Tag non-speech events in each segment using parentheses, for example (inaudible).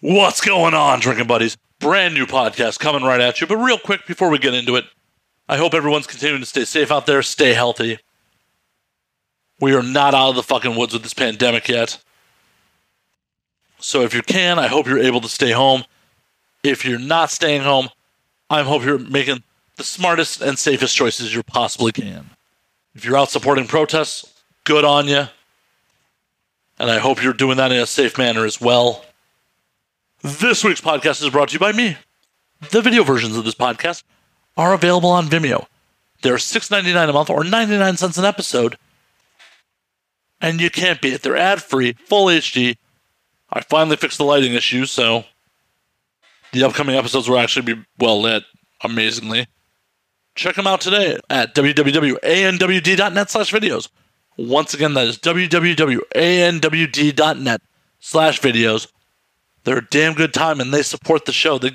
What's going on, drinking buddies? Brand new podcast coming right at you. But real quick before we get into it, I hope everyone's continuing to stay safe out there, stay healthy. We are not out of the fucking woods with this pandemic yet. So if you can, I hope you're able to stay home. If you're not staying home, I hope you're making the smartest and safest choices you possibly can. If you're out supporting protests, good on you. And I hope you're doing that in a safe manner as well. This week's podcast is brought to you by me. The video versions of this podcast are available on Vimeo. They're $6.99 a month or 99 cents an episode. And you can't beat it. They're ad free, full HD. I finally fixed the lighting issue, so the upcoming episodes will actually be well lit, amazingly. Check them out today at www.anwd.net slash videos. Once again, that is www.anwd.net slash videos. They're a damn good time and they support the show. They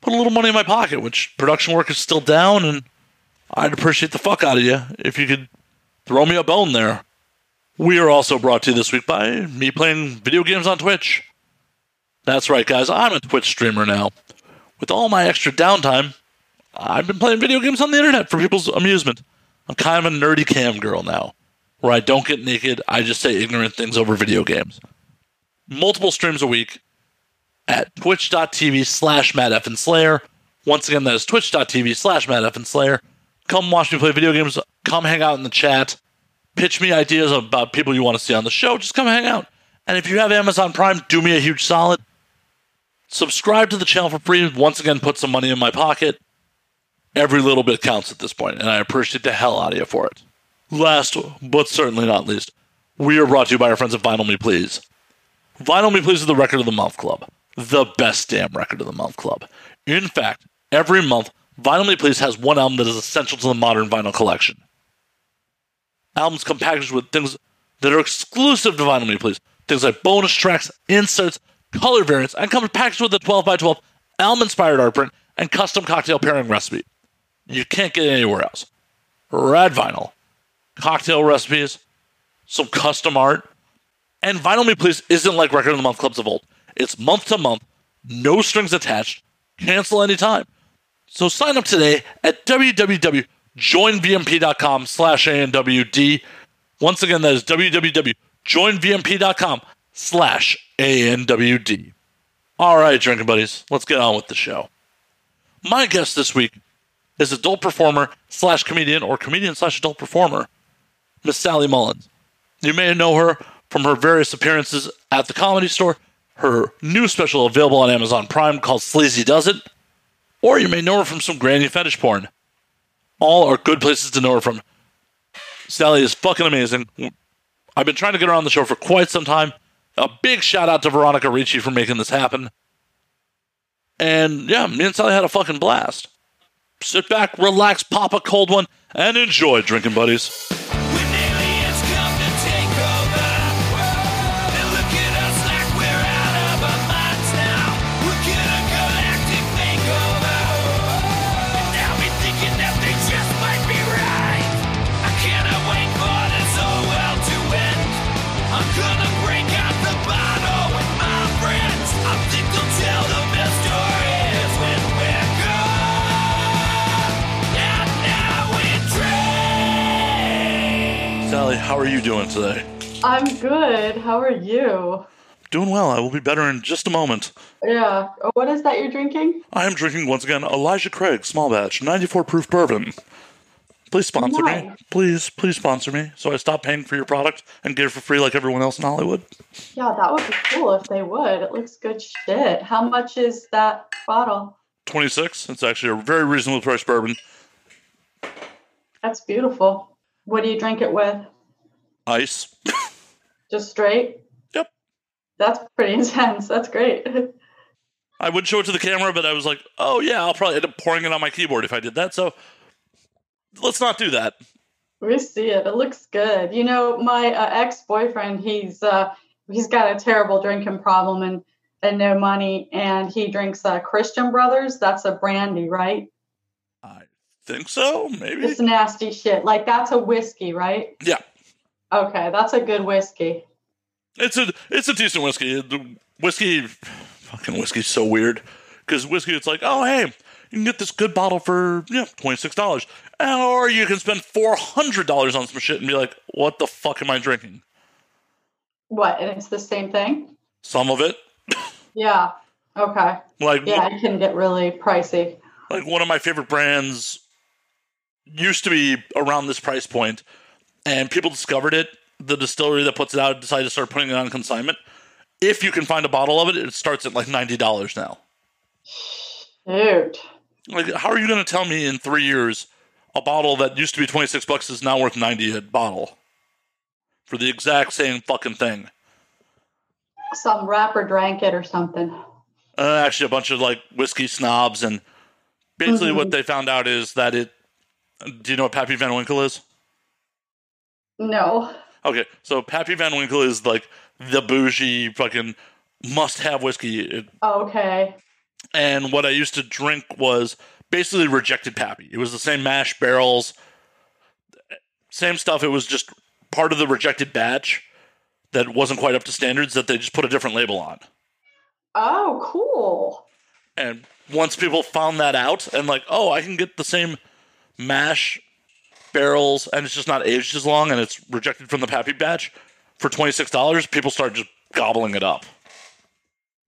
put a little money in my pocket, which production work is still down, and I'd appreciate the fuck out of you if you could throw me a bone there. We are also brought to you this week by me playing video games on Twitch. That's right, guys, I'm a Twitch streamer now. With all my extra downtime, I've been playing video games on the internet for people's amusement. I'm kind of a nerdy cam girl now, where I don't get naked, I just say ignorant things over video games. Multiple streams a week at twitch.tv slash Matt Slayer. Once again, that is twitch.tv slash Matt Slayer. Come watch me play video games. Come hang out in the chat. Pitch me ideas about people you want to see on the show. Just come hang out. And if you have Amazon Prime, do me a huge solid. Subscribe to the channel for free. Once again, put some money in my pocket. Every little bit counts at this point, and I appreciate the hell out of you for it. Last, but certainly not least, we are brought to you by our friends at Vinyl Me Please. Vinyl Me Please is the record of the month club the best damn record of the month club. In fact, every month, Vinyl Me Please has one album that is essential to the modern vinyl collection. Albums come packaged with things that are exclusive to Vinyl Me Please. Things like bonus tracks, inserts, color variants, and come packaged with a 12 by 12 album inspired art print and custom cocktail pairing recipe. You can't get anywhere else. Rad vinyl, cocktail recipes, some custom art, and Vinyl Me Please isn't like Record of the Month clubs of old. It's month to month, no strings attached, cancel anytime. So sign up today at www.joinvmp.com slash ANWD. Once again, that is www.joinvmp.com slash ANWD. All right, drinking buddies, let's get on with the show. My guest this week is adult performer slash comedian or comedian slash adult performer, Miss Sally Mullins. You may know her from her various appearances at the comedy store her new special available on Amazon Prime called Sleazy Does It, or you may know her from some granny fetish porn. All are good places to know her from. Sally is fucking amazing. I've been trying to get her on the show for quite some time. A big shout out to Veronica Ricci for making this happen. And yeah, me and Sally had a fucking blast. Sit back, relax, pop a cold one, and enjoy drinking buddies. How are you doing today? I'm good. How are you? Doing well. I will be better in just a moment. Yeah. What is that you're drinking? I am drinking once again Elijah Craig small batch 94 proof bourbon. Please sponsor nice. me. Please, please sponsor me so I stop paying for your product and get it for free like everyone else in Hollywood. Yeah, that would be cool if they would. It looks good shit. How much is that bottle? 26. It's actually a very reasonable price bourbon. That's beautiful. What do you drink it with? Ice. Just straight? Yep. That's pretty (laughs) intense. That's great. I would show it to the camera, but I was like, oh, yeah, I'll probably end up pouring it on my keyboard if I did that. So let's not do that. We see it. It looks good. You know, my uh, ex boyfriend, he's uh, he's got a terrible drinking problem and and no money, and he drinks uh, Christian Brothers. That's a brandy, right? I think so. Maybe it's nasty shit. Like that's a whiskey, right? Yeah. Okay, that's a good whiskey. It's a it's a decent whiskey. The whiskey, Fucking whiskey's so weird. Because whiskey, it's like, oh, hey, you can get this good bottle for, yeah, $26. Or you can spend $400 on some shit and be like, what the fuck am I drinking? What? And it's the same thing? Some of it. Yeah. Okay. Like, Yeah, it can get really pricey. like one of my favorite brands used to be around this price point and people discovered it the distillery that puts it out decided to start putting it on consignment if you can find a bottle of it it starts at like $90 now Dude. like how are you going to tell me in three years a bottle that used to be 26 bucks is now worth 90 a bottle for the exact same fucking thing Some rapper drank it or something. uh, actually a bunch of like whiskey snobs and basically Mhm. what they found out is that it do you know what pappy van winkle is No. Okay, so Pappy Van Winkle is like the bougie fucking must have whiskey. Okay. And what I used to drink was basically rejected Pappy. It was the same mash barrels, same stuff. It was just part of the rejected batch that wasn't quite up to standards that they just put a different label on. Oh, cool. And once people found that out and like, oh, I can get the same mash barrels and it's just not aged as long and it's rejected from the Pappy batch for $26, people start just gobbling it up.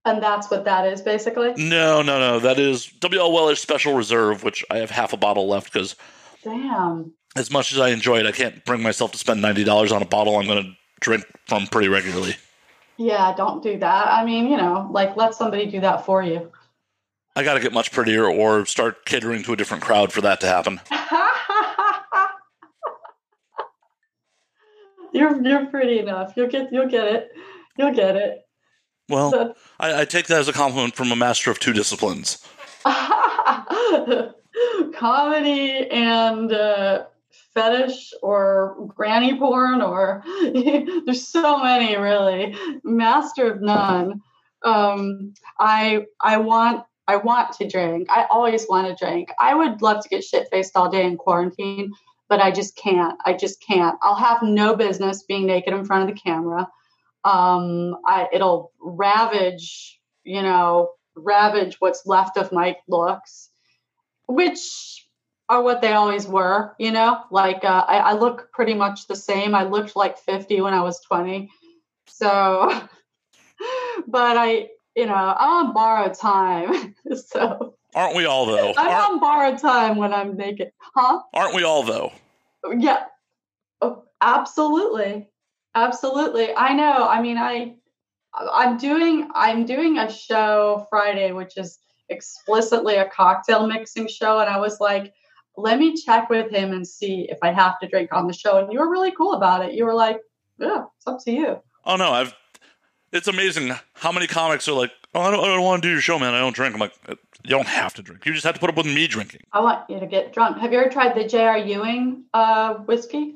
And that's what that is basically? No, no, no. That is W.L. Weller's Special Reserve, which I have half a bottle left because Damn. as much as I enjoy it, I can't bring myself to spend $90 on a bottle I'm going to drink from pretty regularly. Yeah, don't do that. I mean, you know, like let somebody do that for you. I got to get much prettier or start catering to a different crowd for that to happen. (laughs) you're you're pretty enough. You'll get you'll get it. You'll get it. Well, That's- I, I take that as a compliment from a master of two disciplines. (laughs) comedy and uh, fetish or granny porn or (laughs) there's so many really master of none um, i i want i want to drink i always want to drink i would love to get shit faced all day in quarantine but i just can't i just can't i'll have no business being naked in front of the camera um, I, it'll ravage you know ravage what's left of my looks which are what they always were, you know. Like uh, I, I look pretty much the same. I looked like fifty when I was twenty, so. (laughs) but I, you know, I'm on borrowed time, (laughs) so Aren't we all, though? I'm Aren't, on borrowed time when I'm naked, huh? aren't we all, though? Yeah, oh, absolutely, absolutely. I know. I mean, I, I'm doing, I'm doing a show Friday, which is explicitly a cocktail mixing show, and I was like, let me check with him and see if I have to drink on the show. And you were really cool about it. You were like, yeah, it's up to you. Oh, no. I've. It's amazing how many comics are like, oh, I don't, I don't want to do your show, man. I don't drink. I'm like, you don't have to drink. You just have to put up with me drinking. I want you to get drunk. Have you ever tried the J.R. Ewing uh, whiskey?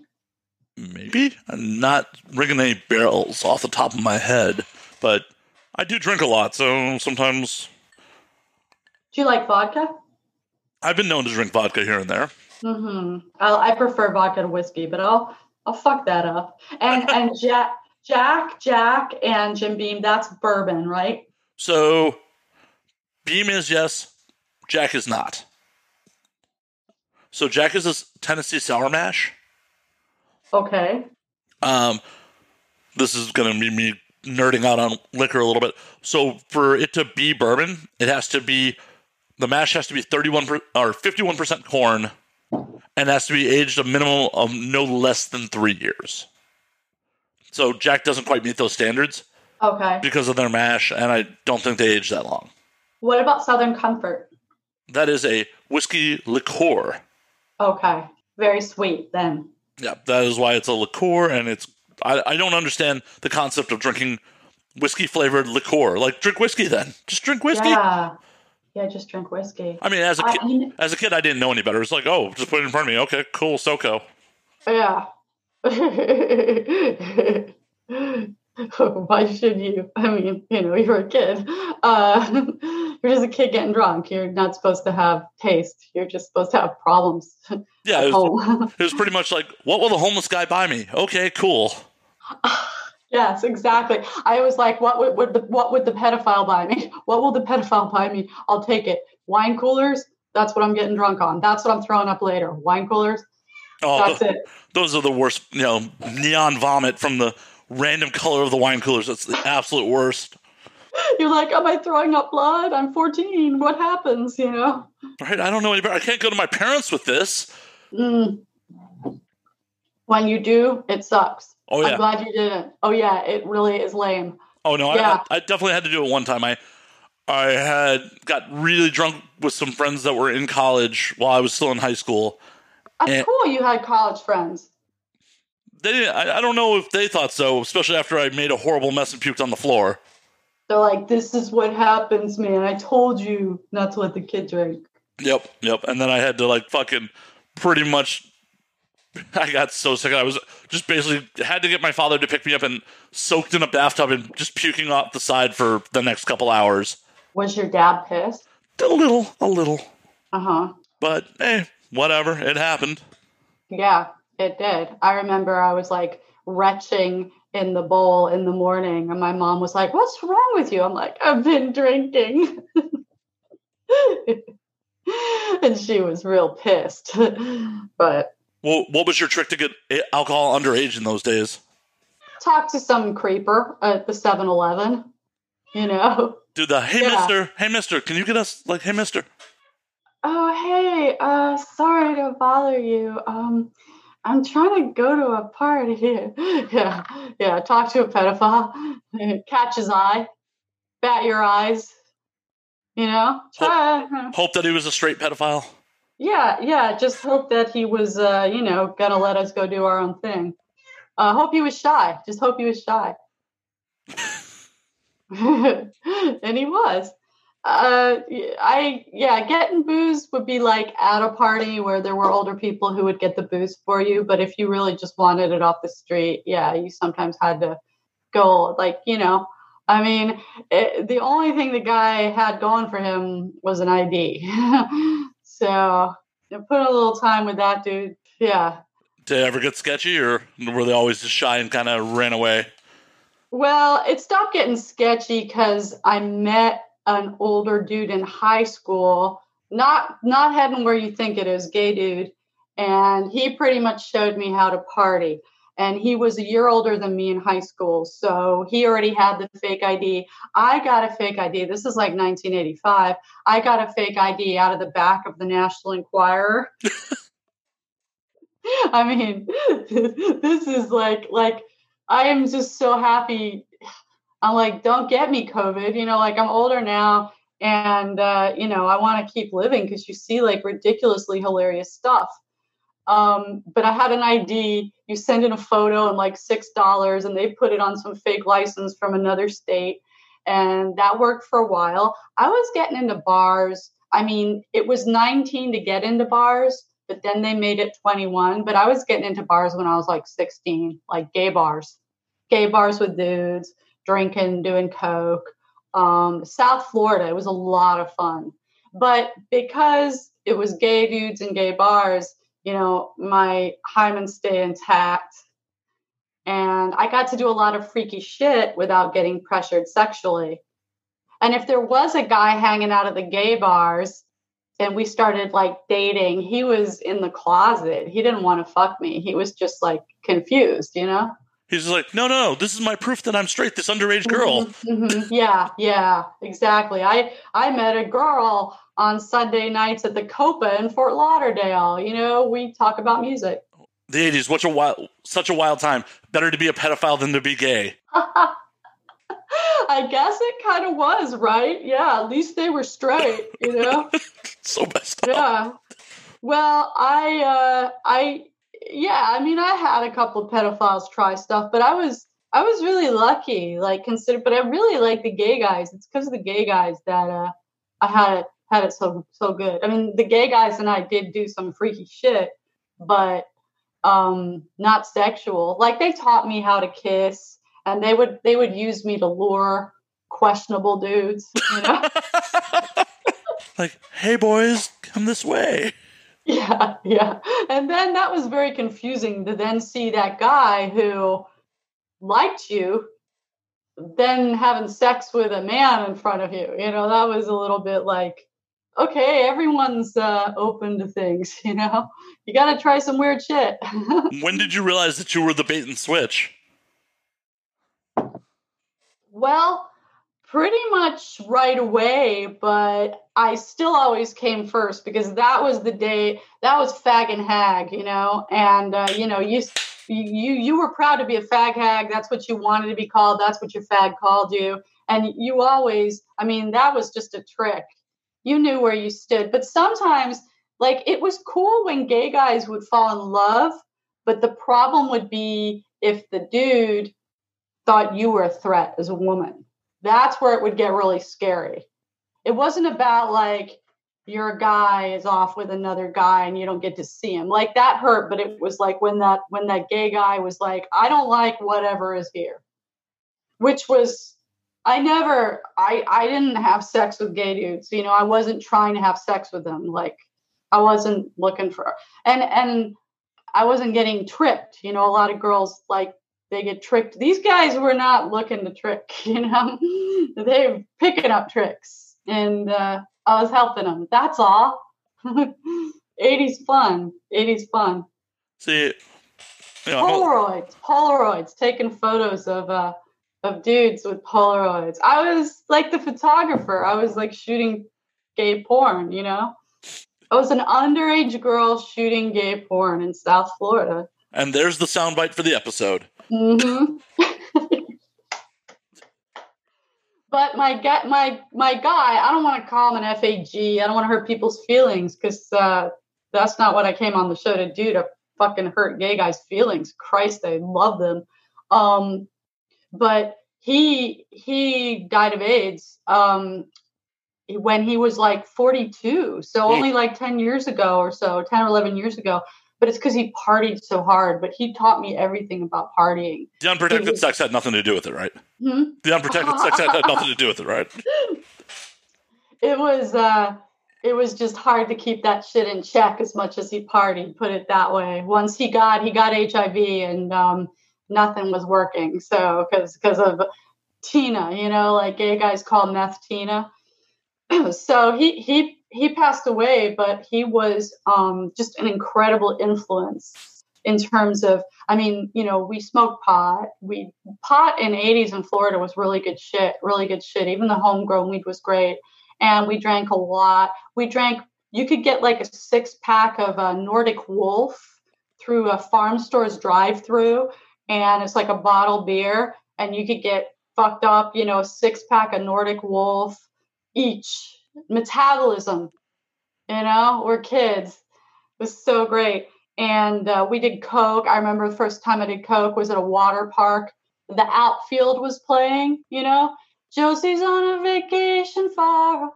Maybe. I'm not ringing any barrels off the top of my head, but I do drink a lot, so sometimes Do you like vodka? I've been known to drink vodka here and there. Mm-hmm. I, I prefer vodka to whiskey, but I'll I'll fuck that up. And (laughs) and Jack Jack Jack and Jim Beam, that's bourbon, right? So, Beam is yes, Jack is not. So, Jack is a Tennessee sour mash. Okay. Um, this is going to be me nerding out on liquor a little bit. So, for it to be bourbon, it has to be the mash has to be 31 per, or 51% corn and has to be aged a minimum of no less than three years. So, Jack doesn't quite meet those standards Okay. because of their mash, and I don't think they age that long. What about Southern Comfort? That is a whiskey liqueur. Okay. Very sweet then. Yeah, that is why it's a liqueur, and it's. I, I don't understand the concept of drinking whiskey flavored liqueur. Like, drink whiskey then. Just drink whiskey. Yeah. Yeah, just drink whiskey. I mean, as a kid, I mean, as a kid, I didn't know any better. It's like, oh, just put it in front of me. Okay, cool, SoCo. yeah. (laughs) (laughs) Why should you? I mean, you know, you're a kid. Uh, (laughs) you're just a kid getting drunk. You're not supposed to have taste. You're just supposed to have problems (laughs) Yeah, it was, it was pretty much like, what will the homeless guy buy me? Okay, cool. Yes, exactly. I was like, what would, would the what would the pedophile buy me? What will the pedophile buy me? I'll take it. Wine coolers. That's what I'm getting drunk on. That's what I'm throwing up later. Wine coolers. Oh, That's it. those are the worst. You know, neon vomit from the random color of the wine coolers. That's the absolute worst. You're like, am I throwing up blood? I'm 14. What happens? You know. Right? I don't know any better. I can't go to my parents with this. Mm. When you do, it sucks. Oh yeah. I'm glad you didn't. Oh yeah, it really is lame. Oh no, Yeah. I, I definitely had to do it one time. I I had got really drunk with some friends that were in college while I was still in high school. That's Eh. cool. You had college friends. They I, I don't know if they thought so, especially after I made a horrible mess and puked on the floor. They're like, "This is what happens, man. I told you not to let the kid drink." Yep, yep. And then I had to like fucking pretty much. (laughs) I got so sick. I was just basically had to get my father to pick me up and soaked in a bathtub and just puking off the side for the next couple hours. Was your dad pissed? A little, a little, Uh huh. but hey, whatever. It happened. Yeah, it did. I remember I was like retching in the bowl in the morning, and my mom was like, What's wrong with you? I'm like, I've been drinking. (laughs) and she was real pissed. (laughs) but Well, what was your trick to get alcohol underage in those days? talk to some creeper at the 7 Eleven, you know? Do the hey Yeah. mister, hey mister, can you get us like hey mister? Oh, hey, uh, sorry to bother you. Um, I'm trying to go to a party. (laughs) yeah, yeah, talk to a pedophile, (laughs) catch his eye, bat your eyes, you know? Try. Hope that he was a straight pedophile. Yeah, yeah, just hope that he was, uh, you know, gonna let us go do our own thing. Uh, hope he was shy. Just hope he was shy. (laughs) and he was. Uh, I yeah, getting booze would be like at a party where there were older people who would get the booze for you. But if you really just wanted it off the street, yeah, you sometimes had to go like you know. I mean, it, the only thing the guy had going for him was an ID. (laughs) so you put a little time with that dude. Yeah, Did it ever get sketchy, or were they always just shy and kind of ran away? Well, it stopped getting sketchy because I met an older dude in high school, not not heading where you think it is, gay dude, and he pretty much showed me how to party. And he was a year older than me in high school, so he already had the fake ID. I got a fake ID. This is like 1985. I got a fake ID out of the back of the National Enquirer. (laughs) I mean, (laughs) this is like like I am just so happy. I'm like, don't get me COVID. You know, like I'm older now, and uh, you know, I want to keep living because you see like ridiculously hilarious stuff. Um, but I had an ID. You send in a photo and like six dollars, and they put it on some fake license from another state, and that worked for a while. I was getting into bars. I mean, it was 19 to get into bars, but then they made it 21. But I was getting into bars when I was like 16, like gay bars, gay bars with dudes, drinking, doing coke. Um, South Florida, it was a lot of fun. But because it was gay dudes and gay bars, you know, my hymen stayed intact. And I got to do a lot of freaky shit without getting pressured sexually. And if there was a guy hanging out at the gay bars and we started like dating, he was in the closet. He didn't want to fuck me. He was just like confused, you know? He's just like, no, no, this is my proof that I'm straight. This underage girl. Mhm. Yeah, yeah, exactly. I I met a girl on Sunday nights at the Copa in Fort Lauderdale. You know, we talk about music. The '80s, what's a wild, such a wild time. Better to be a pedophile than to be gay. (laughs) I guess it kind of was, right? Yeah, at least they were straight, you know? (laughs) So messed up. yeah. Well, I, uh, I, yeah, I mean, I had a couple of pedophiles try stuff, but I was, I was really lucky, like consider, but I really like the gay guys. It's because of the gay guys that, uh, I had it, had it so, so good. I mean, the gay guys and I did do some freaky shit, but, um, not sexual. Like they taught me how to kiss and they would, they would use me to lure questionable dudes, you know? (laughs) like, hey boys, come this way. Yeah, yeah. And then that was very confusing to then see that guy who liked you then having sex with a man in front of you. You know, that was a little bit like, okay, everyone's uh, open to things. (laughs) You know, you got to try some weird shit. (laughs) when did you realize that you were the bait and switch? Well, pretty much right away, but I still always came first because that was the day that was fag and hag, you know, and uh, you know you you you were proud to be a fag hag. That's what you wanted to be called. That's what your fag called you, and you always. I mean, that was just a trick. You knew where you stood, but sometimes. Like it was cool when gay guys would fall in love, but the problem would be if the dude thought you were a threat as a woman. That's where it would get really scary. It wasn't about like your guy is off with another guy and you don't get to see him. Like that hurt, but it was like when that when that gay guy was like, I don't like whatever is here. Which was I never I I didn't have sex with gay dudes. You know, I wasn't trying to have sex with them. Like I wasn't looking for and and I wasn't getting tripped. You know, a lot of girls like they get tricked. These guys were not looking to trick, (laughs) you know, they're picking up tricks, and uh, I was helping them. That's all. (laughs) 80s fun. 80s fun. See, you know, Polaroids, Polaroids, taking photos of uh of dudes with Polaroids. I was like the photographer. I was like shooting gay porn, you know. I was an underage girl shooting gay porn in South Florida. And there's the soundbite for the episode. Mm-hmm. (laughs) but my guy, my my guy, I don't want to call him an FAG. I don't want to hurt people's feelings because uh, that's not what I came on the show to do to fucking hurt gay guys' feelings. Christ, I love them. Um, but he he died of AIDS um, when he was like 42, so only like 10 years ago or so, 10 or 11 years ago but it's because he partied so hard. But he taught me everything about partying. The unprotected was, sex had nothing to do with it, right? Hmm? The unprotected sex had nothing to do with it, right? (laughs) It was uh it was just hard to keep that shit in check as much as he partied, put it that way. Once he got he got HIV and um nothing was working. So because because of Tina, you know, like gay guys call meth Tina. (clears throat) so he he he passed away, but he was um, just an incredible influence in terms of. I mean, you know, we smoked pot. We pot in '80s in Florida was really good shit, really good shit. Even the homegrown weed was great, and we drank a lot. We drank. You could get like a six pack of a Nordic Wolf through a farm store's drive-through, and it's like a bottle beer, and you could get fucked up, you know, six pack of Nordic Wolf each metabolism. You know, we're kids. It was so great. And uh, we did Coke. I remember the first time I did Coke was at a water park. The outfield was playing, you know. Josie's on a vacation far.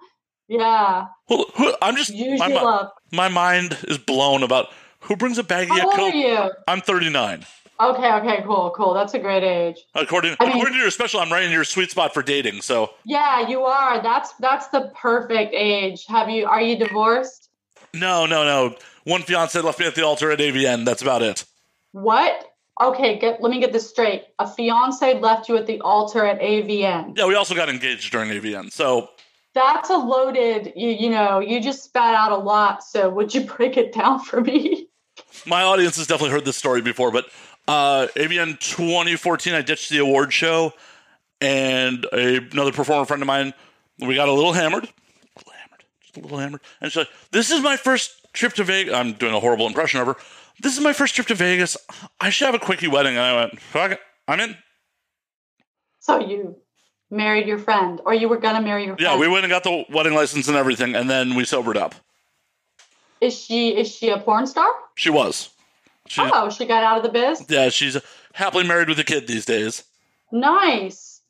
Yeah. Well, I'm just my, my mind is blown about who brings a baggie How of Coke. I'm 39. Okay, okay, cool, cool. That's a great age. According I mean, according to your special, I'm right in your sweet spot for dating. So yeah, you are. That's that's the perfect age. Have you? Are you divorced? No, no, no. One fiance left me at the altar at AVN. That's about it. What? Okay, get let me get this straight. A fiance left you at the altar at AVN. Yeah, we also got engaged during AVN. So that's a loaded. You, you know, you just spat out a lot. So would you (laughs) break it down for me? My audience has definitely heard this story before, but uh, AVN 2014, I ditched the award show, and a, another performer friend of mine, we got a little hammered, a little hammered, just a little hammered, and she's like, "This is my first trip to Vegas." I'm doing a horrible impression of her. This is my first trip to Vegas. I should have a quickie wedding, and I went, "Fuck it, I'm in." So you married your friend, or you were gonna marry your friend? Yeah, we went and got the wedding license and everything, and then we sobered up. Is she is she a porn star? She was. She, oh, she got out of the biz? Yeah, she's happily married with a kid these days. Nice.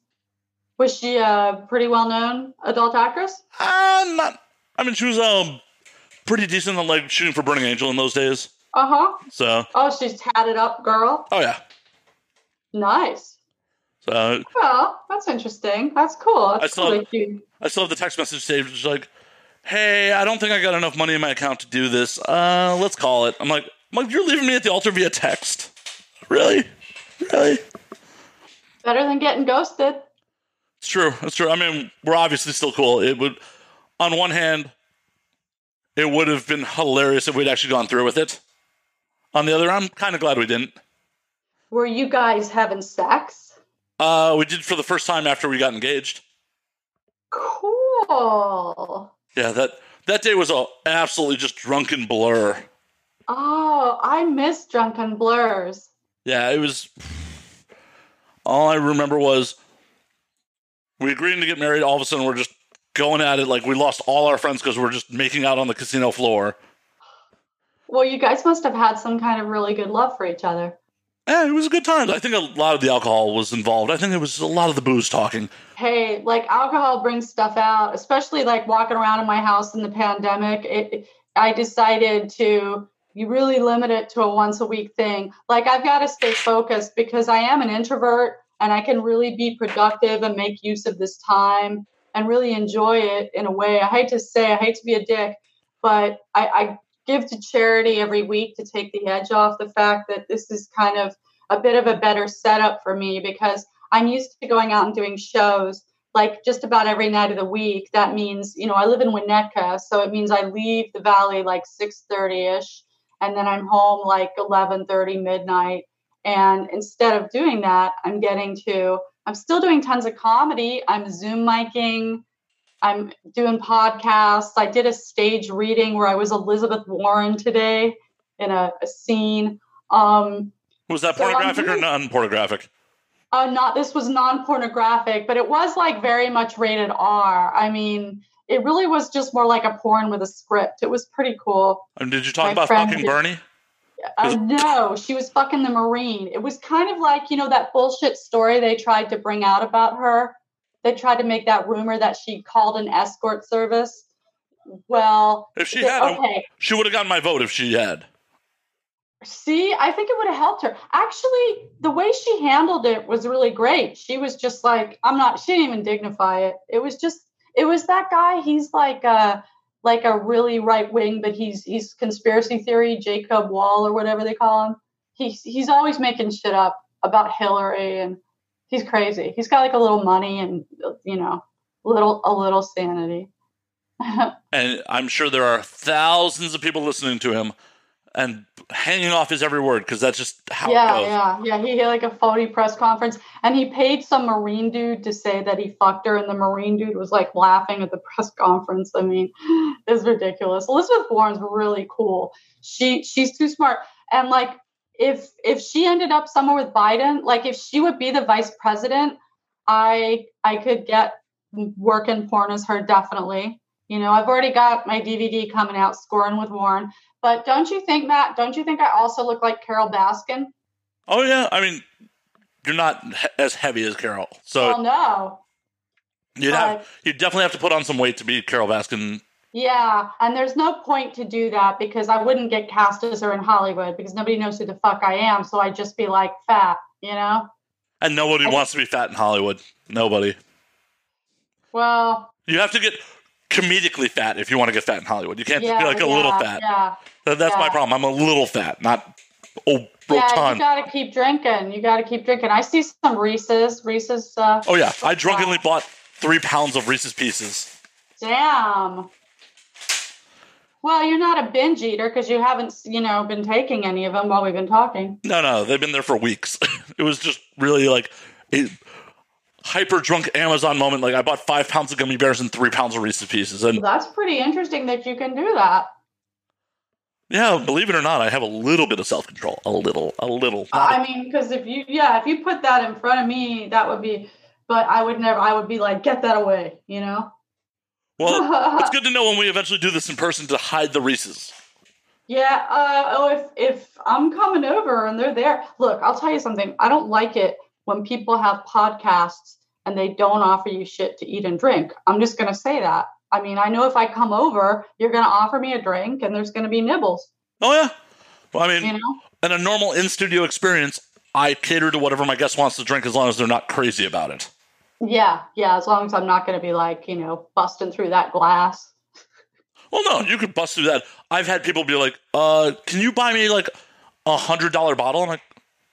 Was she a pretty well known adult actress? Uh, not. I mean, she was um pretty decent on like shooting for Burning Angel in those days. Uh huh. So. Oh, she's tatted up girl. Oh yeah. Nice. So. Well, that's interesting. That's cool. That's I still, have, I still have the text message saved. It's like, "Hey, I don't think I got enough money in my account to do this. Uh, let's call it." I'm like, Mike, you're leaving me at the altar via text. Really? Really? Better than getting ghosted. It's true. It's true. I mean, we're obviously still cool. It would, on one hand, it would have been hilarious if we'd actually gone through with it. On the other, I'm kind of glad we didn't. Were you guys having sex? Uh, we did for the first time after we got engaged. Cool. Yeah, that that day was a absolutely just drunken blur. Oh, I miss drunken blurs. Yeah, it was. All I remember was we agreed to get married. All of a sudden, we're just going at it like we lost all our friends because we're just making out on the casino floor. Well, you guys must have had some kind of really good love for each other. Yeah, it was a good time. I think a lot of the alcohol was involved. I think it was a lot of the booze talking. Hey, like alcohol brings stuff out, especially like walking around in my house in the pandemic. It, I decided to you really limit it to a once a week thing. Like I've got to stay focused because I am an introvert and I can really be productive and make use of this time and really enjoy it in a way. I hate to say, I hate to be a dick, but I, I give to charity every week to take the edge off the fact that this is kind of a bit of a better setup for me because I'm used to going out and doing shows like just about every night of the week. That means, you know, I live in Winnetka, so it means I leave the valley like 6:30ish and then I'm home like 11:30 midnight and instead of doing that, I'm getting to I'm still doing tons of comedy. I'm Zoom miking. I'm doing podcasts. I did a stage reading where I was Elizabeth Warren today in a, a scene. Um, was that pornographic so or non-pornographic? Uh, not this was non-pornographic, but it was like very much rated R. I mean, it really was just more like a porn with a script. It was pretty cool. And did you talk My about fucking did, Bernie? Uh, no, she was fucking the Marine. It was kind of like, you know, that bullshit story they tried to bring out about her. They tried to make that rumor that she called an escort service. Well, if she had, okay. she would have gotten my vote if she had. See, I think it would have helped her. Actually, the way she handled it was really great. She was just like, I'm not, she didn't even dignify it. It was just, it was that guy. He's like, uh, like a really right wing, but he's he's conspiracy theory, Jacob Wohl or whatever they call him. He's he's always making shit up about Hillary and he's crazy. He's got like a little money and you know, little a little sanity. (laughs) and I'm sure there are thousands of people listening to him and hanging off his every word because that's just how yeah, Yeah, yeah, He had like a phony press conference and he paid some Marine dude to say that he fucked her, and the Marine dude was like laughing at the press (laughs) conference. I mean, (laughs) it's ridiculous. Elizabeth Warren's really cool. She she's too smart. And like if if she ended up somewhere with Biden, like if she would be the vice president, I I could get work in porn as her definitely. You know, I've already got my DVD coming out, scoring with Warren. But don't you think, Matt? Don't you think I also look like Carole Baskin? Oh yeah, I mean, you're not as heavy as Carole, so well, no. You'd have you definitely have to put on some weight to be Carole Baskin. Yeah, and there's no point to do that because I wouldn't get cast as her in Hollywood because nobody knows who the fuck I am. So I'd just be like fat, you know. And nobody wants to be fat in Hollywood. Nobody. Well, you have to get comedically fat if you want to get fat in Hollywood. You can't yeah, be like a yeah, little fat. Yeah. That, that's yeah. my problem. I'm a little fat, not oh Yeah, you got to keep drinking. You got to keep drinking. I see some Reese's. Reese's. Uh, oh yeah, I drunkenly bought three pounds of Reese's Pieces. Damn. Well, you're not a binge eater because you haven't, you know, been taking any of them while we've been talking. No, no, they've been there for weeks. (laughs) it was just really like it, hyper drunk Amazon moment. Like I bought five pounds of gummy bears and three pounds of Reese's Pieces, and that's pretty interesting that you can do that. Yeah, believe it or not, I have a little bit of self control. A little, a little. I mean, because if you, yeah, if you put that in front of me, that would be. But I would never. I would be like, get that away, you know. Well, (laughs) it's good to know when we eventually do this in person to hide the Reese's. Yeah. Uh, oh, if if I'm coming over and they're there, look, I'll tell you something. I don't like it when people have podcasts and they don't offer you shit to eat and drink. I'm just going to say that. I mean, I know if I come over, you're going to offer me a drink and there's going to be nibbles. Oh, yeah. Well, I mean, you know? in a normal in studio experience, I cater to whatever my guest wants to drink as long as they're not crazy about it. Yeah, yeah, as long as I'm not going to be like, you know, busting through that glass. Well, no, you could bust through that. I've had people be like, uh, can you buy me like a hundred dollar bottle? I'm like,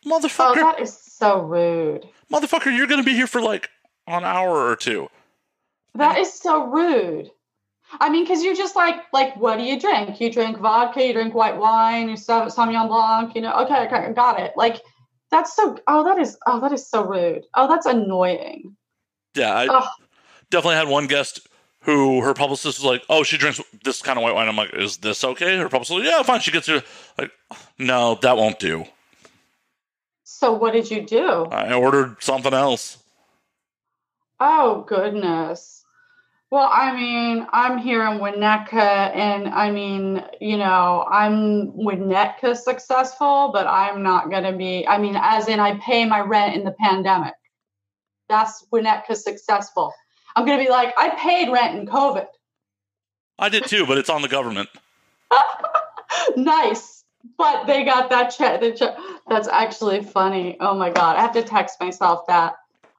motherfucker. Oh, that is so rude. motherfucker, you're going to be here for like an hour or two. That is so rude. I mean, because you're just like, like, what do you drink? You drink vodka, you drink white wine, you have Sauvignon Blanc, you know, okay, okay, got it. Like, that's so, oh, that is, oh, that is so rude. Oh, that's annoying. Yeah, I Ugh. definitely had one guest who her publicist was like, "Oh, she drinks this kind of white wine." I'm like, "Is this okay?" Her publicist, was like, "Yeah, fine." She gets her like, "No, that won't do." So what did you do? I ordered something else. Oh goodness. Well, I mean, I'm here in Winnetka, and I mean, you know, I'm Winnetka successful, but I'm not going to be. I mean, as in, I pay my rent in the pandemic. That's Winnetka successful. I'm going to be like, I paid rent in COVID. I did too, but it's on the government. (laughs) nice, but they got that check. The check. That's actually funny. Oh my god, I have to text myself that.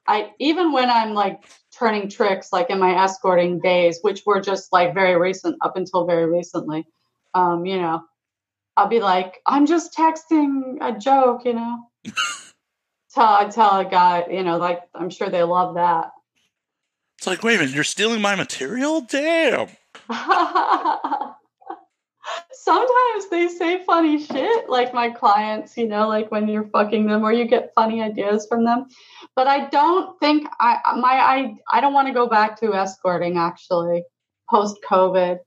I even when I'm like turning tricks, like in my escorting days, which were just like very recent, up until very recently. Um, you know, I'll be like, I'm just texting a joke, you know. (laughs) tell I tell a guy, you know, like I'm sure they love that. It's like, wait a minute, you're stealing my material? Damn. (laughs) Sometimes they say funny shit, like my clients, you know, like when you're fucking them or you get funny ideas from them. But I don't think I my I I don't want to go back to escorting actually post COVID.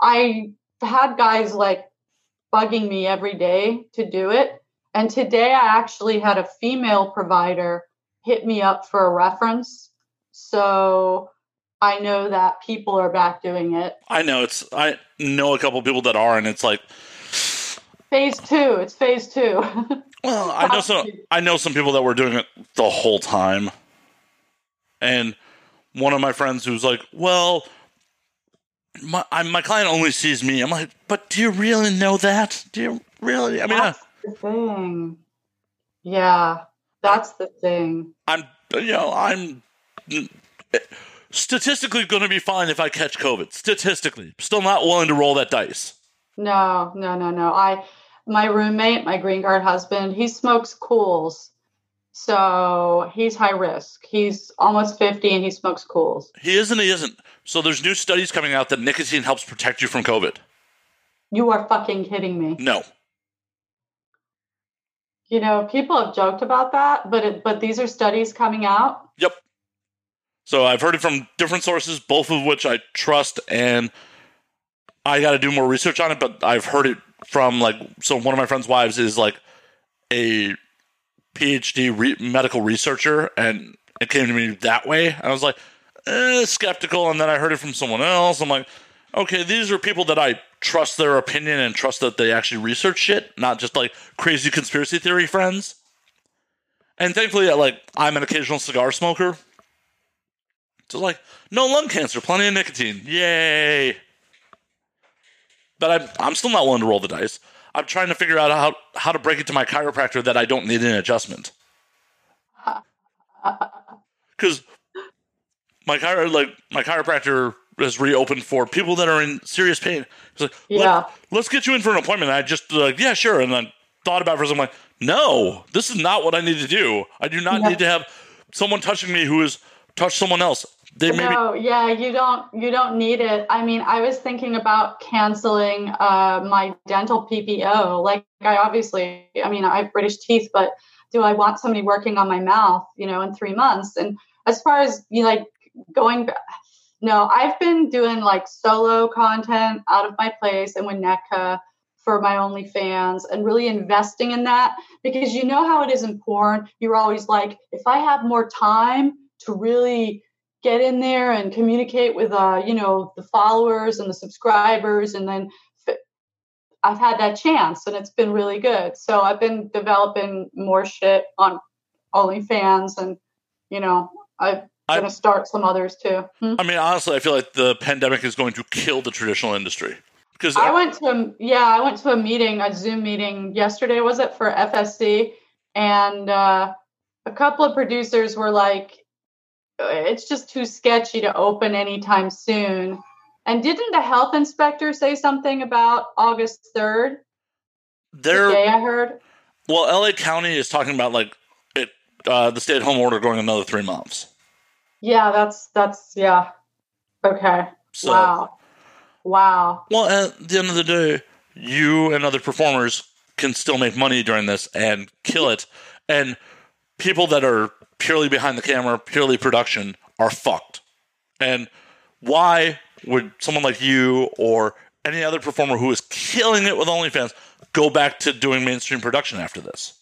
I had guys like bugging me every day to do it. And today I actually had a female provider hit me up for a reference. So I know that people are back doing it. I know it's. I know a couple people that are, and it's like, Phase two. It's phase two. (laughs) well, I know some. I know some people that were doing it the whole time, and one of my friends who's like, well. My I, my client only sees me. I'm like, but do you really know that? Do you really? I mean, I, that's the thing. Yeah, that's the thing. I'm you know I'm statistically going to be fine if I catch COVID. Statistically, still not willing to roll that dice. No, no, no, no. I, my roommate, my green card husband, he smokes cools, so he's high risk. He's almost fifty and he smokes cools. He isn't. He isn't. So there's new studies coming out that nicotine helps protect you from COVID. You are fucking kidding me. No, You know, people have joked about that, but it, but these are studies coming out. Yep. So I've heard it from different sources, both of which I trust, and I got to do more research on it. But I've heard it from like so. One of my friend's wives is like a PhD re- medical researcher, and it came to me that way. And I was like eh, skeptical, and then I heard it from someone else. I'm like, okay, these are people that I trust their opinion and trust that they actually research shit, not just like crazy conspiracy theory friends. And thankfully, like I'm an occasional cigar smoker. So like, no lung cancer, plenty of nicotine, yay! But I'm I'm still not willing to roll the dice. I'm trying to figure out how how to break it to my chiropractor that I don't need an adjustment. (laughs) Because my chiro like my chiropractor has reopened for people that are in serious pain. He's like, Yeah. Let, us get you in for an appointment. And I just like, yeah, sure. And then thought about it for. I'm like, no, this is not what I need to do. I do not Yeah. need to have someone touching me who has touched someone else. They maybe No, yeah, you don't you don't need it. I mean, I was thinking about canceling uh, my dental PPO. Like, I obviously, I mean, I have British teeth, but do I want somebody working on my mouth, you know, in three months? And as far as you like going, ba- no, I've been doing like solo content out of my place and Winnetka for my OnlyFans and really investing in that because you know how it is in porn. You're always like, if I have more time to really get in there and communicate with uh you know the followers and the subscribers and then f- i've had that chance and it's been really good so i've been developing more shit on onlyfans and you know i'm I- gonna start some others too Hmm? I mean, honestly, I feel like the pandemic is going to kill the traditional industry because I went to a yeah, I went to a meeting, a Zoom meeting yesterday. Was it for FSC? And uh, a couple of producers were like, "It's just too sketchy to open anytime soon." And didn't the health inspector say something about August third? they're Today I heard. Well, LA County is talking about like it uh, the stay-at-home order going another three months. Yeah, that's that's yeah. Okay. So, wow. Wow. well, at the end of the day, you and other performers can still make money during this and kill it. And people that are purely behind the camera, purely production, are fucked. And why would someone like you or any other performer who is killing it with OnlyFans go back to doing mainstream production after this?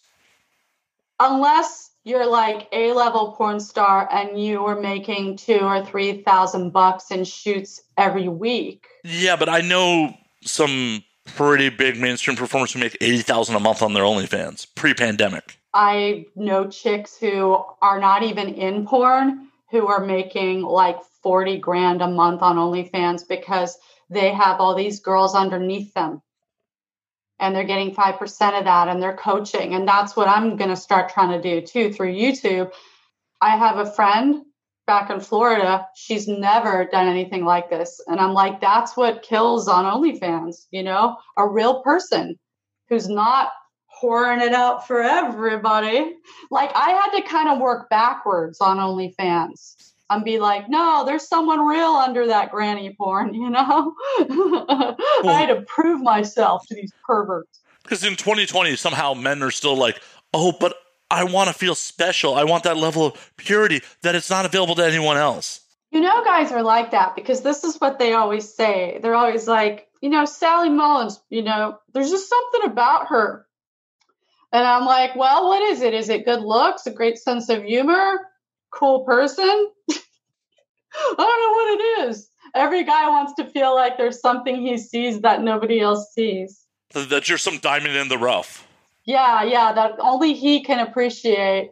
Unless you're like a level porn star and you are making two or three thousand bucks in shoots every week. Yeah, but I know some pretty big mainstream performers who make eighty thousand a month on their OnlyFans pre-pandemic. I know chicks who are not even in porn who are making like 40 grand a month on OnlyFans because they have all these girls underneath them and they're getting 5% of that and they're coaching. And that's what I'm going to start trying to do too through YouTube. I have a friend back in Florida. She's never done anything like this. And I'm like, that's what kills on OnlyFans, you know, a real person who's not pouring it out for everybody. Like I had to kind of work backwards on OnlyFans and be like, no, there's someone real under that granny porn, you know? (laughs) I had to prove myself to these perverts. Because in 2020, somehow men are still like, oh, but I want to feel special. I want that level of purity that it's not available to anyone else. You know, guys are like that because this is what they always say. They're always like, you know, Sally Mullins, you know, there's just something about her. And I'm like, well, what is it? Is it good looks, a great sense of humor, cool person? (laughs) I don't know what it is. Every guy wants to feel like there's something he sees that nobody else sees. That you're some diamond in the rough. Yeah, yeah, that only he can appreciate,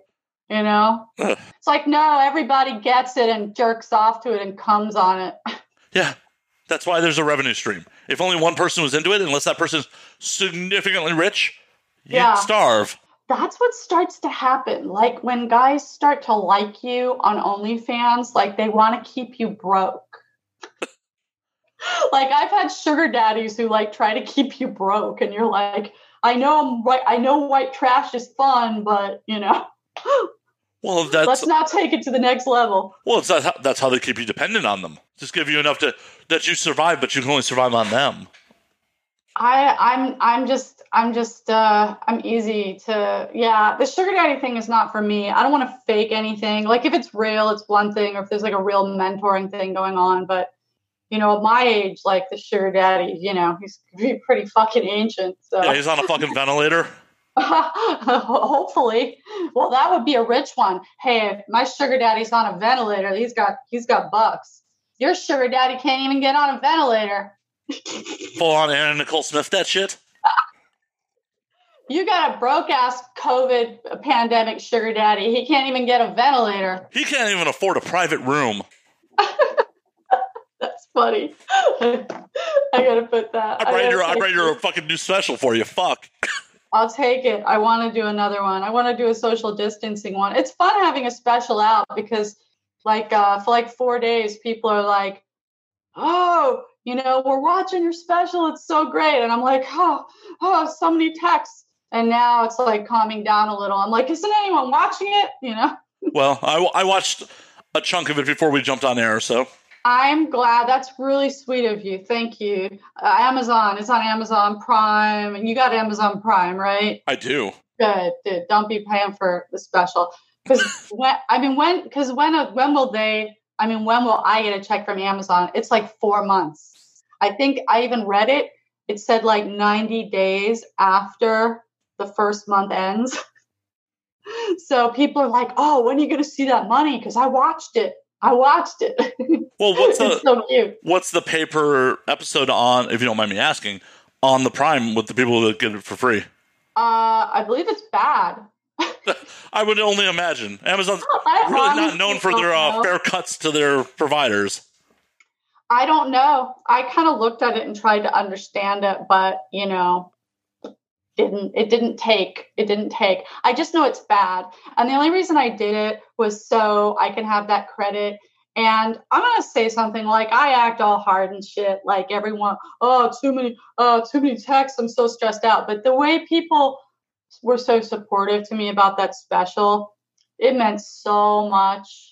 you know? It's like, no, everybody gets it and jerks off to it and comes on it. (laughs) Yeah, that's why there's a revenue stream. If only one person was into it, unless that person's significantly rich, you'd Yeah. starve. that's what starts to happen. Like when guys start to like you on OnlyFans, like they want to keep you broke. (laughs) like I've had sugar daddies who like try to keep you broke, and you're like, I know I'm right. I know white trash is fun, but you know, (laughs) Well, that's let's not take it to the next level. well, it's that's how, that's how they keep you dependent on them. Just give you enough to that you survive, but you can only survive on them. I I'm I'm just I'm just uh I'm easy to yeah the sugar daddy thing is not for me. I don't want to fake anything. Like if it's real, it's one thing, or if there's like a real mentoring thing going on. But you know, at my age, like the sugar daddy, you know, he's pretty fucking ancient. So Yeah, he's on a fucking ventilator. (laughs) (laughs) hopefully, well, that would be a rich one. Hey, if my sugar daddy's on a ventilator, he's got he's got bucks. Your sugar daddy can't even get on a ventilator. Full on Anna Nicole Smith that shit. You got a broke ass COVID pandemic sugar daddy. He can't even get a ventilator. He can't even afford a private room. (laughs) That's funny. (laughs) I gotta put that. I write your I write your fucking new special for you. Fuck. (laughs) I'll take it. I want to do another one. I want to do a social distancing one. It's fun having a special out because, like, uh, for like four days, people are like, "Oh, you know, we're watching your special. It's so great," and I'm like, "Oh, oh, so many texts." And now it's like calming down a little. I'm like, "Isn't anyone watching it?" You know. (laughs) Well, I, I watched a chunk of it before we jumped on air, so I'm glad. That's really sweet of you. Thank you. Uh, Amazon. It's on Amazon Prime, and you got Amazon Prime, right? I do. Good. Dude, don't be paying for the special. Because (laughs) when I mean, when? Because when? When will they? I mean, when will I get a check from Amazon? It's like four months. I think I even read it. It said like 90 days after the first month ends. (laughs) so people are like, "Oh, when are you going to see that money?" Because I watched it. I watched it. Well, (laughs) what's the so what's the pay per episode on? If you don't mind me asking, on the Prime with the people that get it for free. Uh, I believe it's bad. (laughs) I would only imagine Amazon's I really not known for their uh, fair cuts to their providers. I don't know. I kind of looked at it and tried to understand it, but you know, didn't it didn't take it didn't take. I just know it's bad. And the only reason I did it was so I can have that credit. And I'm gonna say something like I act all hard and shit, like everyone, oh too many oh too many texts, I'm so stressed out. But the way people were so supportive to me about that special, it meant so much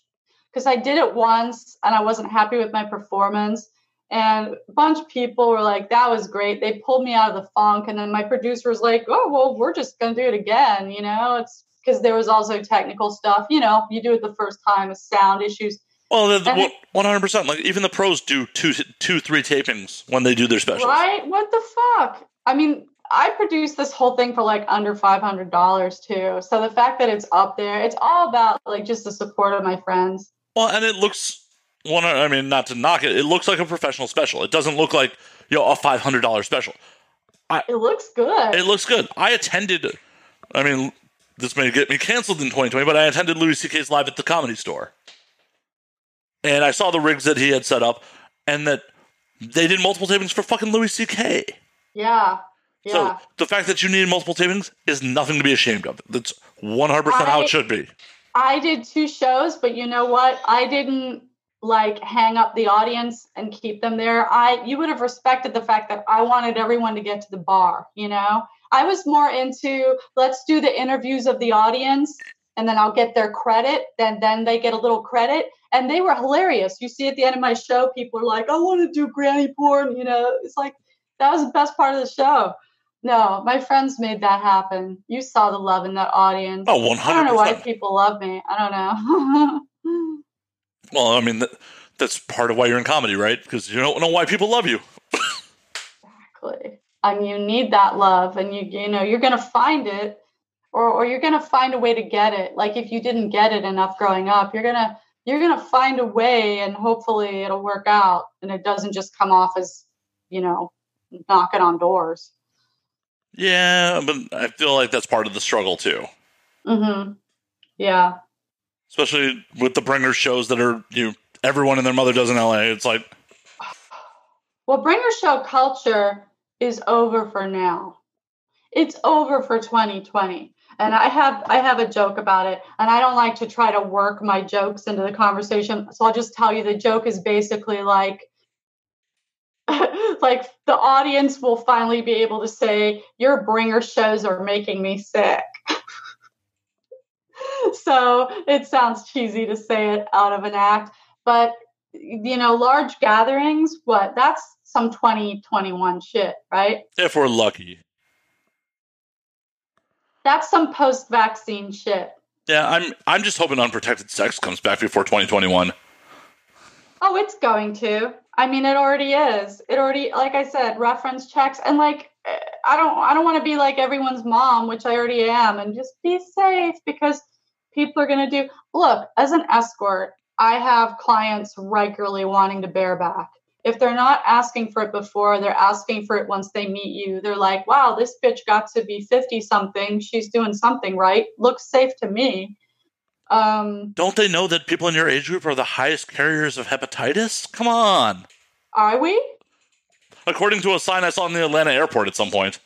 because I did it once and I wasn't happy with my performance. And a bunch of people were like, that was great. They pulled me out of the funk. And then my producer was like, oh, well, we're just going to do it again. You know, it's because there was also technical stuff. You know, you do it the first time with sound issues. Well, one hundred percent. Like even the pros do two, two, three tapings when they do their specials. Right? What the fuck? I mean, I produced this whole thing for like under five hundred dollars too. So the fact that it's up there, it's all about like just the support of my friends. Well, and it looks one. I mean, not to knock it, it looks like a professional special. It doesn't look like you know a five hundred dollar special. I, it looks good. It looks good. I attended. I mean, this may get me canceled in 2020, but I attended Louis C.K.'s live at the Comedy Store, and I saw the rigs that he had set up, and that they did multiple tapings for fucking Louis C.K. Yeah. Yeah. So the fact that you need multiple tapings is nothing to be ashamed of. That's 100% how it should be. I did two shows, but you know what? I didn't like hang up the audience and keep them there. I you would have respected the fact that I wanted everyone to get to the bar, you know? I was more into let's do the interviews of the audience and then I'll get their credit, then then they get a little credit. And they were hilarious. You see at the end of my show, people are like, I want to do granny porn, you know. It's like that was the best part of the show. No, my friends made that happen. You saw the love in that audience. Oh, 100 I don't know why people love me. I don't know. well, I mean, that, that's part of why you're in comedy, right? Because you don't know why people love you. exactly. And you need that love, and you you know you're gonna find it, or or you're gonna find a way to get it. Like if you didn't get it enough growing up, you're gonna you're gonna find a way, and hopefully it'll work out, and it doesn't just come off as you know knocking on doors. Yeah, but I feel like that's part of the struggle too. Mm-hmm. Yeah. Especially with the bringer shows that are you know, everyone and their mother does in LA. It's like (sighs) Well, bringer show culture is over for now. It's over for 2020. And I have I have a joke about it, and I don't like to try to work my jokes into the conversation. So I'll just tell you the joke is basically like (laughs) like the audience will finally be able to say, Your bringer shows are making me sick. (laughs) so it sounds cheesy to say it out of an act, but you know, large gatherings, what that's some 2021 shit, right? If we're lucky. That's some post vaccine shit. Yeah, I'm I'm just hoping unprotected sex comes back before 2021. Oh, it's going to. I mean, it already is. It already, like I said, reference checks and like I don't, I don't want to be like everyone's mom, which I already am, and just be safe because people are going to do. Look, as an escort, I have clients regularly wanting to bareback. If they're not asking for it before, they're asking for it once they meet you. They're like, "Wow, this bitch got to be fifty something. She's doing something right. Looks safe to me." Um, Don't they know that people in your age group are the highest carriers of hepatitis? Come on. Are we? According to a sign I saw in the Atlanta airport at some point.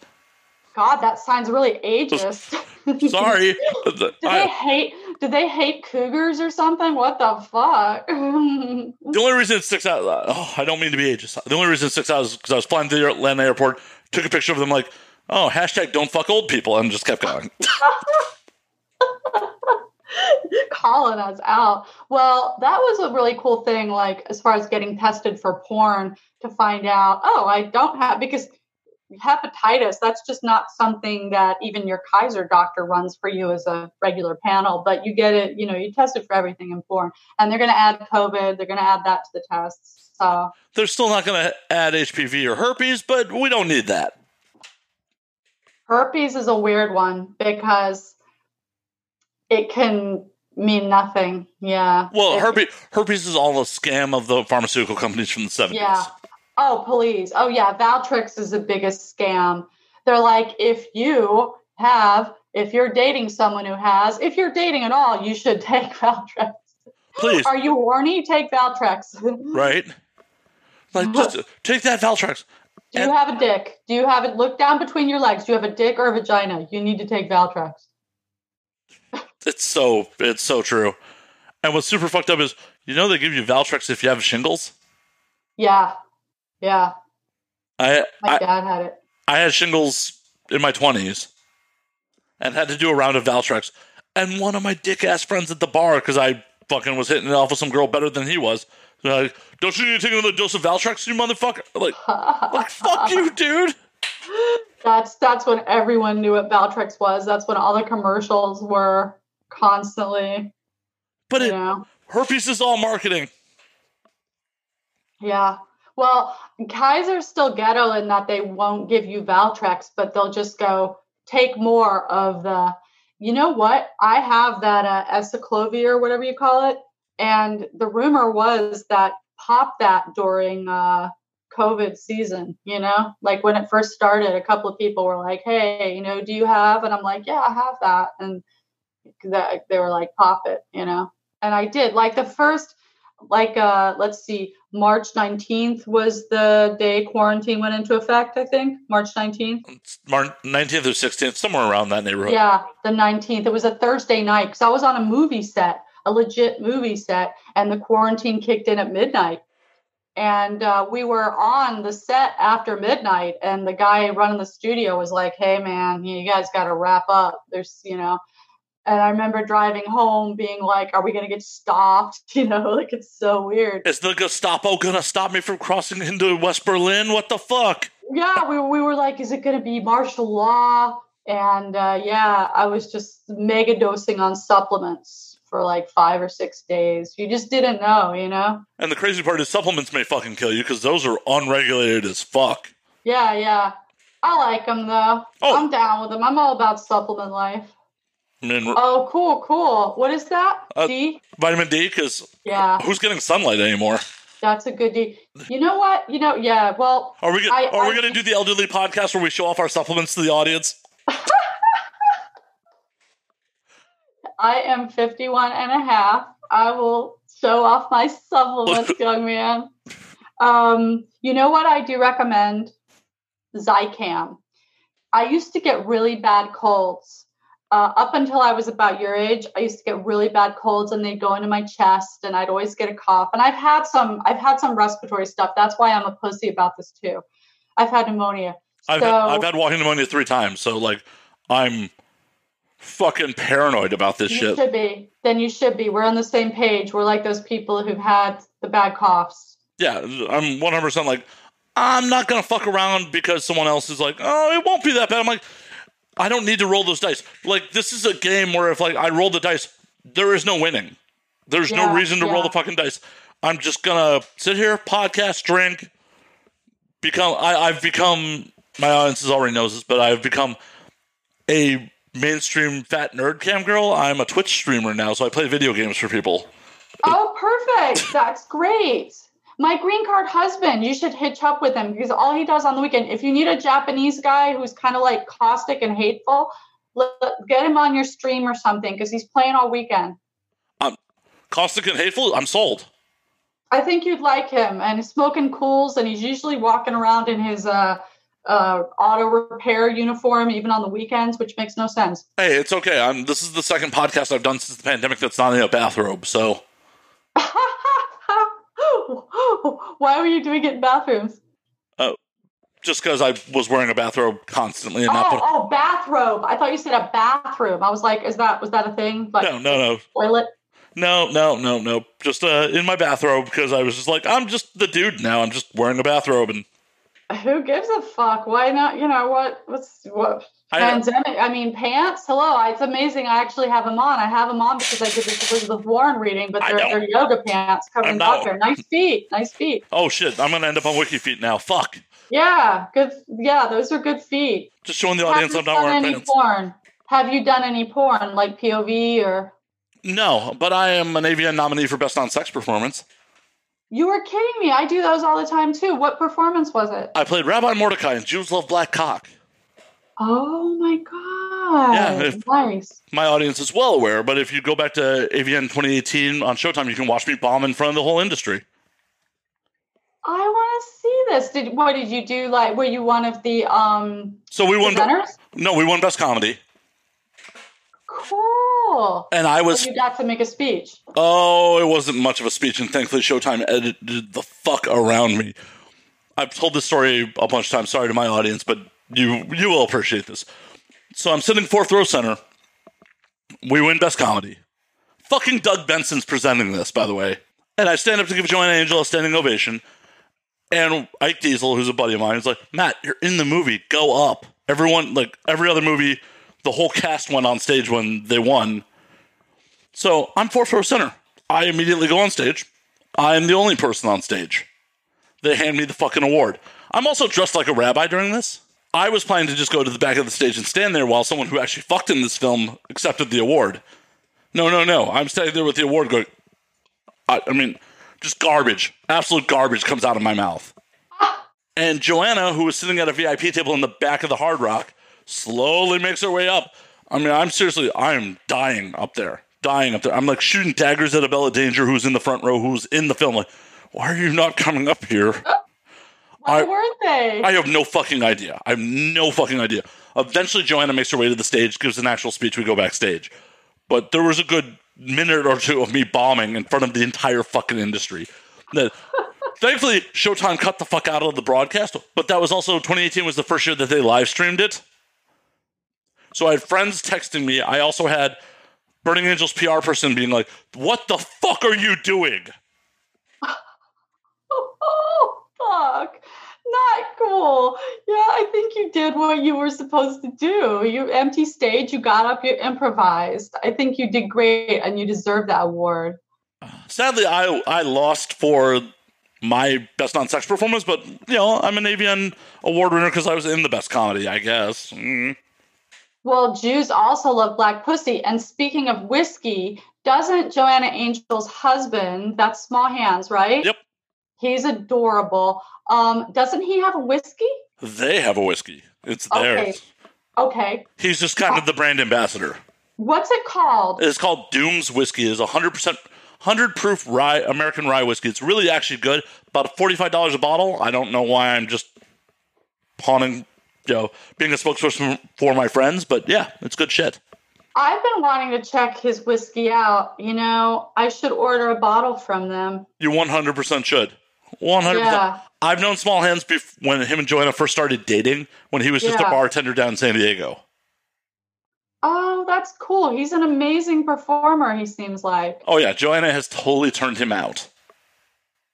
God, that sign's really ageist. (laughs) Sorry. do they hate? Do they hate cougars or something? What the fuck? the only reason it sticks out. Oh, I don't mean to be ageist. The only reason it sticks out is because I was flying to the Atlanta airport, took a picture of them, like, oh, hashtag don't fuck old people, and just kept going. (laughs) (laughs) calling us out. Well, that was a really cool thing, like as far as getting tested for porn to find out, oh, I don't have because hepatitis, that's just not something that even your Kaiser doctor runs for you as a regular panel, but you get it, you know, you test it for everything in porn. And they're gonna add COVID, they're gonna add that to the tests. So they're still not gonna add HPV or herpes, but we don't need that. Herpes is a weird one because it can mean nothing. Yeah. Well, herpes herpes is all a scam of the pharmaceutical companies from the seventies. Yeah. Oh, please. Oh, yeah. Valtrex is the biggest scam. They're like, if you have, if you're dating someone who has, if you're dating at all, you should (laughs) take Valtrex. Please. Are you horny? Take Valtrex. (laughs) right. Like, just (laughs) take that Valtrex. Do you have a dick? Do you have it? Look down between your legs. Do you have a dick or a vagina? You need to take Valtrex. It's so it's so true. And what's super fucked up is you know they give you Valtrex if you have shingles. Yeah, yeah. I my I, dad had it. I had shingles in my twenties, and had to do a round of Valtrex. And one of my dick ass friends at the bar, because I fucking was hitting it off with some girl better than he was. Like, don't you need to take another dose of Valtrex, you motherfucker? Like, like fuck you, (laughs) dude. That's that's when everyone knew what Valtrex was. That's when all the commercials were constantly. But it, know. herpes is all marketing. Yeah. Well, Kaiser's still ghetto in that they won't give you Valtrex, but they'll just go take more of the. You know what? I have that uh, Esclovir or whatever you call it, and the rumor was that pop that during uh, COVID season. You know, like when it first started, a couple of people were like, "Hey, you know, do you have?" And I'm like, "Yeah, I have that," and that they were like, "Pop it," you know, and I did. Like the first like uh let's see march 19th was the day quarantine went into effect i think march 19th March 19th or 16th, somewhere around that neighborhood. yeah the 19th it was a thursday night because i was on a movie set a legit movie set and the quarantine kicked in at midnight. And uh, we were on the set after midnight and the guy running the studio was like hey man you guys got to wrap up. There's you know and i remember driving home being like are we going to get stopped (laughs) you know like it's so weird Is the Gestapo gonna stop me from crossing into West Berlin? What the fuck? yeah, we, we were like, is it going to be martial law? And uh, yeah, I was just mega dosing on supplements for like five or six days. You just didn't know, you know? And the crazy part is supplements may fucking kill you because those are unregulated as fuck. Yeah, yeah. I like them though. Oh. I'm down with them. I'm all about supplement life. I mean, Oh, cool, cool. What is that? Uh, D? vitamin D because Yeah, who's getting sunlight anymore? that's a good D. You know what? You know, yeah. Well, Are we gonna, I- are we gonna do the elderly podcast where we show off our supplements to the audience? (laughs) I am 51 and a half. I will show off my supplements, (laughs) young man. Um, you know what I do recommend? Zicam. I used to get really bad colds. Uh, up until I was about your age, I used to get really bad colds, and they'd go into my chest, and I'd always get a cough. And I've had some, I've had some respiratory stuff. That's why I'm a pussy about this too. I've had pneumonia. I've, so, had, I've had walking pneumonia three times, so like I'm fucking paranoid about this You shit. should be. Then you should be. We're on the same page. We're like those people who've had the bad coughs. Yeah, I'm 100 percent like I'm not gonna fuck around because someone else is like, oh, it won't be that bad. I'm like, I don't need to roll those dice. Like this is a game where if like I roll the dice, there is no winning. There's no reason to roll the fucking dice. I'm just gonna sit here, podcast, drink, become. I, I've become. My audience already knows this, but I've become a mainstream fat nerd cam girl. I'm a Twitch streamer now, so I play video games for people. Oh, perfect. That's great. My green card husband, you should hitch up with him because all he does on the weekend, if you need a Japanese guy who's kind of like caustic and hateful, get him on your stream or something because he's playing all weekend. Caustic and hateful. I'm sold. I think you'd like him. And he's smoking cools, and he's usually walking around in his uh, uh, auto repair uniform, even on the weekends, which makes no sense. Hey, it's okay. I'm. This is the second podcast I've done since the pandemic that's not in a bathrobe. So (laughs) (gasps) Why were you doing it in bathrooms? Oh, just because I was wearing a bathrobe constantly and not Oh, put. oh, bathrobe. I thought you said a bathroom. I was like, is that was that a thing? Like No, no, no, toilet? no, no, no, no. Just uh, in my bathrobe because I was just like, I'm just the dude now. I'm just wearing a bathrobe and Who gives a fuck? Why not? You know what? What's what? I- Pandemic. I mean, pants. Hello. It's amazing. I actually have them on. I have them on because I did this Elizabeth Warren reading, but they're, they're yoga pants I covering dog hair. Nice feet. Nice feet. oh shit, I'm gonna end up on WikiFeet now. Fuck. Yeah. Good. Yeah. Those are good feet. Just showing the audience I'm not wearing any pants. porn? Have you done any porn like POV or? No, but I am an AVN nominee for Best Non-Sex Performance. You were kidding me. I do those all the time too. What performance was it? I played Rabbi Mordecai in Jews Love Black Cock. Oh my god. Yeah, if- nice. My audience is well aware, but if you go back to AVN 2018 on Showtime, you can watch me bomb in front of the whole industry. I want to see this. Did what did you do? Like, were you one of the um So we won. presenters? No, we won Best Comedy, Cool. and I So was. you got to make a speech. Oh, it wasn't much of a speech, and thankfully Showtime edited the fuck around me. I've told this story a bunch of times. Sorry to my audience, but you you will appreciate this. So I'm sitting fourth row center, We win best comedy. Fucking Doug Benson's presenting this, by the way. And I stand up to give Joanna Angel a standing ovation. And Ike Diesel, who's a buddy of mine, is like, Matt, you're in the movie. Go up. Everyone, like every other movie, the whole cast went on stage when they won. So I'm fourth row center. I immediately go on stage. I am the only person on stage. They hand me the fucking award. I'm also dressed like a rabbi during this. I was planning to just go to the back of the stage and stand there while someone who actually fucked in this film accepted the award. No, no, no. I'm standing there with the award going, I, I mean, just garbage. Absolute garbage comes out of my mouth. And Joanna, who was sitting at a VIP table in the back of the Hard Rock, slowly makes her way up. I mean, I'm seriously, I'm dying up there. Dying up there. I'm like shooting daggers at Abella Danger, who's in the front row, who's in the film. Like, why are you not coming up here? Why I- weren't they? I have no fucking idea. I have no fucking idea. Eventually, Joanna makes her way to the stage, gives an actual speech. We go backstage. But there was a good minute or two of me bombing in front of the entire fucking industry. That (laughs) thankfully Showtime cut the fuck out of the broadcast. But that was also 2018 was the first year that they live streamed it. So I had friends texting me. I also had Burning Angels PR person being like, "What the fuck are you doing?" (laughs) oh, fuck. Not cool. Yeah, I think you did what you were supposed to do. You empty stage, you got up, you improvised. I think you did great and you deserve that award. Sadly, I I lost for my best non-sex performance, but you know I'm an AVN award winner because I was in the best comedy, I guess. Mm. Well, Jews also love black pussy. And speaking of whiskey, doesn't Joanna Angel's husband, that's Small Hands, right? Yep. He's adorable. Um, doesn't he have a whiskey? They have a whiskey. It's Okay. theirs. Okay. He's just kind of the brand ambassador. What's it called? It's called Doom's whiskey. It's 100% 100 proof rye American rye whiskey. It's really actually good. About $45 a bottle. I don't know why I'm just pawning, you know, being a spokesperson for my friends, but yeah, it's good shit. I've been wanting to check his whiskey out. You know, I should order a bottle from them. You 100% should. 100%. I've known Small Hands bef- when him and Joanna first started dating, when he was just a bartender down in San Diego. Oh, that's cool. He's an amazing performer, he seems like. Oh, yeah. Joanna has totally turned him out.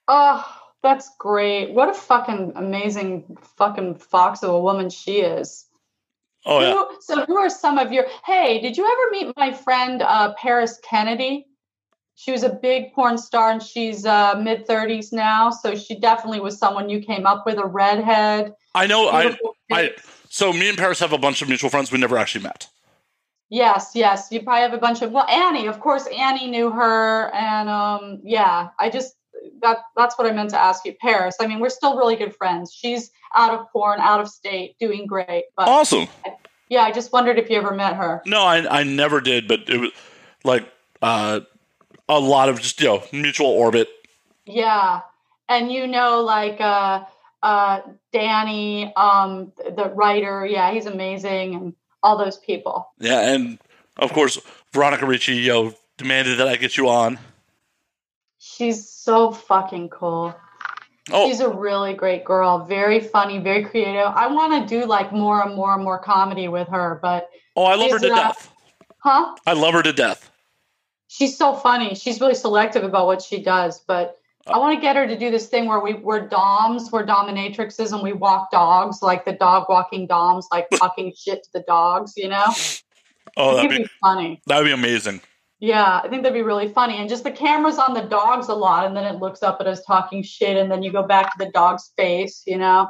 Oh, that's great. What a fucking amazing fucking fox of a woman she is. Oh, yeah. So who are some of your hey, did you ever meet my friend uh, Paris Kennedy? She was a big porn star and she's uh, mid 30s now. So she definitely was someone you came up with, a redhead. I know. I, I, so me and Paris have a bunch of mutual friends we never actually met. Yes, yes. You probably have a bunch of well, Annie, of course, Annie knew her, and um, yeah. I just that that's what I meant to ask you, Paris. I mean, we're still really good friends. She's out of porn, out of state, doing great. But Awesome. yeah, I just wondered if you ever met her. No, I, I never did, but it was like uh, a lot of just, you know, mutual orbit. Yeah, and you know, like uh, uh, Danny, um, the writer. Yeah, he's amazing, and all those people. Yeah. And of course, Veronica Ricci, you know, demanded that I get you on. She's so fucking cool. Oh, She's a really great girl, very funny, very creative. I want to do like more and more and more comedy with her, but oh, I love her to that- death. huh? I love her to death. She's so funny. She's really selective about what she does, but oh. I want to get her to do this thing where we we're doms, we're dominatrixes, and we walk dogs like the dog walking doms, like (laughs) talking shit to the dogs. You know, Oh, that'd be be, funny. that'd be amazing. Yeah, I think that'd be really funny. And just the camera's on the dogs a lot, and then it looks up at us talking shit, and then you go back to the dog's face. You know.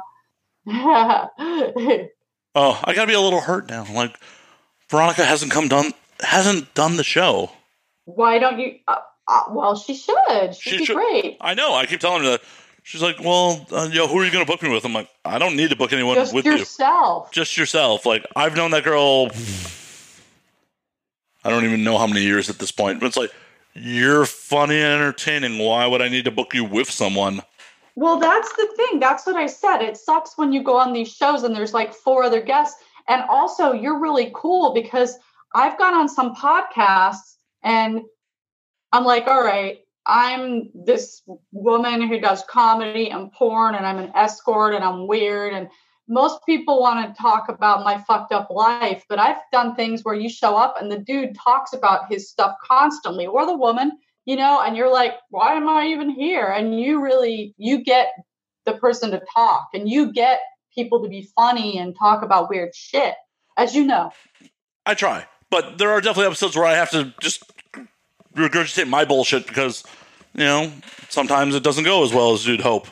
(laughs) Oh, I gotta be a little hurt now. Like, Veronica hasn't come done, hasn't done the show. Why don't you? Uh, uh, well, she should. She'd She be should- great. I know. I keep telling her that. She's like, well, uh, yo, who are you gonna book me with? I'm like, I don't need to book anyone Just with you. yourself. just yourself. Like I've known that girl. I don't even know how many years at this point, but it's like you're funny and entertaining. Why would I need to book you with someone? Well, that's the thing. That's what I said. It sucks when you go on these shows and there's like four other guests. And also, you're really cool because I've gone on some podcasts and I'm like, all right, I'm this woman who does comedy and porn and I'm an escort and I'm weird and most people want to talk about my fucked up life, but I've done things where you show up and the dude talks about his stuff constantly, or the woman, you know, and you're like, why am I even here? And you really, you get the person to talk and you get people to be funny and talk about weird shit, as you know. I try, but there are definitely episodes where I have to just regurgitate my bullshit because, you know, sometimes it doesn't go as well as you'd hope.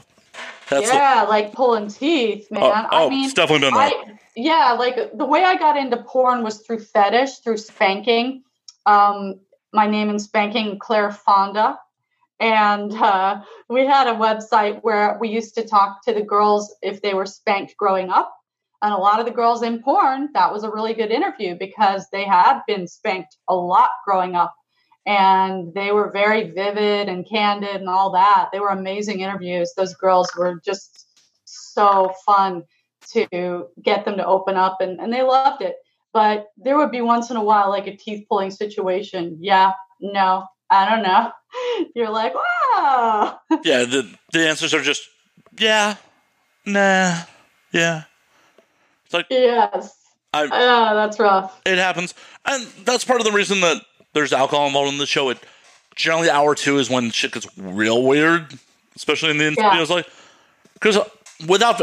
That's yeah, the, like pulling teeth, man. Oh, I oh, mean, it's definitely been that. I, yeah, like the way I got into porn was through fetish, through spanking. Um, my name in spanking, Claire Fonda. And uh, we had a website where we used to talk to the girls if they were spanked growing up. And a lot of the girls in porn, that was a really good interview because they had been spanked a lot growing up and they were very vivid and candid and all that. They were amazing interviews. Those girls were just so fun to get them to open up and, and they loved it. But there would be once in a while like a teeth pulling situation. Yeah, no, I don't know. (laughs) You're like, wow. Yeah, the the answers are just yeah, nah, yeah. It's like yes. I, yeah, that's rough. It happens, and that's part of the reason that there's alcohol involved in the show. It generally hour two is when shit gets real weird, especially in the yeah. like because without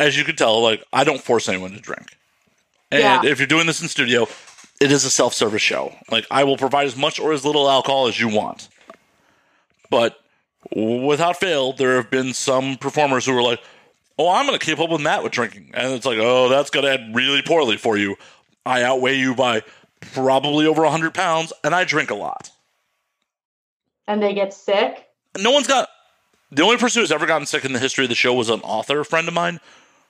as you can tell, like I don't force anyone to drink, and Yeah. if you're doing this in studio, it is a self service show. Like I will provide as much or as little alcohol as you want, but without fail, there have been some performers who were like. Oh, I'm going to keep up with Matt with drinking. And it's like, oh, that's going to end really poorly for you. I outweigh you by probably over 100 pounds, and I drink a lot. And they get sick. No one's got. The only person who's ever gotten sick in the history of the show was an author friend of mine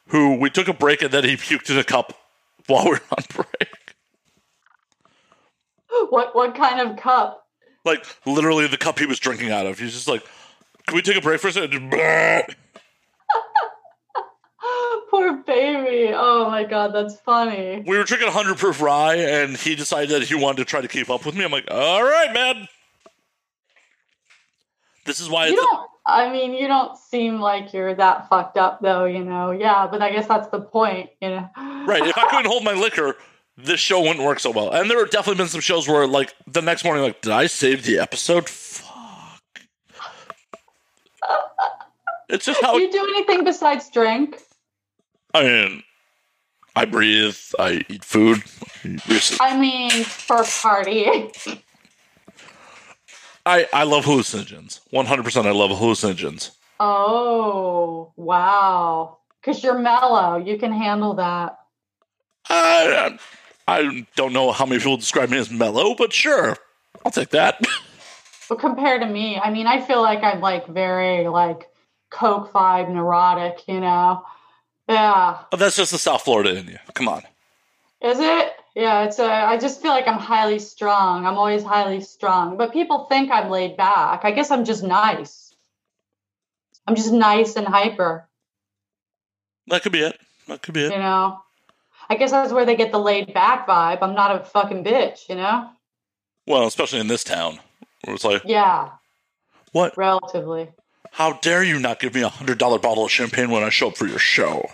who we took a break and then he (laughs) puked in a cup while we were on (laughs) break. (gasps) What what kind of cup? Like literally the cup he was drinking out of. He's just like, "Can we take a break for a second? (laughs) Poor baby. Oh my god, that's funny. we were drinking 100 proof rye and he decided that he wanted to try to keep up with me. I'm like, all right, man. This is why You don't I mean, you don't seem like you're that fucked up though, you know. Yeah, but I guess that's the point, you know. (laughs) right. If I couldn't hold my liquor, this show wouldn't work so well. And there have definitely been some shows where, like, the next morning, like, did I save the episode? Fuck. It's just how Do you do anything besides drink? I mean. I breathe. I eat food. I eat Reese's. I mean, for party. (laughs) I, I love hallucinogens. 100% I love hallucinogens. Oh, wow. Because you're mellow. You can handle that. I, I don't know how many people describe me as mellow, but sure. I'll take that. (laughs) But compared to me, I mean, I feel like I'm like very like Coke 5 neurotic, you know? Yeah. Oh, That's just the South Florida in you. Come on. Is it? Yeah, it's a, I just feel like I'm highly strong. I'm always highly strong. But people think I'm laid back. I guess I'm just nice. I'm just nice and hyper, That could be it. That could be it. you know? I guess that's where they get the laid back vibe. I'm not a fucking bitch, you know? Well, especially in this town. Where it's like, Yeah, what? relatively. How dare you not give me a $100 bottle of champagne when I show up for your show?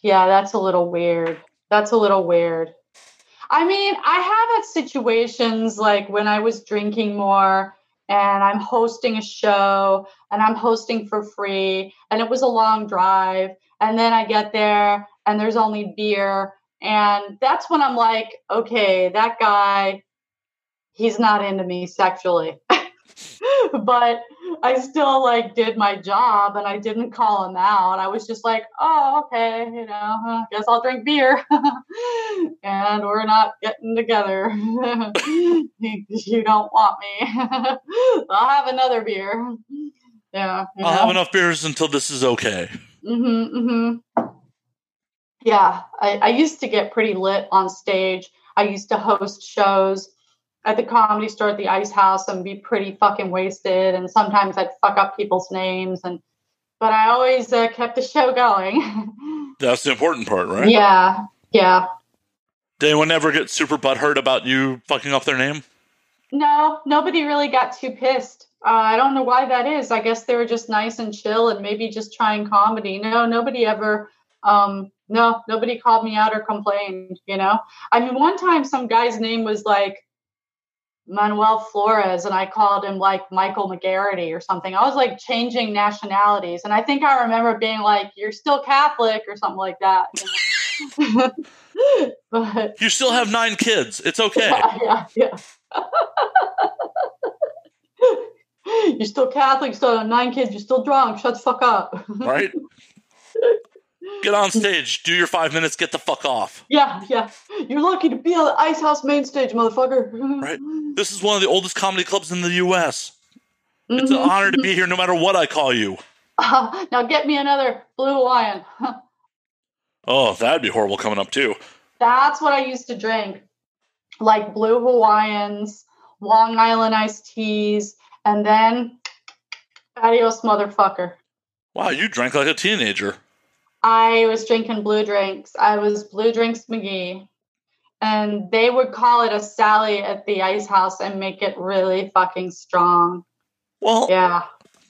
Yeah, that's a little weird. That's a little weird. I mean, I have had situations like when I was drinking more and I'm hosting a show and I'm hosting for free and it was a long drive and then I get there and there's only beer and that's when I'm like, okay, that guy he's not into me sexually. (laughs) but I still like did my job and I didn't call him out. I was just like, oh, okay, you know, I guess I'll drink beer. (laughs) and we're not getting together. (laughs) you don't want me. I'll have another beer. Yeah. I'll know? have enough beers until this is okay. Mm-hmm, mm-hmm. Yeah, I, I used to get pretty lit on stage. I used to host shows at the comedy store at the Ice House and be pretty fucking wasted. And sometimes I'd fuck up people's names. And but I always uh, kept the show going. (laughs) That's the important part, right? yeah, yeah. Did anyone ever get super butthurt about you fucking up their name? No, nobody really got too pissed. Uh, I don't know why that is. I guess they were just nice and chill and maybe just trying comedy. No, nobody ever Um, no, nobody called me out or complained, you know? I mean, one time some guy's name was like Manuel Flores, and I called him like Michael McGarity or something. I was like changing nationalities. And I think I remember being like, You're still Catholic or something like that. You (laughs) know? but you still have nine kids. It's (laughs) okay. Yeah, yeah. yeah. (laughs) you're still Catholic, still have nine kids, you're still drunk. Shut the fuck up. right? Get on stage, do your five minutes, get the fuck off. Yeah, yeah. You're lucky to be on the Ice House main stage, motherfucker. (laughs) right. This is one of the oldest comedy clubs in the U.S. Mm-hmm. It's an mm-hmm. honor to be here, no matter what I call you. Uh, (laughs) now get me another blue Hawaiian. (laughs) oh, that'd be horrible coming up too. That's what I used to drink, like blue Hawaiians, Long Island iced teas, and then adios, motherfucker. Wow, you drank like a teenager. I was drinking blue drinks. I was Blue Drinks McGee. And they would call it a Sally at the ice house and make it really fucking strong. Well, yeah.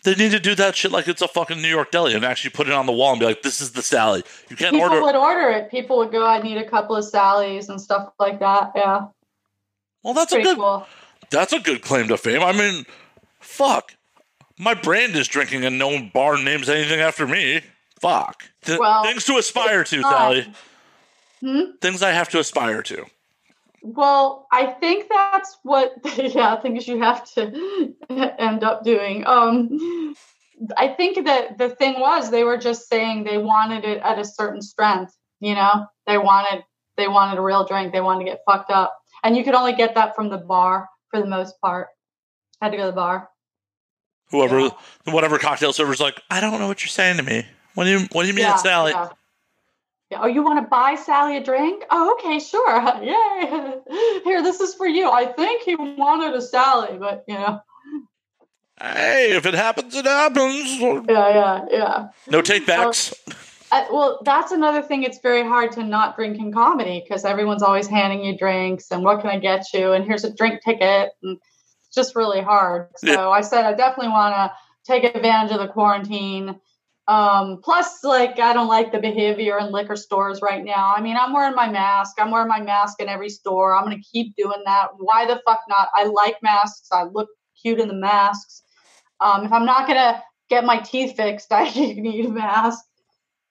They need to do that shit like it's a fucking New York deli and actually put it on the wall and be like, "This is the Sally." You can't People order. People would order it. People would go, "I need a couple of Sallys and stuff like that." Yeah. Well, that's Pretty a good. Cool. That's a good claim to fame. I mean, fuck. My brand is drinking and no bar names anything after me. Fuck. Th- well, things to aspire to, Sally. Hmm? Things I have to aspire to. Well, I think that's what, (laughs) yeah, things you have to (laughs) end up doing. Um, I think that the thing was they were just saying they wanted it at a certain strength. You know, they wanted they wanted a real drink. They wanted to get fucked up, and you could only get that from the bar for the most part. Had to go to the bar. Whoever, yeah. whatever cocktail server's like, I don't know what you're saying to me. What do you What do you mean, yeah, Sally? Yeah. yeah. Oh, you want to buy Sally a drink? Oh, okay, sure. (laughs) Yay! Here, this is for you. I think he wanted a Sally, but you know. Hey, if it happens, it happens. Yeah, yeah, yeah. No takebacks. Uh, well, that's another thing. It's very hard to not drink in comedy because everyone's always handing you drinks and what can I get you? And here's a drink ticket. And it's just really hard. So yeah. I said I definitely want to take advantage of the quarantine um, plus, like, I don't like the behavior in liquor stores right now. I mean, I'm wearing my mask. I'm wearing my mask in every store. I'm going to keep doing that. Why the fuck not? I like masks. I look cute in the masks. Um, if I'm not going to get my teeth fixed, (laughs) I need a mask.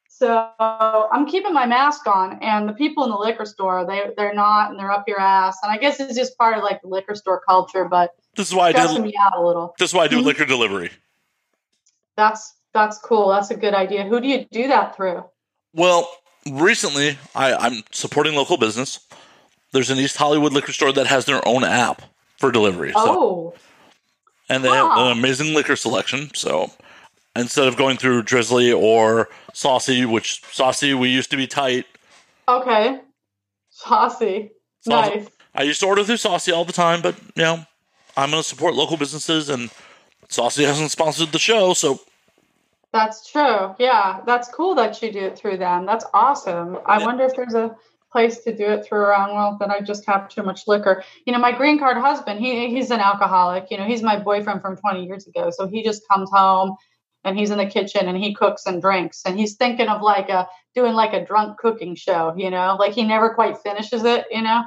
So I'm keeping my mask on, and the people in the liquor store, they they're not, and they're up your ass. And I guess it's just part of like the liquor store culture. But this is why I do me out a little. This is why I do mm-hmm. liquor delivery. That's that's cool. That's a good idea. Who do you do that through? Well, recently I, I'm supporting local business. There's an East Hollywood liquor store that has their own app for delivery. So, oh. And they huh. have an amazing liquor selection. So instead of going through Drizly or Saucey, which Saucey we used to be tight. Okay. Saucey. Saucey. Nice. I used to order through Saucey all the time, but you know, I'm going to support local businesses, and Saucey hasn't sponsored the show, so that's true. Yeah, that's cool that you do it through them. That's awesome. I yeah. wonder if there's a place to do it through around well that I just have too much liquor. You know, my green card husband, he he's an alcoholic. You know, he's my boyfriend from 20 years ago. So he just comes home and he's in the kitchen and he cooks and drinks and he's thinking of like a doing like a drunk cooking show, you know, like he never quite finishes it, you know.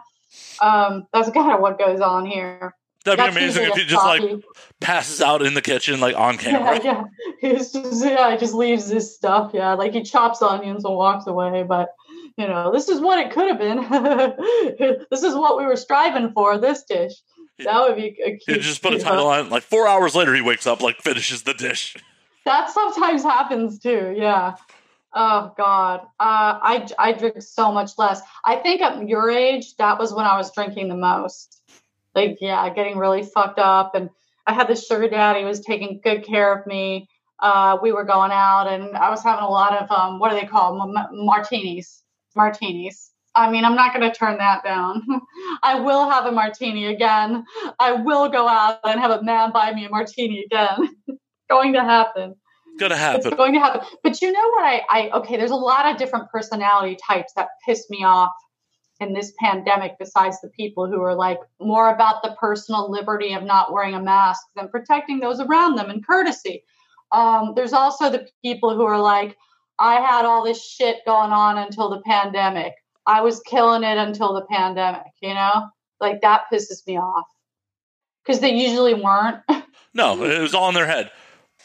Um, that's (laughs) kind of what goes on here. That'd be amazing if he just like passes out in the kitchen, like on (laughs) camera. Yeah, yeah. He's just yeah, he just leaves this stuff. Yeah, like he chops onions and walks away. But you know, this is what it could have been. (laughs) this is what we were striving for. This dish. That would be a cute. just put a title on. Like four hours later, he wakes up, like finishes the dish. That sometimes happens too. Yeah. Oh God, uh, I I drink so much less. I think at your age, that was when I was drinking the most like yeah, getting really fucked up. And I had this sugar daddy was taking good care of me. Uh, we were going out, and I was having a lot of um, what do they call M- martinis? Martinis. I mean, I'm not going to turn that down. (laughs) I will have a martini again. I will go out and have a man buy me a martini again. (laughs) going to happen. Gonna happen. It's going to happen. But you know what? I, I okay. There's a lot of different personality types that piss me off in this pandemic besides the people who are like more about the personal liberty of not wearing a mask than protecting those around them and courtesy. Um, there's also the people who are like, I had all this shit going on until the pandemic. I was killing it until the pandemic, you know? Like that pisses me off. Because they usually weren't. (laughs) No, it was all in their head.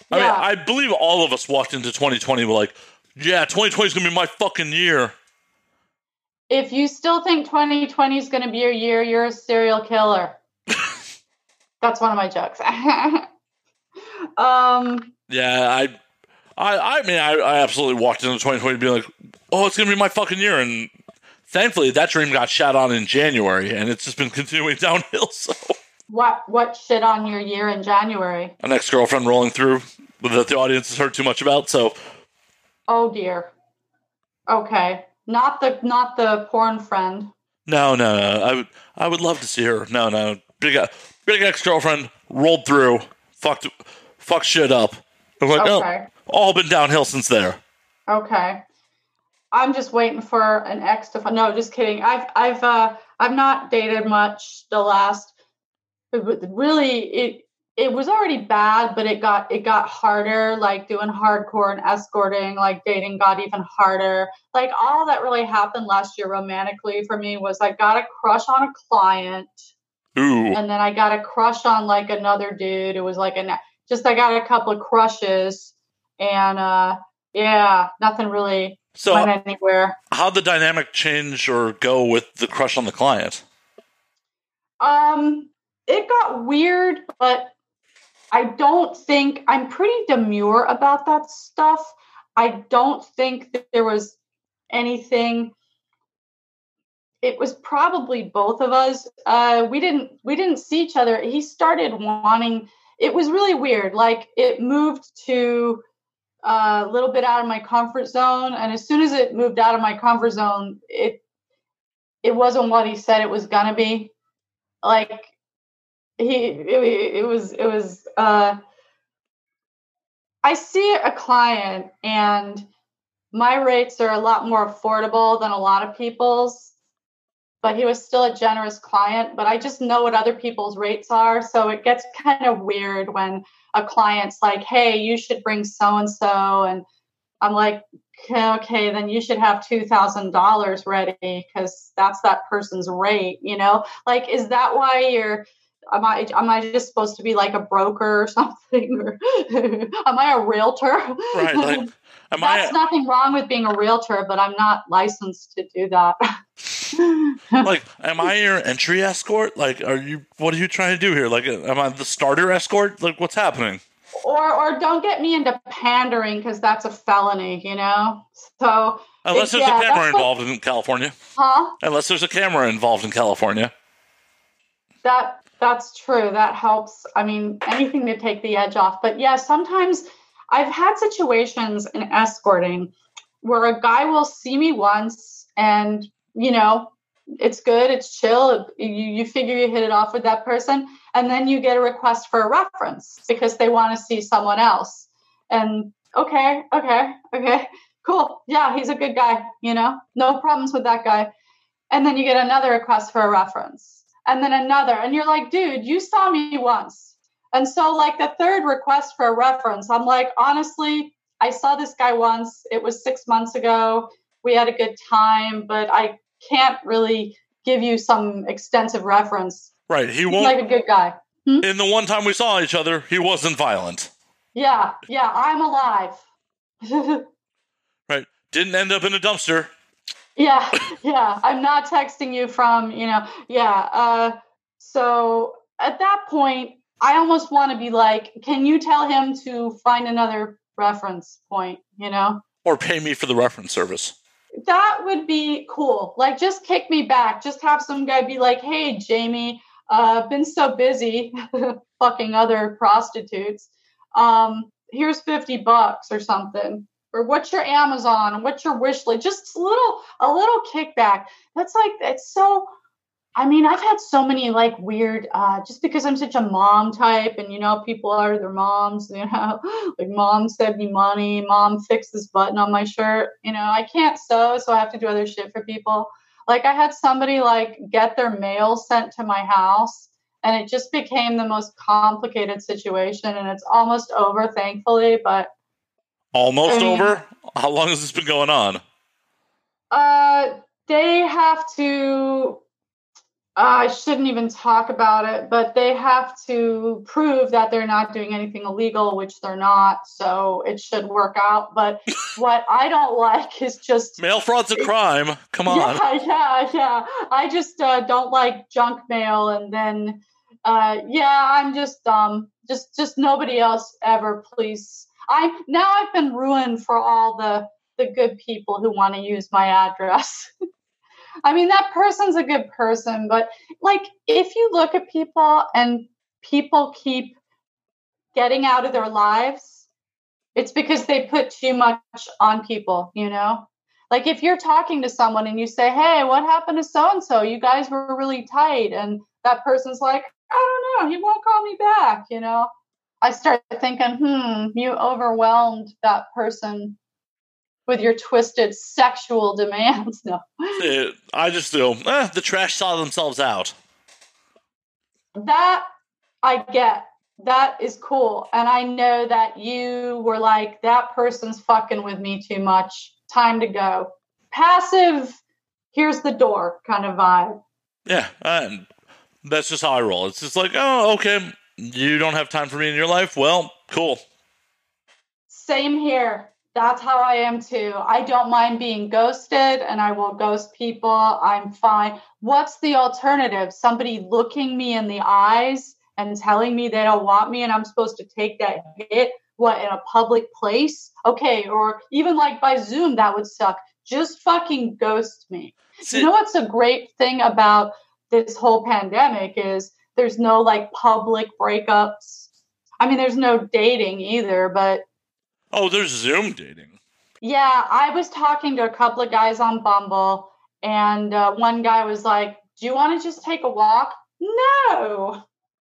I Yeah. mean, I believe all of us walked into 2020 with like, yeah, 2020 is gonna be my fucking year. If you still think 2020 is going to be your year, you're a serial killer. (laughs) That's one of my jokes. (laughs) um, Yeah, I, I, I mean, I, I absolutely walked into 2020 being like, oh, it's gonna be my fucking year, and thankfully that dream got shot on in January, and it's just been continuing (laughs) downhill. So, what what shit on your year in January? an ex girlfriend rolling through that the audience has heard too much about. So, Oh dear. Okay, not the not the porn friend. no, no, no, I would, I would love to see her. No, no, big, big ex girlfriend rolled through, fucked, fucked shit up. I'm like, oh, Okay. all been downhill since there. Okay. I'm just waiting for an ex to. fi- No, just kidding. I've I've uh I've not dated much the last. Really, it it was already bad, but it got it got harder. Like doing hardcore and escorting, like dating got even harder. Like all that really happened last year romantically for me was I got a crush on a client, Ooh, and then I got a crush on like another dude. It was like an just I got a couple of crushes, and uh yeah, nothing really so went anywhere. how'd the dynamic change or go with the crush on the client? Um, it got weird, but I don't think I'm pretty demure about that stuff. I don't think that there was anything. It was probably both of us. Uh, we didn't we didn't see each other. He started wanting. It was really weird. Like it moved to uh, a little bit out of my comfort zone, and as soon as it moved out of my comfort zone, it it wasn't what he said it was gonna be like he it, was it was uh i see a client and my rates are a lot more affordable than a lot of people's but he was still a generous client but i just know what other people's rates are. So it gets kind of weird when a client's like hey you should bring so and so and i'm like okay, okay then you should have $2000 ready because that's that person's rate you know? Like is that why you're am i am i just supposed to be like a broker or (laughs) something or am i a realtor Right, like, (laughs) am that's I nothing wrong with being a realtor but i'm not licensed to do that (laughs) like, am I your entry escort? Like, are you? What are you trying to do here? Like, am I the starter escort? Like, what's happening? or or don't get me into pandering because that's a felony you know so Unless there's yeah, a camera that's what- involved in California. huh Unless there's a camera involved in California. that that's true. That helps i mean anything to take the edge off. But yeah sometimes i've had situations in escorting where a guy will see me once and you know it's good it's chill you, you figure you hit it off with that person and then you get a request for a reference because they want to see someone else. And okay okay okay cool. Yeah he's a good guy you know? No problems with that guy. And then you get another request for a reference and then another and you're like dude you saw me once and so like the third request for a reference i'm like honestly i saw this guy once it was six months ago we had a good time but i can't really give you some extensive reference Right. He he's won't. like a good guy hmm? in the one time we saw each other, he wasn't violent. yeah yeah i'm alive (laughs) Right. Didn't end up in a dumpster. Yeah yeah. I'm not texting you from you know yeah uh so at that point i almost want to be like can you tell him to find another reference point? You know? Or pay me for the reference service. that would be cool. Like just kick me back. Just have some guy be like hey jamie uh been so busy (laughs) fucking other prostitutes. Um here's 50 bucks or something or what's your amazon what's your wish list just a little a little kickback. That's like it's so i mean i've had so many like weird uh just because i'm such a mom type and you know people are their moms (laughs) you know like mom sent me money mom fixed this button on my shirt you know i can't sew so i have to do other shit for people. Like i had somebody like get their mail sent to my house and it just became the most complicated situation and it's almost over thankfully but Almost over. How long has this been going on? Uh, they have to. I shouldn't even talk about it, but they have to prove that they're not doing anything illegal, which they're not. So it should work out. But (laughs) what I don't like is just Mail fraud's a crime. Come on. Yeah, (laughs) yeah, yeah. I just uh, don't like junk mail, and then, uh, yeah, I'm just um, just just nobody else ever. Please, I now I've been ruined for all the the good people who want to use my address. (laughs) I mean, that person's a good person, but like, if you look at people and people keep getting out of their lives, it's because they put too much on people, you know? Like if you're talking to someone and you say, "Hey, what happened to so and so? You guys were really tight," and that person's like, "I don't know. He won't call me back." You know, I start thinking, "Hmm, you overwhelmed that person with your twisted sexual (laughs) demands." No, Eh, I just feel eh, the trash saw themselves out. that I get. That is cool, and I know that you were like, "That person's fucking with me too much. Time to go." Passive. Here's the door kind of vibe. Yeah, and that's just how I roll. It's just like, oh, okay, you don't have time for me in your life. Well, cool. Same here. That's how I am too. I don't mind being ghosted and I will ghost people. I'm fine. What's the alternative? Somebody looking me in the eyes and telling me they don't want me and I'm supposed to take that hit? What, in a public place? Okay, or even like by Zoom, that would suck. Just fucking ghost me. You know what's a great thing about this whole pandemic is there's no like public breakups. I mean, there's no dating either, but oh, there's Zoom dating. yeah, I was talking to a couple of guys on Bumble, and uh, one guy was like, Do you want to just take a walk? No,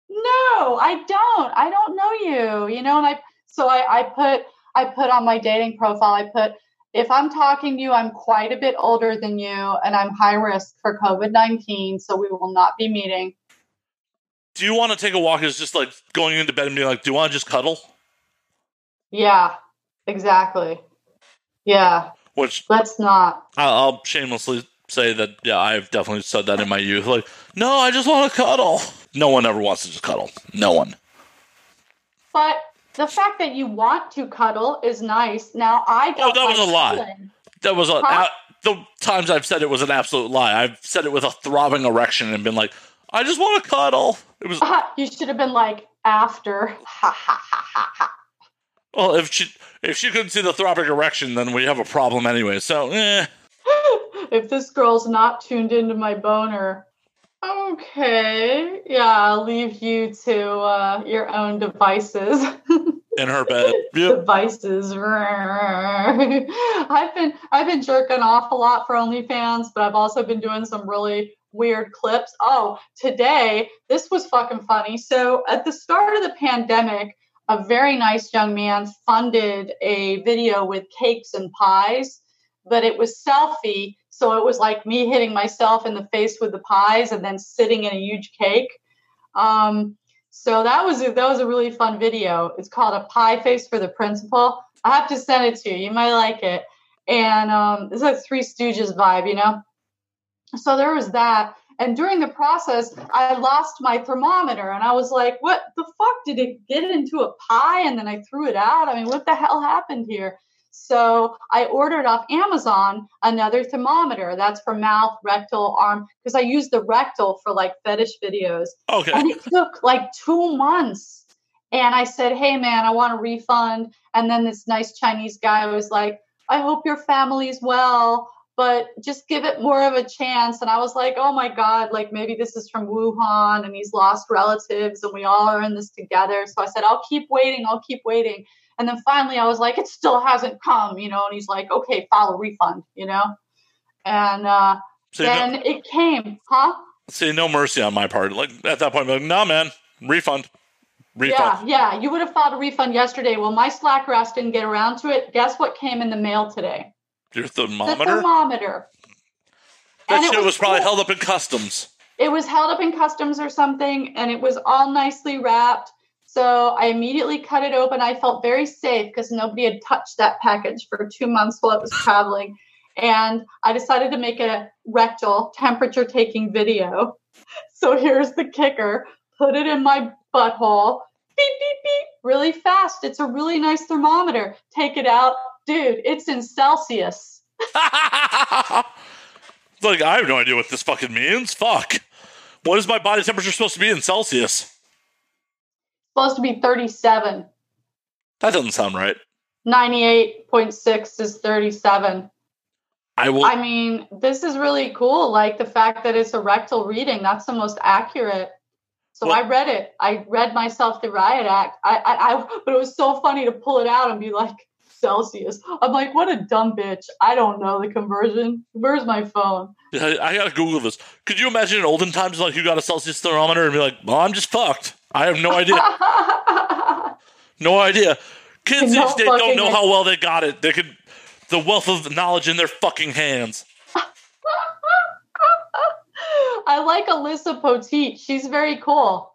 no, I don't. I don't know you, you know, and I, so I, I put, I put on my dating profile, I put, if I'm talking to you, I'm quite a bit older than you, and I'm high risk for COVID 19, so we will not be meeting. Do you want to take a walk? Is just like going into bed and being like, do you want to just cuddle? Yeah, exactly. Yeah, Which let's not. I'll, shamelessly say that, yeah, I've definitely said that in my youth. Like, no, I just want to cuddle. No one ever wants to just cuddle. No one. But the fact that you want to cuddle is nice. Now I don't. Oh, that was a lie. cuddling. That was a, Huh? the times I've said it was an absolute lie. I've said it with a throbbing erection and been like, I just want to cuddle. It was you should have been like after. Ha ha ha ha ha. well, if she if she couldn't see the throbbing erection, then we have a problem anyway. So, eh. (laughs) if this girl's not tuned into my boner, okay, yeah, I'll leave you to uh, your own devices. (laughs) in her bed. Yep. devices. (laughs) I've been I've been jerking off a lot for OnlyFans, but I've also been doing some really weird clips. Oh, today this was fucking funny. So at the start of the pandemic, a very nice young man funded a video with cakes and pies, but it was selfie. So it was like me hitting myself in the face with the pies and then sitting in a huge cake. Um, so that was a, that was a really fun video. It's called a pie face for the principal. I have to send it to you. You might like it. And um, it's like Three Stooges vibe, you know. So there was that. And during the process, I lost my thermometer, and I was like, "What the fuck? Did it get into a pie and then I threw it out? I mean, what the hell happened here?" So I ordered off Amazon another thermometer. That's for mouth, rectal, arm, because I use the rectal for like fetish videos Okay. and it took like two months. And I said, Hey man, I want a refund. And then this nice Chinese guy was like, I hope your family's well, but just give it more of a chance. And I was like, Oh my God, like maybe this is from Wuhan and he's lost relatives and we all are in this together. So I said, I'll keep waiting, I'll keep waiting. And then finally I was like, It still hasn't come, you know, and he's like, Okay, file a refund, you know? And uh, no, then it came, huh? see, no mercy on my part. Like at that point, I'm like, nah, man, refund, refund. Yeah, yeah. You would have filed a refund yesterday. Well, my Slack ass didn't get around to it. Guess what came in the mail today? Your The thermometer. thermometer. that and shit was was probably held up in customs. It was held up in customs or something, and it was all nicely wrapped. So I immediately cut it open. I felt very safe because nobody had touched that package for two months while I was traveling. And I decided to make a rectal temperature taking video. (laughs) So here's the kicker put it in my butthole, beep, beep, beep, really fast. It's a really nice thermometer. Take it out. Dude, it's in Celsius. (laughs) like, I have no idea what this fucking means. Fuck. What is my body temperature supposed to be in Celsius? supposed to be 37. That doesn't sound right. 98.6 is 37. I will. I mean, this is really cool. Like the fact that it's a rectal reading, that's the most accurate. So Well- I read it. I read myself the riot act. I, I, I, (laughs) but it was so funny to pull it out and be like Celsius. I'm like, what a dumb bitch. I don't know the conversion. Where's my phone? I, I gotta Google this. Could you imagine in olden times, like you got a Celsius thermometer and be like, "Well, I'm just fucked. I have no idea. (laughs) no idea." Kids No these days don't know how well they got it. They could, the wealth of knowledge in their fucking hands. (laughs) I like Alyssa Poteet. She's very cool.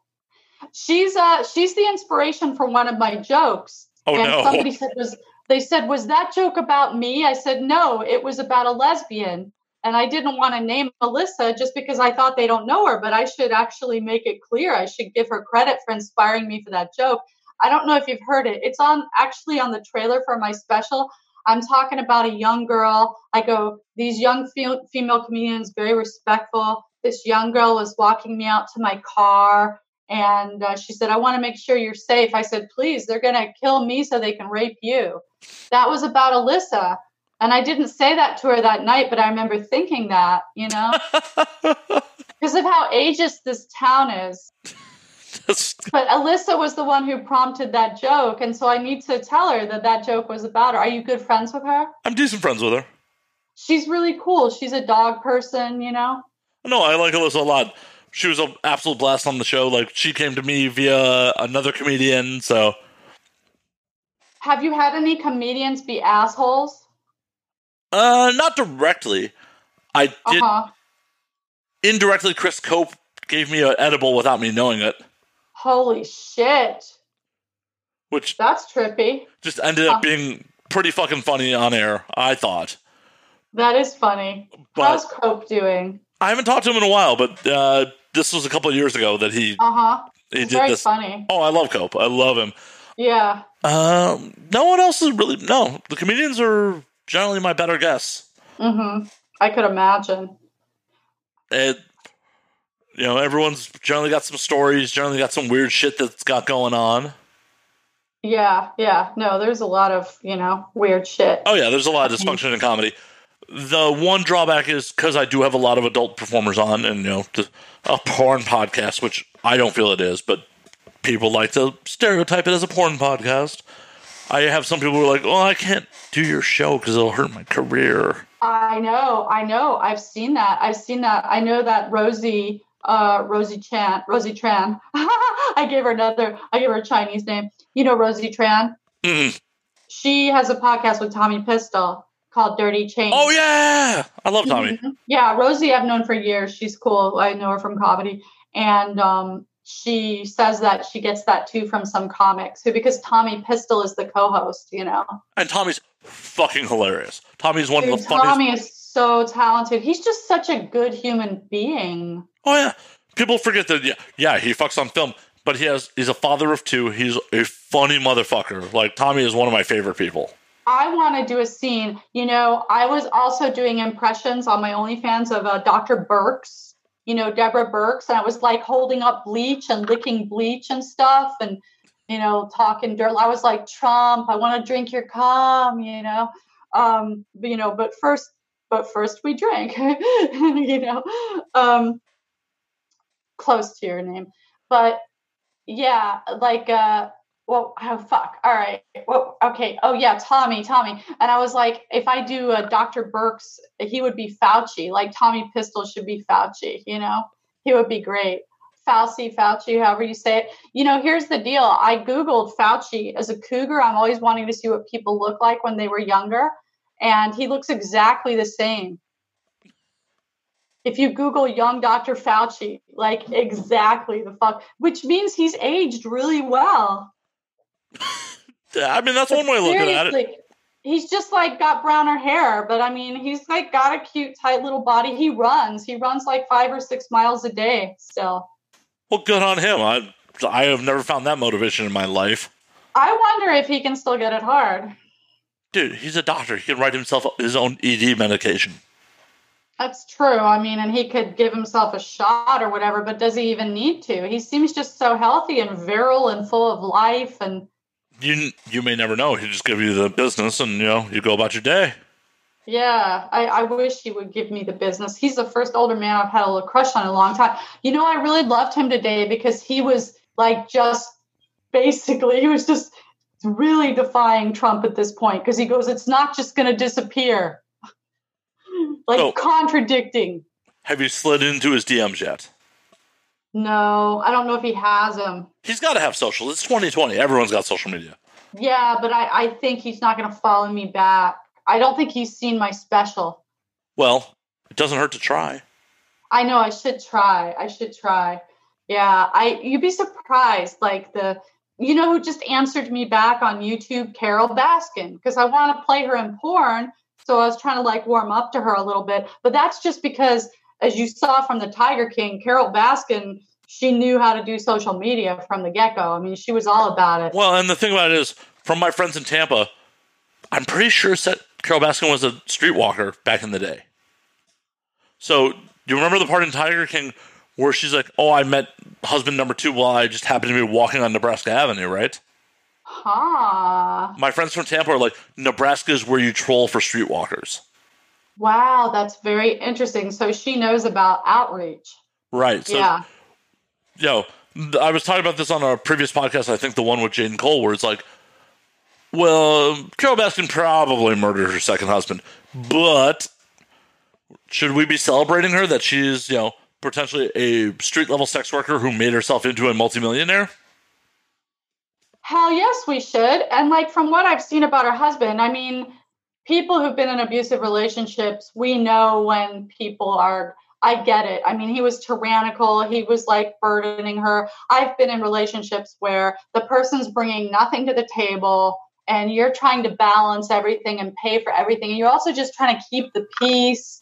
She's uh she's the inspiration for one of my jokes. Oh and no! somebody said was they said was that joke about me? I said no, it was about a lesbian. And I didn't want to name Melissa just because I thought they don't know her, but I should actually make it clear. I should give her credit for inspiring me for that joke. I don't know if you've heard it. It's on actually on the trailer for my special. I'm talking about a young girl. I go, oh, these young fe- female comedians, very respectful. This young girl was walking me out to my car and uh, she said, I want to make sure you're safe. I said, please, they're going to kill me so they can rape you. That was about Alyssa. And I didn't say that to her that night, but I remember thinking that, you know, (laughs) because of how ageist this town is. (laughs) But Alyssa was the one who prompted that joke. And so I need to tell her that that joke was about her. Are you good friends with her? I'm decent friends with her. She's really cool. She's a dog person, you know? No, I like Alyssa a lot. She was an absolute blast on the show. Like she came to me via another comedian, so Have you had any comedians be assholes? uh, not directly. I did huh. indirectly. Chris Cope gave me an edible without me knowing it, Holy shit. which That's trippy. just ended up Huh. being pretty fucking funny on air. I thought, That is funny. but How's Cope doing? I haven't talked to him in a while. But uh, this was a couple of years ago that he Uh huh. he It's did very this. funny. Oh, I love Cope. I love him. Yeah. Um, no one else is really no. The comedians are generally my better guess. Mm-hmm. I could imagine. It, you know, everyone's generally got some stories. Generally got some weird shit that's got going on. Yeah, yeah. No, there's a lot of, you know, weird shit. Oh yeah, there's a lot of dysfunction in comedy. The one drawback is because I do have a lot of adult performers on, and you know, the, a porn podcast, which I don't feel it is, but people like to stereotype it as a porn podcast. I have some people who are like, "Oh, I can't do your show because it'll hurt my career." I know, I know. I've seen that. I've seen that. I know that Rosie, uh, Rosie Chan, Rosie Tran. (laughs) I gave her another. I gave her a Chinese name. You know Rosie Tran. Mm. She has a podcast with Tommy Pistol called Dirty Chains. Oh yeah, I love Tommy. Mhm. Yeah, Rosie, I've known for years. She's cool. I know her from comedy, and um, she says that she gets that too from some comics. Who, because Tommy Pistol is the co-host, you know. And Tommy's fucking hilarious. Tommy's one Dude, of the funniest. Tommy is so talented. He's just such a good human being. Oh yeah, people forget that. Yeah, yeah, he fucks on film, but he has. He's a father of two. He's a funny motherfucker. Like Tommy is one of my favorite people. I want to do a scene. You know, I was also doing impressions on my OnlyFans of uh, Dr. Birx, you know, Deborah Birx, and I was like holding up bleach and licking bleach and stuff and, you know, talking dirt. I was like, Trump, I want to drink your cum, you know. Um, you know, but first, but first we drink, (laughs) you know, um, close to your name. But yeah, like, uh, well, (laughs) oh fuck. All right. Well, okay. Oh yeah, Tommy, Tommy. And I was like, if I do a Dr. Birx, he would be Fauci. Like Tommy Pistol should be Fauci. You know, he would be great. Fauci, Fauci, however you say it. You know, here's the deal. I googled Fauci as a cougar. I'm always wanting to see what people look like when they were younger, and he looks exactly the same. if you Google young Dr. Fauci, like exactly the fuck, which means he's aged really well. I mean, that's one way of looking at it. He's just like got browner hair, but I mean, he's like got a cute, tight little body. He runs. He runs like five or six miles a day still. Well, good on him. I I have never found that motivation in my life. I wonder if he can still get it hard. Dude, he's a doctor. He can write himself his own ED medication. That's true. I mean, and he could give himself a shot or whatever, but does he even need to? He seems just so healthy and virile and full of life and You you may never know. He just give you the business, and you know you go about your day. yeah, I, I wish he would give me the business. He's the first older man I've had a little crush on in a long time. You know, I really loved him today because he was like just basically he was just really defying Trump at this point because he goes, It's not just gonna disappear. (laughs) like Oh. contradicting. Have you slid into his DMs yet? No, I don't know if he has them. He's got to have social. It's 2020. Everyone's got social media. Yeah, but I, I think he's not going to follow me back. I don't think he's seen my special. Well, it doesn't hurt to try. I know I should try. I should try. Yeah, I you'd be surprised like the you know who just answered me back on YouTube, Carole Baskin, because I want to play her in porn. So I was trying to like warm up to her a little bit. But that's just because as you saw from the Tiger King, Carole Baskin, she knew how to do social media from the get-go. I mean, she was all about it. Well, and the thing about it is, from my friends in Tampa, I'm pretty sure that Carole Baskin was a streetwalker back in the day. So, do you remember the part in Tiger King where she's like, "Oh, I met husband number two while I just happened to be walking on Nebraska Avenue," right? Huh. My friends from Tampa are like, "Nebraska is where you troll for streetwalkers." Wow, that's very interesting. So she knows about outreach. Right. So, yeah. yo, I was talking about this on a previous podcast. I think the one with Jane Cole, where it's like, well, Carole Baskin probably murdered her second husband, but should we be celebrating her that she's, you know, potentially a street level sex worker who made herself into a multimillionaire? Hell yes, we should. And like from what I've seen about her husband, I mean, people who've been in abusive relationships, we know when people are. I get it. I mean, he was tyrannical. He was like burdening her. I've been in relationships where the person's bringing nothing to the table and you're trying to balance everything and pay for everything. And you're also just trying to keep the peace.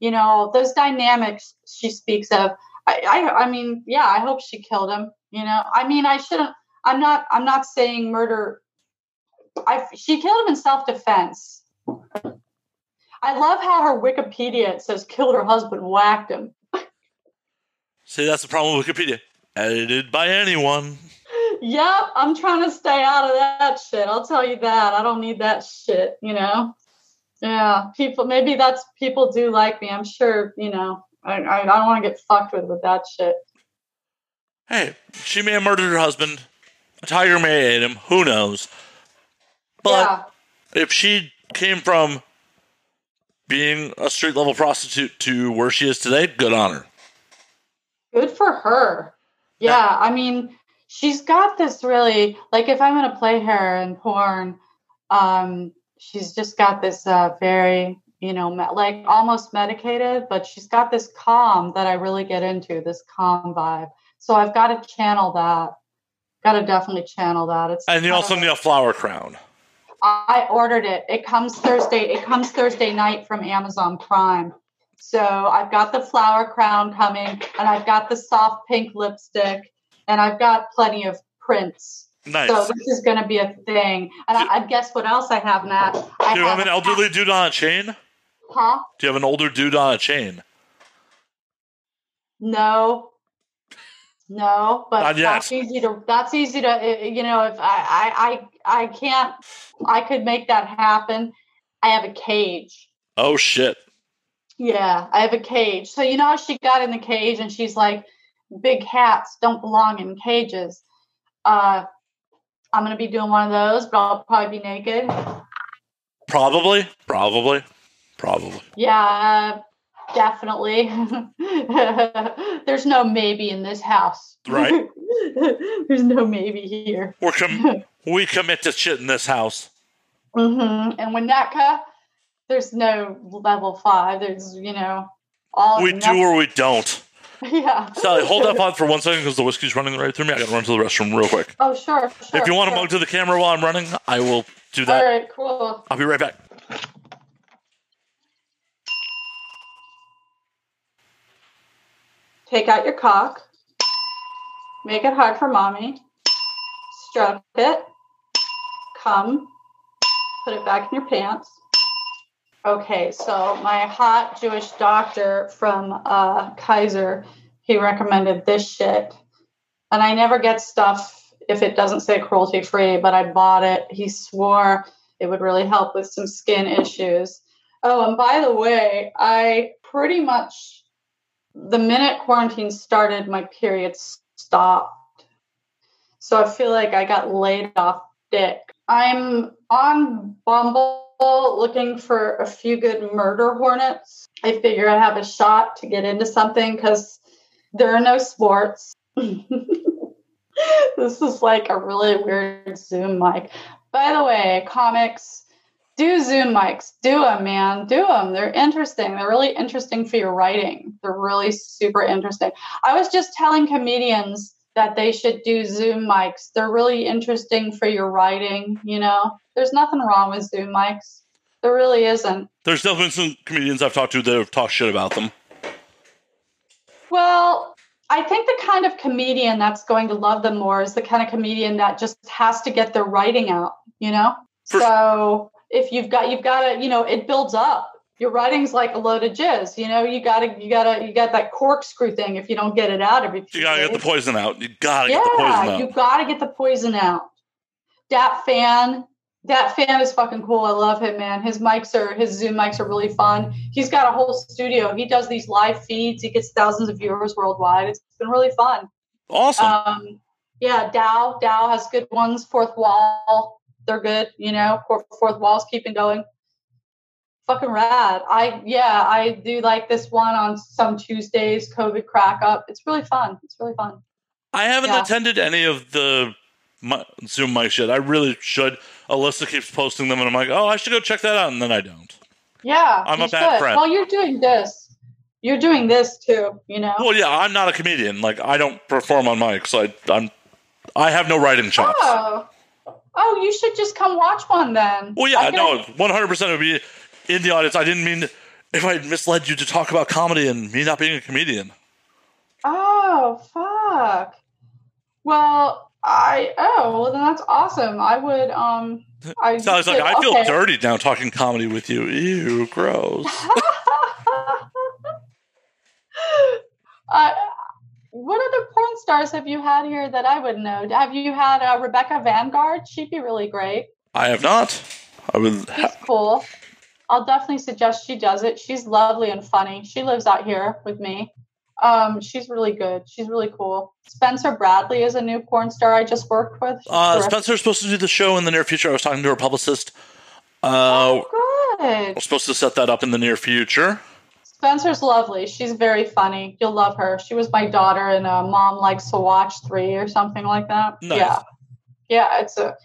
You know, those dynamics she speaks of. I, I, I mean, yeah, I hope she killed him. You know, I mean, I shouldn't. I'm not. I'm not saying murder. I she killed him in self defense. I love how her Wikipedia says killed her husband, whacked him. See, that's the problem with Wikipedia. Edited by anyone. Yep, I'm trying to stay out of that shit. I'll tell you that. I don't need that shit. You know. Yeah, people. Maybe that's people do like me. I'm sure. You know. I I, I don't want to get fucked with with that shit. Hey, she may have murdered her husband. A tiger may have ate him. Who knows? But yeah. if she came from being a street level prostitute to where she is today, good on her. Good for her. Yeah, I mean, she's got this really like if I'm gonna play her in porn, um, she's just got this uh, very you know like almost medicated, but she's got this calm that I really get into this calm vibe. So I've got to channel that. Got to definitely channel that. It's And you also need a flower crown. I ordered it. It comes Thursday. It comes Thursday night from Amazon Prime. So I've got the flower crown coming, and I've got the soft pink lipstick, and I've got plenty of prints. Nice. So this is going to be a thing. And I, I guess what else I have, Matt? I Do you have an elderly dude on a chain? Huh? Do you have an older dude on a chain? No. No, but Not yet. that's easy to. That's easy to. uh, You know, if I, I, I, I can't. I could make that happen. I have a cage. Oh shit. Yeah, I have a cage. So you know she got in the cage and she's like, big cats don't belong in cages. Uh I'm gonna be doing one of those, but I'll probably be naked. Probably. Probably. Probably. Yeah, uh, definitely. (laughs) There's no maybe in this house. Right. (laughs) There's no maybe here. We're com- (laughs) we commit to shit in this house. Mm-hmm. And when Winnetka, there's no level five. There's, you know, All We do or we don't. yeah. Sally, hold that thought for one second because the whiskey's running right through me. I gotta run to the restroom real quick. Oh, sure. sure If you want to sure. mug to the camera while I'm running, I will do that. right, cool. I'll be right back. Take out your cock. Make it hard for mommy. Stroke it. Come. Put it back in your pants. Okay, so my hot Jewish doctor from uh, Kaiser, he recommended this shit. And I never get stuff if it doesn't say cruelty free, but I bought it. He swore it would really help with some skin issues. Oh, and by the way, I pretty much the minute quarantine started, my period stopped. So I feel like I got laid off dick. I'm on Bumble looking for a few good murder hornets. I figure I have a shot to get into something because there are no sports. (laughs) this is like a really weird Zoom mic. By the way, comics, do Zoom mics. Do them, man. Do them. They're interesting. They're really interesting for your writing. They're really super interesting. I was just telling comedians that they should do Zoom mics. They're really interesting for your writing. You know, there's nothing wrong with Zoom mics. There really isn't. There's definitely some comedians I've talked to that have talked shit about them. Well, I think the kind of comedian that's going to love them more is the kind of comedian that just has to get their writing out, you know? For- so if you've got you've got to, you know, it builds up. Your writing's like a load of jizz, you know, you gotta you gotta you got that corkscrew thing if you don't get it out every You gotta get the poison out. You gotta get the poison Yeah, out. you gotta get the poison out. Dat Phan, that fan is fucking cool. I love him, man. His mics are his Zoom mics are really fun. He's got a whole studio. He does these live feeds. He gets thousands of viewers worldwide. It's been really fun. awesome. Um, yeah, Dow Dow has good ones. Fourth Wall, they're good. You know, Fourth, Wall's keeping going. Fucking rad. I yeah, I do like this one on some Tuesdays. COVID crack up. It's really fun. It's really fun. I haven't yeah. attended any of the Zoom mic shit. I really should. Alyssa keeps posting them, and I'm like, oh, I should go check that out, and then I don't. Yeah, I'm a bad should. friend. Well, you're doing this. You're doing this too. You know. Well, yeah, I'm not a comedian. Like, I don't perform on mics. I, I'm, I have no writing chops. Oh, oh, you should just come watch one then. Well, yeah, I no, 100 percent would be in the audience. I didn't mean if I misled you to talk about comedy and me not being a comedian. Oh, fuck. Well, I oh well then that's awesome. I would um. I I was like, I feel okay. dirty now talking comedy with you. Ew, gross. (laughs) uh, what other porn stars have you had here that I would know? Have you had uh, Rebecca Vanguard? She'd be really great. I have not. I would. She's cool. I'll definitely suggest she does it. She's lovely and funny. She lives out here with me. Um, she's really good. She's really cool. Spencer Bradley is a new porn star I just worked with. She's uh, terrific. Spencer's supposed to do the show in the near future. I was talking to her publicist. Uh, Oh, good. we're supposed to set that up in the near future. Spencer's lovely. She's very funny. You'll love her. She was my daughter and uh, Mom Likes to Watch 3 or something like that. Nice. Yeah. Yeah, it's a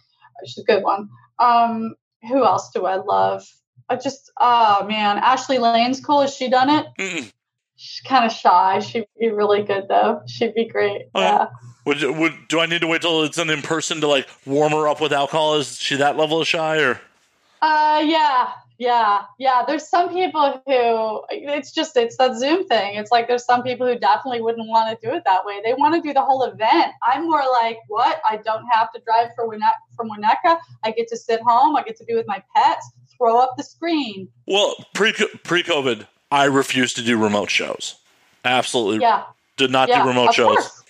she's a good one. Um, who else do I love? I just oh man, Ashley Lane's cool. Has she done it? Mm-mm. She's kind of shy. She'd be really good though. She'd be great. Okay. Yeah. Would, would do I need to wait till it's an in person to like warm her up with alcohol? Is she that level of shy or? Uh, yeah, yeah, yeah. There's some people who it's just it's that Zoom thing. It's like there's some people who definitely wouldn't want to do it that way. They want to do the whole event. I'm more like, what? I don't have to drive for Winne- from Winnetka. I get to sit home. I get to be with my pets. Throw up the screen. Well, pre pre COVID, I refused to do remote shows. Absolutely, Yeah, did not yeah. do remote shows. course.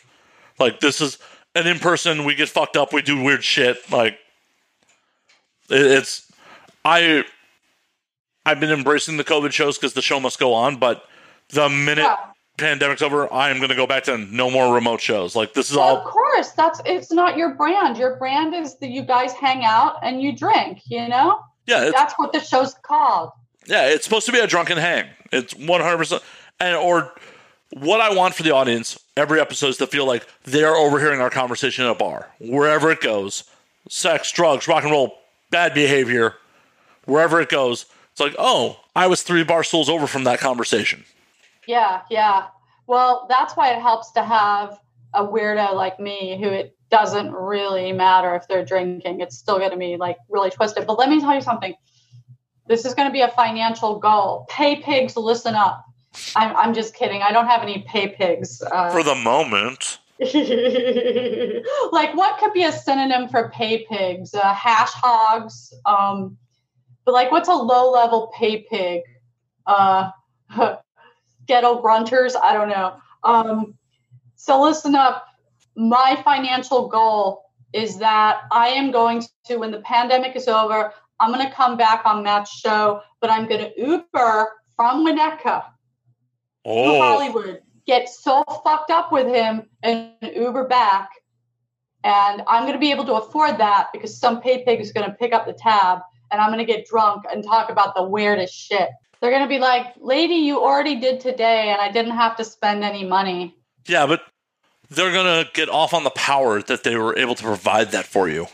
Like this is an in person. We get fucked up. We do weird shit. Like it's I. I've been embracing the COVID shows because the show must go on. But the minute Yeah. pandemic's over, I am going to go back to no more remote shows. Like this is Well, of course, that's it's not your brand. Your brand is that you guys hang out and you drink. You know, Yeah, that's what the show's called. Yeah, it's supposed to be a drunken hang. It's one hundred percent, and or what I want for the audience every episode is to feel like they're overhearing our conversation at a bar, wherever it goes, sex, drugs, rock and roll, bad behavior, wherever it goes. It's like, oh, I was three bar stools over from that conversation. Yeah, yeah. Well, that's why it helps to have a weirdo like me who it doesn't really matter if they're drinking. It's still going to be like really twisted. But let me tell you something. This is going to be a financial goal. Pay pigs, listen up. I'm, I'm just kidding. I don't have any pay pigs. Uh, For the moment. (laughs) like what could be a synonym for pay pigs? Uh, hash hogs. Um, but like, what's a low level pay pig? Uh, (laughs) ghetto grunters. I don't know. Um, so listen up. My financial goal is that I am going to, when the pandemic is over, I'm going to come back on Matt's show, but I'm going to Uber from Winnetka Oh. to Hollywood, get so fucked up with him and Uber back. And I'm going to be able to afford that because some pay pig is going to pick up the tab and I'm going to get drunk and talk about the weirdest shit. They're going to be like, lady, you already did today and I didn't have to spend any money. Yeah, but they're gonna get off on the power that they were able to provide that for you.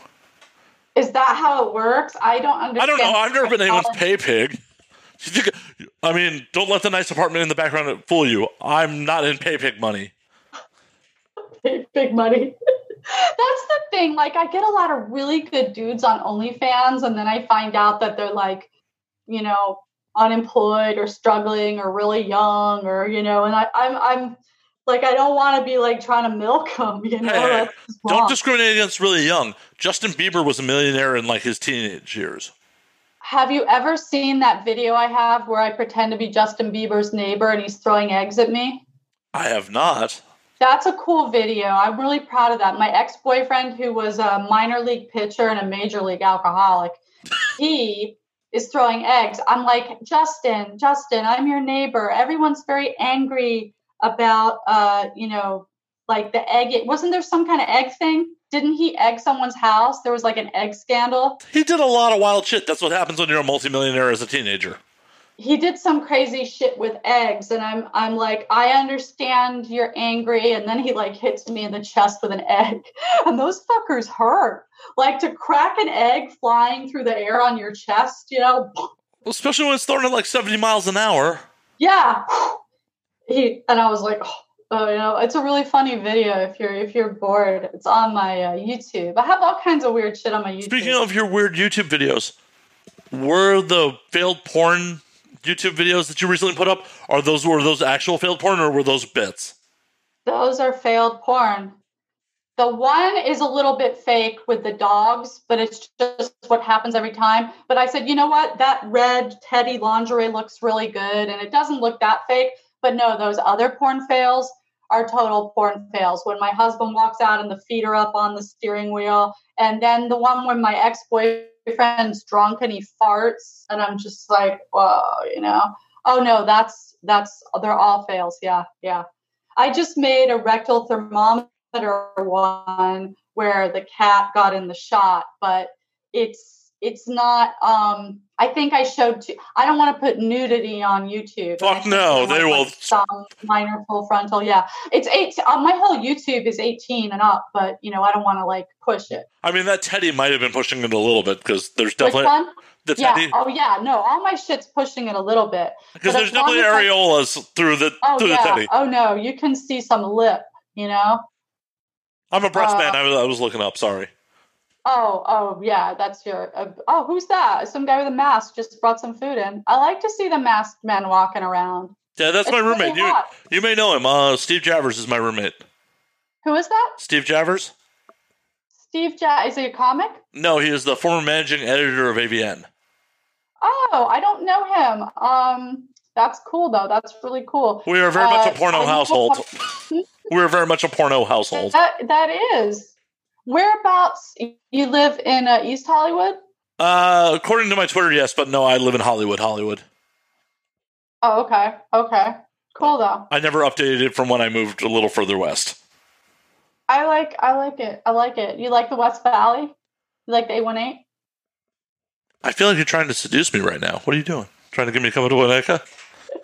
Is that how it works? I don't understand. I don't know. I've never been anyone's pay pig. I mean, don't let the nice apartment in the background fool you. I'm not in pay pig money. (laughs) Big, big money. (laughs) That's the thing. Like, I get a lot of really good dudes on OnlyFans, and then I find out that they're like, you know, unemployed or struggling or really young or you know, and I, I'm I'm like I don't want to be like trying to milk them. You know, Hey, Don't discriminate against really young. Justin Bieber was a millionaire in like his teenage years. Have you ever seen that video I have where I pretend to be Justin Bieber's neighbor and he's throwing eggs at me? I have not. That's a cool video. I'm really proud of that. My ex boyfriend, who was a minor league pitcher and a major league alcoholic, (laughs) he is throwing eggs. I'm like, Justin, Justin, I'm your neighbor. Everyone's very angry about, uh, you know, like the egg. Wasn't there some kind of egg thing? Didn't he egg someone's house? There was like an egg scandal. He did a lot of wild shit. That's what happens when you're a multimillionaire as a teenager. He did some crazy shit with eggs and i'm i'm like i understand you're angry and then he like hits me in the chest with an egg. (laughs) And those fuckers hurt. Like to crack an egg flying through the air on your chest you know? Especially when it's thrown at like 70 miles an hour. yeah. (sighs) He and i was like oh, oh, you know it's a really funny video if you're if you're bored. It's on my uh, youtube. I have all kinds of weird shit on my youtube. Speaking of your weird YouTube videos, were the failed porn YouTube videos that you recently put up, are those were those actual failed porn or were those bits? Those are failed porn. The one is a little bit fake with the dogs, but it's just what happens every time. But I said, you know what? That red teddy lingerie looks really good and it doesn't look that fake. But no, those other porn fails are total porn fails. When my husband walks out and the feet are up on the steering wheel, and then the one when my ex boyfriend's drunk and he farts, and I'm just like, whoa, you know. Oh no, that's that's they're all fails. Yeah, yeah. I just made a rectal thermometer one where the cat got in the shot, but it's it's not. Um, I think I showed. I don't want to put nudity on YouTube. Fuck no, they will- some minor full frontal. Yeah, it's eight. Uh, my whole YouTube is eighteen and up, but you know I don't want to like push it. I mean, that Teddy might have been pushing it a little bit because there's definitely the Yeah. Teddy Oh yeah. No, all my shit's pushing it a little bit. because there's definitely as I- areolas through the Oh through yeah. the Teddy. Oh no, you can see some lip. You know. I'm a breast uh, man. I was, I was looking up. Sorry. Oh, oh, yeah, that's your. Uh, oh, who's that? Some guy with a mask just brought some food in. I like to see the masked men walking around. Yeah, that's It's my roommate. You you may know him. Uh, Steve Javors is my roommate. Who is that? Steve Javors? Steve ja- Is he a comic? No, he is the former managing editor of AVN. Oh, I don't know him. Um, that's cool though. That's really cool. We are very much Uh, a porno I know- household. (laughs) we are very much a porno household. That that is. Whereabouts you live in uh, East Hollywood? Uh, according to my Twitter, yes, but no, I live in Hollywood. Hollywood. Oh, okay, okay, cool though. I never updated it from when I moved a little further west. I like I like it. I like it. You like the West Valley? You like the eight one eight? I feel like you're trying to seduce me right now. What are you doing? Trying to get me to come to Winnetka?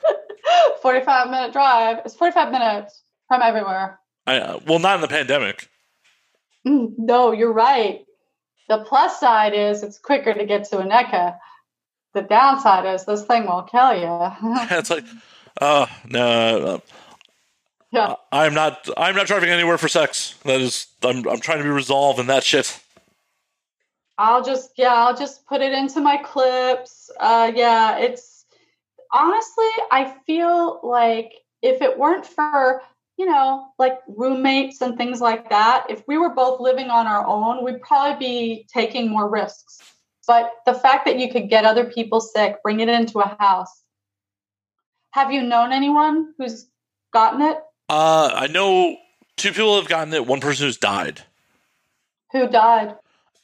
(laughs) 45 minute drive. It's 45 minutes from everywhere. I, uh, well, not in the pandemic. (laughs) No, you're right. The plus side is it's quicker to get to Aneka. The downside is this thing will kill you. (laughs) it's like (laughs) Uh, no, uh, Yeah. I'm not. I'm not driving anywhere for sex. That is. I'm. I'm trying to be resolved in that shit. I'll just yeah, I'll just put it into my clips. Uh yeah, it's honestly I feel like if it weren't for, you know, like roommates and things like that, if we were both living on our own, we'd probably be taking more risks. But the fact that you could get other people sick, bring it into a house. Have you known anyone who's gotten it? Uh, I know two people have gotten it. One person who's died. Who died?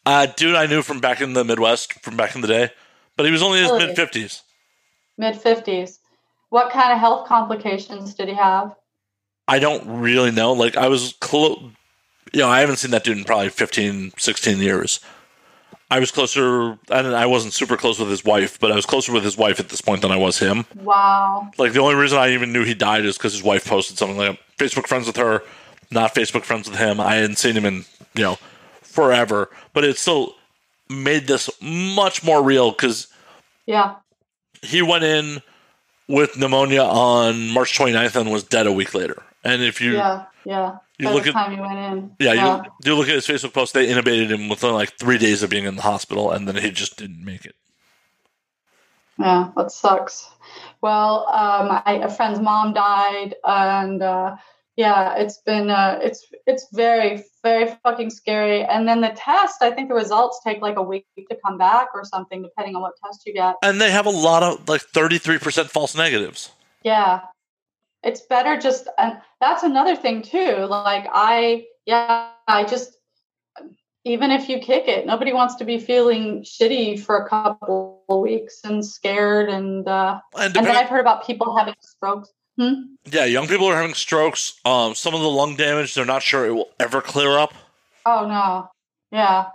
Uh, dude, I knew from back in the Midwest, from back in the day, but he was only in his mid fifties. Mid 50s. What kind of health complications did he have? I don't really know. Like I was close. You know, I haven't seen that dude in probably 15, 16 years. I was closer, and I wasn't super close with his wife, but I was closer with his wife at this point than I was him. Wow. Like the only reason I even knew he died is because his wife posted something like Facebook friends with her, not Facebook friends with him. I hadn't seen him in you know forever, but it still made this much more real because Yeah. he went in with pneumonia on March 29th and was dead a week later. And if you Yeah, yeah. You By look the at- time you went in. yeah, you you look at his Facebook post, they intubated him within like three days of being in the hospital, and then he just didn't make it. yeah, that sucks. Well, um, I, a friend's mom died, and uh, yeah, it's been uh, it's it's very very fucking scary. And then the test, I think the results take like a week to come back or something, depending on what test you get. And they have a lot of like 33% false negatives. Yeah. It's better just and that's another thing too. Like I yeah, I just even if you kick it, nobody wants to be feeling shitty for a couple of weeks and scared and uh And and then I've heard about people having strokes. Hmm? yeah, young people are having strokes. Um, some of the lung damage, they're not sure it will ever clear up. Oh no. Yeah.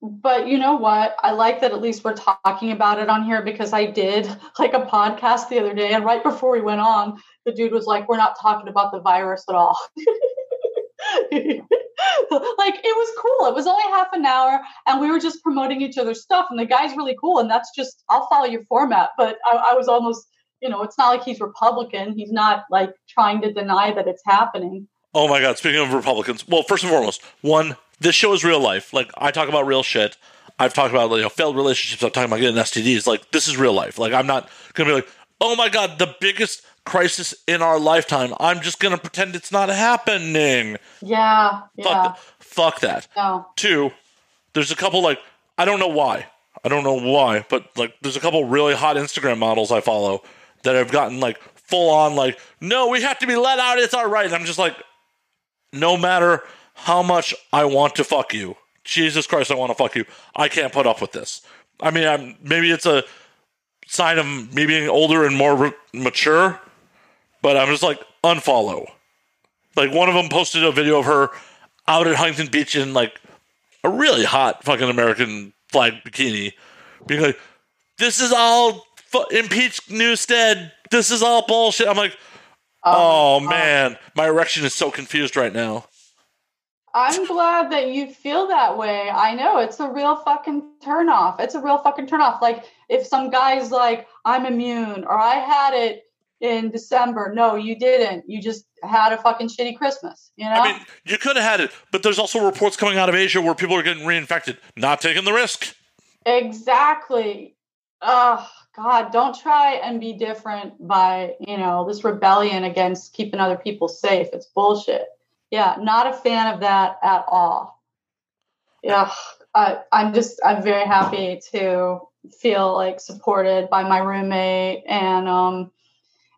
But you know what? I like that at least we're talking about it on here because I did like a podcast the other day and right before we went on, the dude was like, We're not talking about the virus at all. (laughs) like it was cool. It was only half an hour and we were just promoting each other's stuff and the guy's really cool and that's just I'll follow your format. But I, I was almost you know, it's not like he's Republican. He's not like trying to deny that it's happening. Oh my God! Speaking of Republicans, well, first and foremost, one, this show is real life. Like I talk about real shit. I've talked about you know failed relationships. I'm talking about getting STDs. Like this is real life. Like I'm not gonna be like, oh my God, the biggest crisis in our lifetime. I'm just gonna pretend it's not happening. Yeah. Fuck, Yeah. th- fuck that. No. Two, there's a couple like I don't know why. I don't know why, but like there's a couple really hot Instagram models I follow that have gotten like full on like, no, we have to be let out. It's our right. And I'm just like, no matter how much I want to fuck you, Jesus Christ, I want to fuck you. I can't put up with this. I mean, I'm, maybe it's a sign of me being older and more re- mature, but I'm just like unfollow. Like one of them posted a video of her out at Huntington Beach in like a really hot fucking American flag bikini, being like, "This is all fu- impeach Newsom. This is all bullshit." I'm like, "Oh my oh, God. man, my erection is so confused right now." I'm glad that you feel that way. I know it's a real fucking turnoff. It's a real fucking turnoff. Like if some guy's like, I'm immune or I had it in December. No, you didn't. You just had a fucking shitty Christmas, you know? I mean, you could have had it, but there's also reports coming out of Asia where people are getting reinfected, not taking the risk. exactly. Oh God, don't try and be different by, you know, this rebellion against keeping other people safe. It's bullshit. Yeah, not a fan of that at all. Yeah, I, I'm just, I'm very happy to feel like supported by my roommate. And um,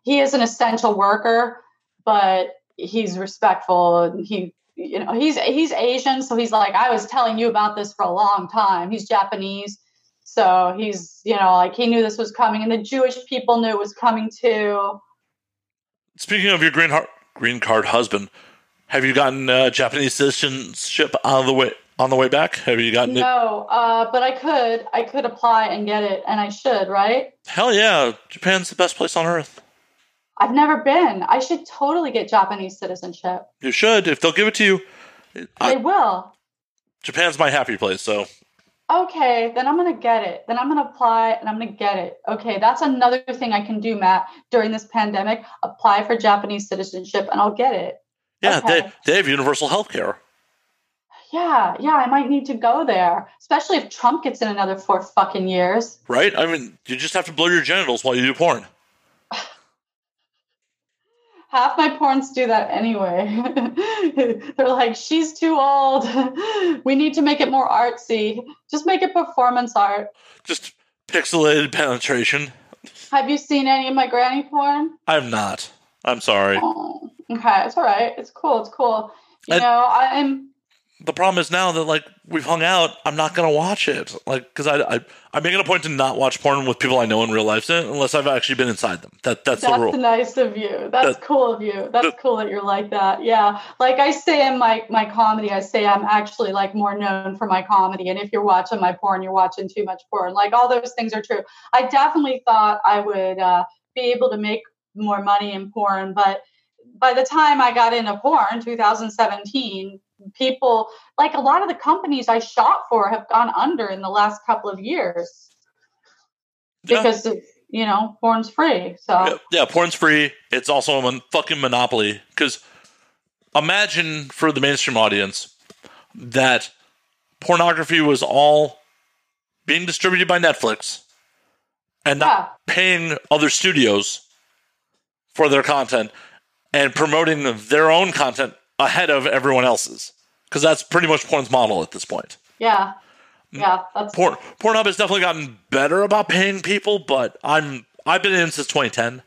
he is an essential worker, but he's respectful and he, you know, he's, he's Asian. So he's like, I was telling you about this for a long time. He's Japanese. So he's, you know, like he knew this was coming and the Jewish people knew it was coming too. Speaking of your green, har- green card husband, have you gotten uh, Japanese citizenship on the way on the way back? Have you gotten it? No, uh, but I could, I could apply and get it, and I should, right? Hell yeah, Japan's the best place on earth. I've never been. I should totally get Japanese citizenship. You should if they'll give it to you. I- they will. Japan's my happy place, so okay, then I'm going to get it. Then I'm going to apply and I'm going to get it. Okay, that's another thing I can do, Matt, during this pandemic. Apply for Japanese citizenship and I'll get it. Yeah, Okay. they, they have universal health care. Yeah, yeah, I might need to go there, especially if Trump gets in another four fucking years. Right? I mean, you just have to blow your genitals while you do porn. Half my porns do that anyway. (laughs) They're like, she's too old. we need to make it more artsy. Just make it performance art. Just pixelated penetration. Have you seen any of my granny porn? I'm not. I'm sorry. Oh, okay, it's all right. It's cool. It's cool. You I- know, I'm. The problem is now that like we've hung out, I'm not gonna watch it. Like, because I, I I'm making a point to not watch porn with people I know in real life unless I've actually been inside them. That that's, the rule. That's nice of you. That's That- cool of you. That's that- cool that you're like that. Yeah. Like I say in my my comedy, I say I'm actually like more known for my comedy. And if you're watching my porn, you're watching too much porn. Like all those things are true. I definitely thought I would uh, be able to make more money in porn, but by the time I got into porn, 2017, people like a lot of the companies I shot for have gone under in the last couple of years Yeah. because you know porn's free. So. Yeah, yeah, porn's free. It's also a mon- fucking monopoly. Because imagine for the mainstream audience that pornography was all being distributed by Netflix and not Yeah. paying other studios for their content and promoting their own content ahead of everyone else's. Because that's pretty much porn's model at this point. Yeah. Yeah, that's Porn, Pornhub has definitely gotten better about paying people, but I'm I've been in since 2010,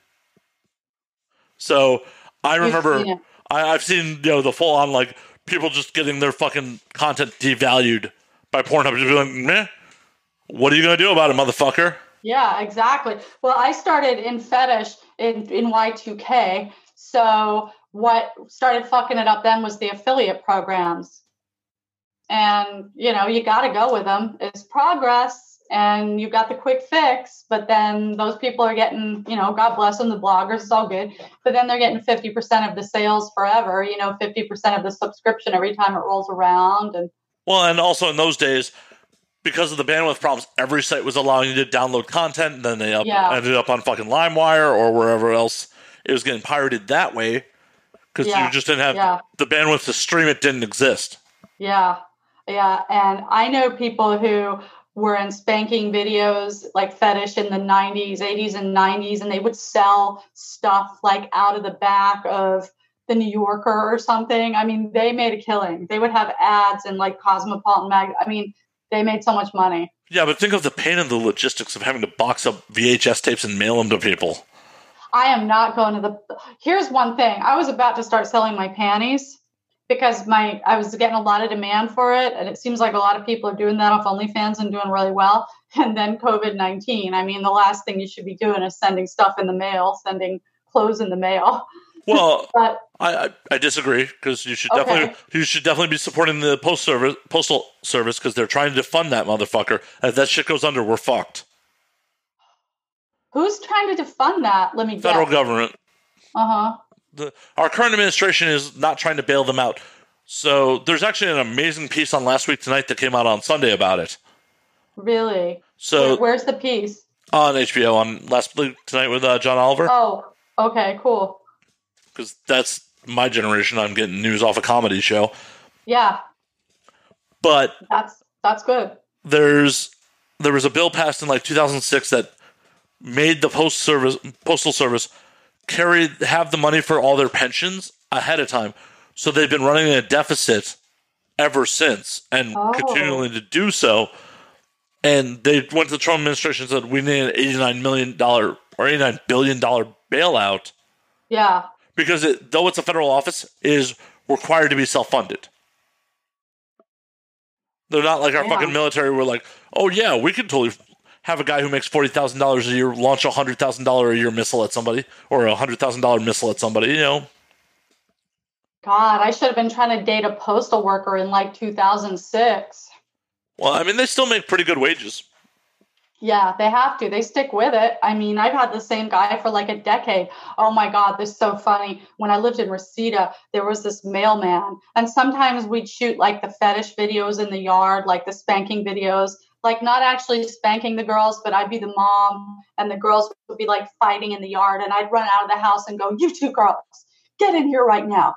so I remember seen. I, I've seen you know the full on like people just getting their fucking content devalued by Pornhub. Just be like, meh, what are you gonna do about it, motherfucker? Yeah, exactly. Well, I started in fetish in, in Y2K. So what started fucking it up then was the affiliate programs. And, you know, you got to go with them. It's progress and you got the quick fix, but then those people are getting, you know, God bless them, the bloggers, it's all good. But then they're getting 50% of the sales forever, you know, 50% of the subscription every time it rolls around. And Well, and also in those days, because of the bandwidth problems, every site was allowing you to download content, and then they up, Yeah. ended up on fucking LimeWire or wherever else it was getting pirated that way. Because Yeah. you just didn't have Yeah. the bandwidth to stream it didn't exist. Yeah, yeah. And I know people who were in spanking videos like fetish in the 90s, 80s, and 90s, and they would sell stuff like out of the back of the New Yorker or something. I mean, they made a killing. They would have ads in like Cosmopolitan Mag. I mean, they made so much money. Yeah, but think of the pain and the logistics of having to box up VHS tapes and mail them to people. I am not going to the. Here's one thing. I was about to start selling my panties because my I was getting a lot of demand for it, and it seems like a lot of people are doing that off OnlyFans and doing really well. (laughs) And then COVID nineteen. I mean, the last thing you should be doing is sending stuff in the mail, sending clothes in the mail. (laughs) Well, But I, I, disagree because you should Okay. definitely you should definitely be supporting the post service postal service because they're trying to defund that motherfucker. If that shit goes under, we're fucked. Who's trying to defund that? Let me Federal guess. government. Uh huh. the, our current administration is not trying to bail them out. So there's actually an amazing piece on last week tonight that came out on Sunday about it. Really? So Where- where's the piece? on HBO on last week tonight with uh, John Oliver Oh, okay, cool. because that's my generation. I'm getting news off a comedy show, Yeah, but that's that's good. there's there was a bill passed in like 2006 that made the post service postal service carry have the money for all their pensions ahead of time. So they've been running a deficit ever since and Oh. continuing to do so. And they went to the Trump administration and said we need an 89 million dollar or 89 billion dollar bailout Yeah, because it, though it's a federal office, it is required to be self funded. They're not like our Yeah. fucking military. We're like, oh yeah, we could totally have a guy who makes forty thousand dollars a year launch a hundred thousand dollar a year missile at somebody or a hundred thousand dollar missile at somebody. You know, God, I should have been trying to date a postal worker in like 2006. well, I mean, they still make pretty good wages. Yeah, they have to. They stick with it. I mean, I've had the same guy for like a decade. Oh my God, this is so funny. When I lived in Reseda, there was this mailman, and sometimes we'd shoot like the fetish videos in the yard, like the spanking videos. Like not actually spanking the girls, but I'd be the mom and the girls would be like fighting in the yard and I'd run out of the house and go, You two girls, get in here right now.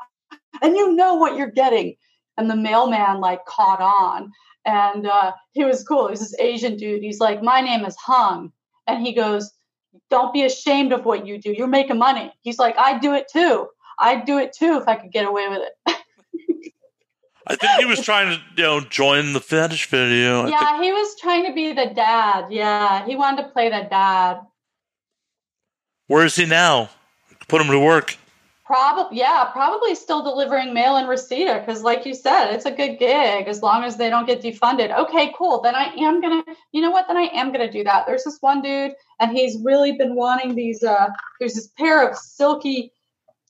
And you know what you're getting. And the mailman like caught on and uh, he was cool. He was this Asian dude. He's like, My name is Hung. And he goes, Don't be ashamed of what you do. You're making money. He's like, "I'd do it too. I'd do it too if I could get away with it. (laughs) I think he was trying to, you know, join the fetish video. Yeah, he was trying to be the dad. Yeah, he wanted to play the dad. where is he now? Put him to work. Probably, yeah, probably still delivering mail and Reseda because, like you said, it's a good gig as long as they don't get defunded. Okay, cool. Then I am gonna, you know what? Then I am gonna do that. There's this one dude, and he's really been wanting these. uh There's this pair of silky.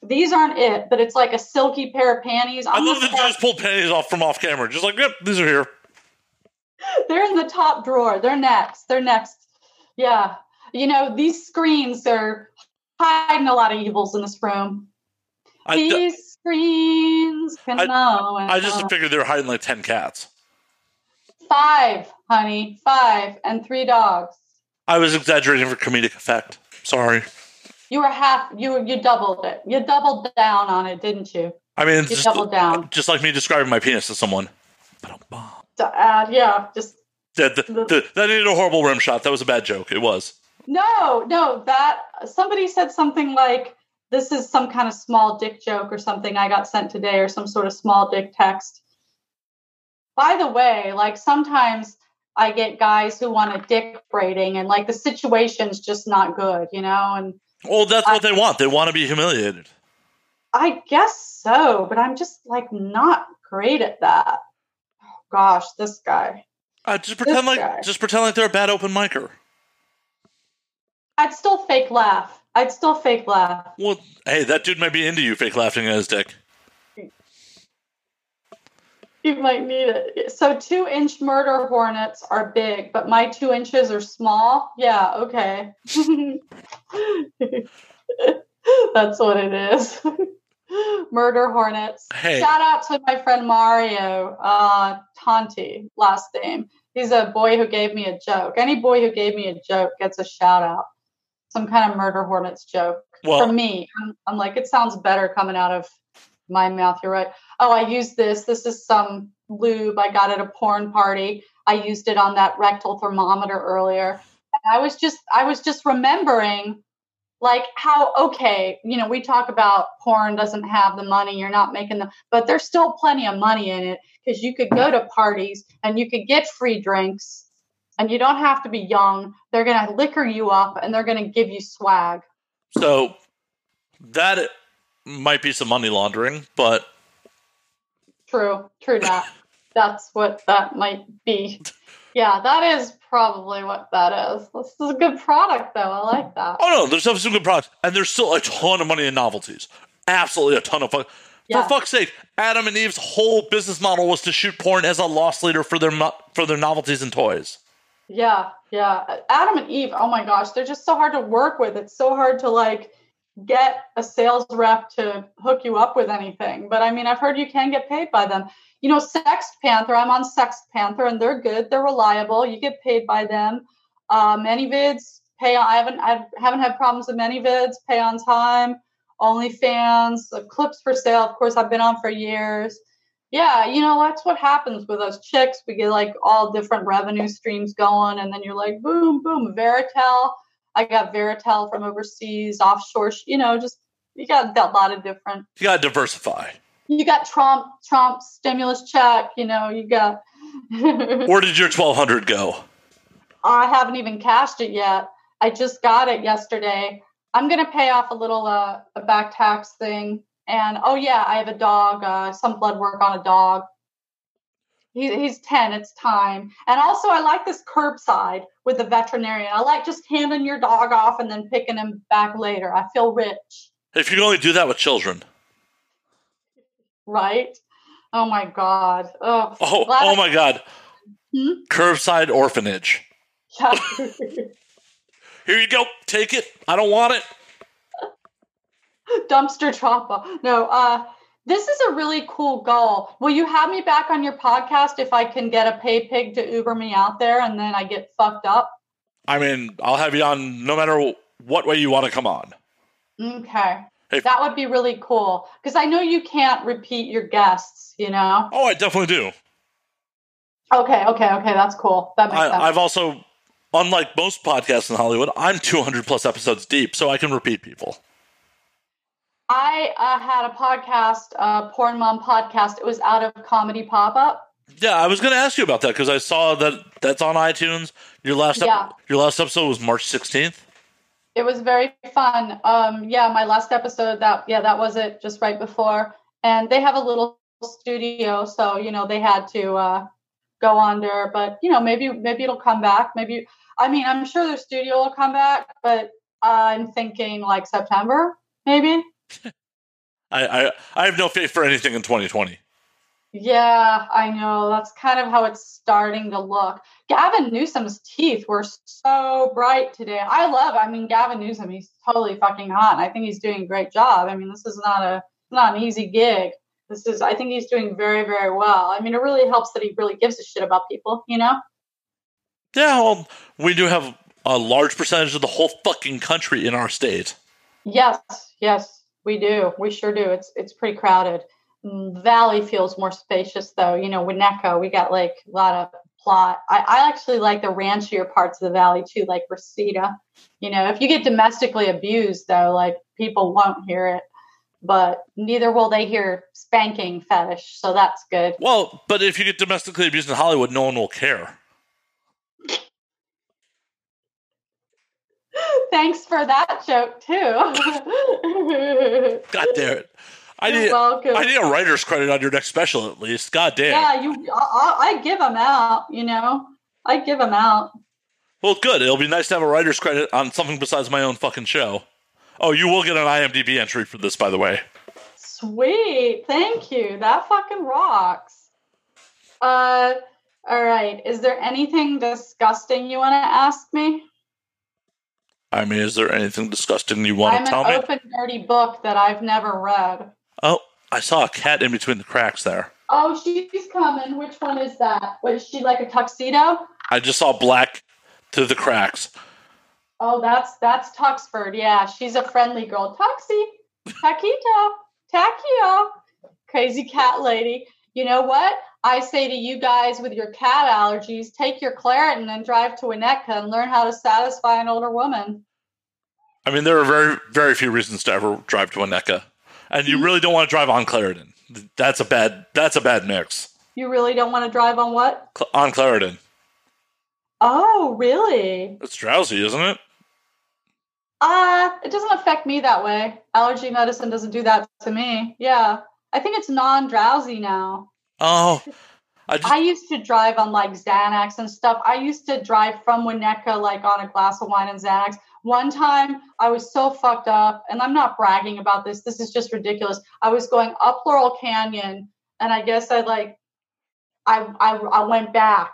These aren't it, but it's like a silky pair of panties. I love that you just pulled panties off from off camera. Just like, yep, these are here. They're in the top drawer. They're next. They're next. Yeah. You know, these screens are hiding a lot of evils in this room. I, These screens can I- know. and I just know. figured they were hiding like 10 cats. five, honey, five, and three dogs. I was exaggerating for comedic effect. Sorry. You were half. You you doubled it. You doubled down on it, didn't you? I mean, You just, doubled down. just like me describing my penis to someone. Add, uh, yeah, just That, that, that, that needed a horrible rim shot. That was a bad joke. It was. No, no, that somebody said something like this is some kind of small dick joke or something I got sent today or some sort of small dick text. By the way, like sometimes I get guys who want a dick braiding and like the situation's just not good, you know, and Well, that's what they want. They want to be humiliated. I guess so, but I'm just like not great at that. Oh, gosh, this guy. Uh, just pretend like guy. just pretend like they're a bad open micer. I'd still fake laugh. I'd still fake laugh. Well, hey, that dude might be into you fake laughing at his dick. You might need it. So two inch murder hornets are big, but my two inches are small. Yeah, okay. (laughs) That's what it is. (laughs) murder hornets. Hey. Shout out to my friend Mario uh, Tonti, last name. He's a boy who gave me a joke. Any boy who gave me a joke gets a shout out. Some kind of murder hornets joke Well, from me. I'm, I'm like, it sounds better coming out of my mouth. You're right. Oh, I used this. This is some lube I got at a porn party. I used it on that rectal thermometer earlier. And I was just, I was just remembering like how, okay, you know, we talk about porn doesn't have the money. You're not making the, but there's still plenty of money in it because you could go to parties and you could get free drinks and you don't have to be young. They're going to liquor you up and they're going to give you swag. so that might be some money laundering, but True, true that. (laughs) That's what that might be. Yeah, that is probably what that is. This is a good product, though. I like that. oh no, there's some good products, and there's still a ton of money in novelties. Absolutely a ton of fun. Yeah. For fuck's sake, Adam and Eve's whole business model was to shoot porn as a loss leader for their for their novelties and toys. Yeah, yeah. Adam and Eve, oh my gosh, they're just so hard to work with. It's so hard to like get a sales rep to hook you up with anything. But I mean, I've heard you can get paid by them. You know, Sex Panther, I'm on Sex Panther and they're good. They're reliable. You get paid by them. Uh, ManyVids pay on, I haven't, I haven't had problems with ManyVids, pay on time. OnlyFans, clips for sale. Of course, I've been on for years. Yeah, you know, that's what happens with us chicks. We get like all different revenue streams going, and then you're like, boom, boom, Veritel. I got Veritel from overseas, offshore, you know, just you got a lot of different. You gotta diversify. You got Trump, Trump stimulus check, you know, you got. (laughs) Where did your twelve hundred go? I haven't even cashed it yet. I just got it yesterday. I'm gonna pay off a little uh, a back tax thing, and oh yeah, I have a dog. Uh, some blood work on a dog. He, he's ten. It's time. And also, I like this curbside with the veterinarian. I like just handing your dog off and then picking him back later. I feel rich, If you can only do that with children. right? Oh my god. Oh, Oh, oh my god. Hmm? Curbside orphanage. Yeah. (laughs) Here you go. Take it. I don't want it. dumpster chopper. No, uh, this is a really cool goal. Will you have me back on your podcast if I can get a pay pig to Uber me out there and then I get fucked up? I mean, I'll have you on no matter what way you want to come on. Okay. That would be really cool because I know you can't repeat your guests, you know? Oh, I definitely do. Okay, okay, okay. That's cool. That makes I, sense. I've also, unlike most podcasts in Hollywood, I'm 200 plus episodes deep, so I can repeat people. I uh, had a podcast, uh, Porn Mom podcast. It was out of Comedy Pop Up. Yeah, I was going to ask you about that because I saw that that's on iTunes. Your last ep- Yeah. your last episode was March 16th. It was very fun. Um, yeah, my last episode that yeah that was it just right before, and they have a little studio, so you know they had to uh, go under. But you know maybe maybe it'll come back. Maybe I mean I'm sure their studio will come back, but I'm thinking like September maybe. (laughs) I, I I have no faith for anything in 2020. Yeah, I know. That's kind of how it's starting to look. Gavin Newsom's teeth were so bright today. I love. I mean, Gavin Newsom. He's totally fucking hot. I think he's doing a great job. I mean, this is not a not an easy gig. This is. I think he's doing very very well. I mean, it really helps that he really gives a shit about people. You know. Yeah, well, we do have a large percentage of the whole fucking country in our state. Yes, yes, we do. We sure do. It's it's pretty crowded. Mm, Valley feels more spacious though. You know, Winnetka, we got like a lot of plot. I, I actually like the ranchier parts of the valley too, like Reseda. You know, if you get domestically abused though, like people won't hear it. But neither will they hear spanking fetish, so that's good. Well, but if you get domestically abused in Hollywood, no one will care. Thanks for that joke too. God damn it! I You're need welcome. I need a writer's credit on your next special at least. God damn. yeah, you. I, I I give them out. You know, I give them out. Well, good. It'll be nice to have a writer's credit on something besides my own fucking show. Oh, you will get an IMDb entry for this, by the way. Sweet. Thank you. That fucking rocks. Uh all right. Is there anything disgusting you want to ask me? I mean, is there anything disgusting you want I'm to tell an me? open dirty book that I've never read. Oh, I saw a cat in between the cracks there. Oh, she's coming. Which one is that? Was she like a tuxedo? I just saw black through the cracks. Oh, that's that's Tuxford. Yeah, she's a friendly girl. Tuxie, Taquito, Taquio, crazy cat lady. You know what? I say to you guys with your cat allergies, take your Claritin and drive to Winnetka and learn how to satisfy an older woman. I mean, there are very, very few reasons to ever drive to Winnetka, and you really don't want to drive on Claritin. That's a bad. That's a bad mix. You really don't want to drive on what? Cl- on Claritin. Oh, really? it's drowsy, isn't it? Uh, it doesn't affect me that way. Allergy medicine doesn't do that to me. Yeah. I think it's non drowsy now. Oh, I just I used to drive on like Xanax and stuff. I used to drive from Winnetka like on a glass of wine and Xanax. One time I was so fucked up, and I'm not bragging about this. This is just ridiculous. I was going up Laurel Canyon, and I guess I like, I I, I went back.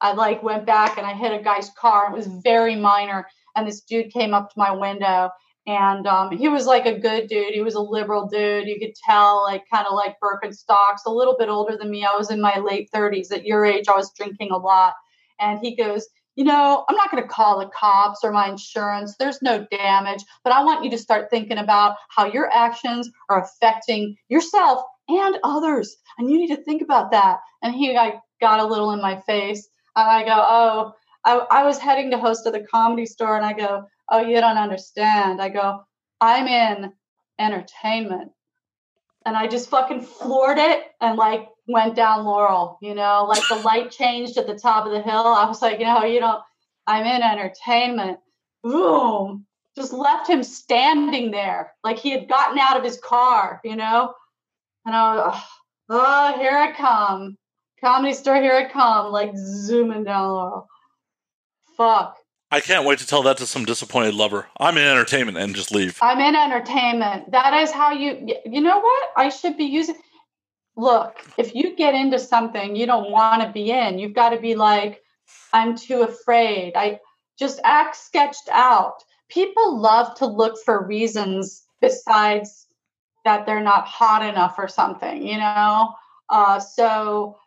I like went back and I hit a guy's car. It was very minor, and this dude came up to my window, and um, he was like a good dude. He was a liberal dude. You could tell, like kind of like Birkenstocks, a little bit older than me. I was in my late 30s. At your age, I was drinking a lot. And he goes, You know, I'm not going to call the cops or my insurance. There's no damage, but I want you to start thinking about how your actions are affecting yourself and others. And you need to think about that. And he like, got a little in my face. And I go, Oh, I, I was heading to host at the comedy store. And I go, Oh, you don't understand. I go, I'm in entertainment. And I just fucking floored it and like went down Laurel, you know, like the light changed at the top of the hill. I was like, you know, you don't, I'm in entertainment. Boom. Just left him standing there like he had gotten out of his car, you know? And I was, oh, oh here I come. Comedy store, here I come, like zooming down Laurel. Fuck. I can't wait to tell that to some disappointed lover. I'm in entertainment and just leave. I'm in entertainment. That is how you, you know what? I should be using. Look, if you get into something you don't want to be in, you've got to be like, I'm too afraid. I just act sketched out. People love to look for reasons besides that they're not hot enough or something, you know? Uh, so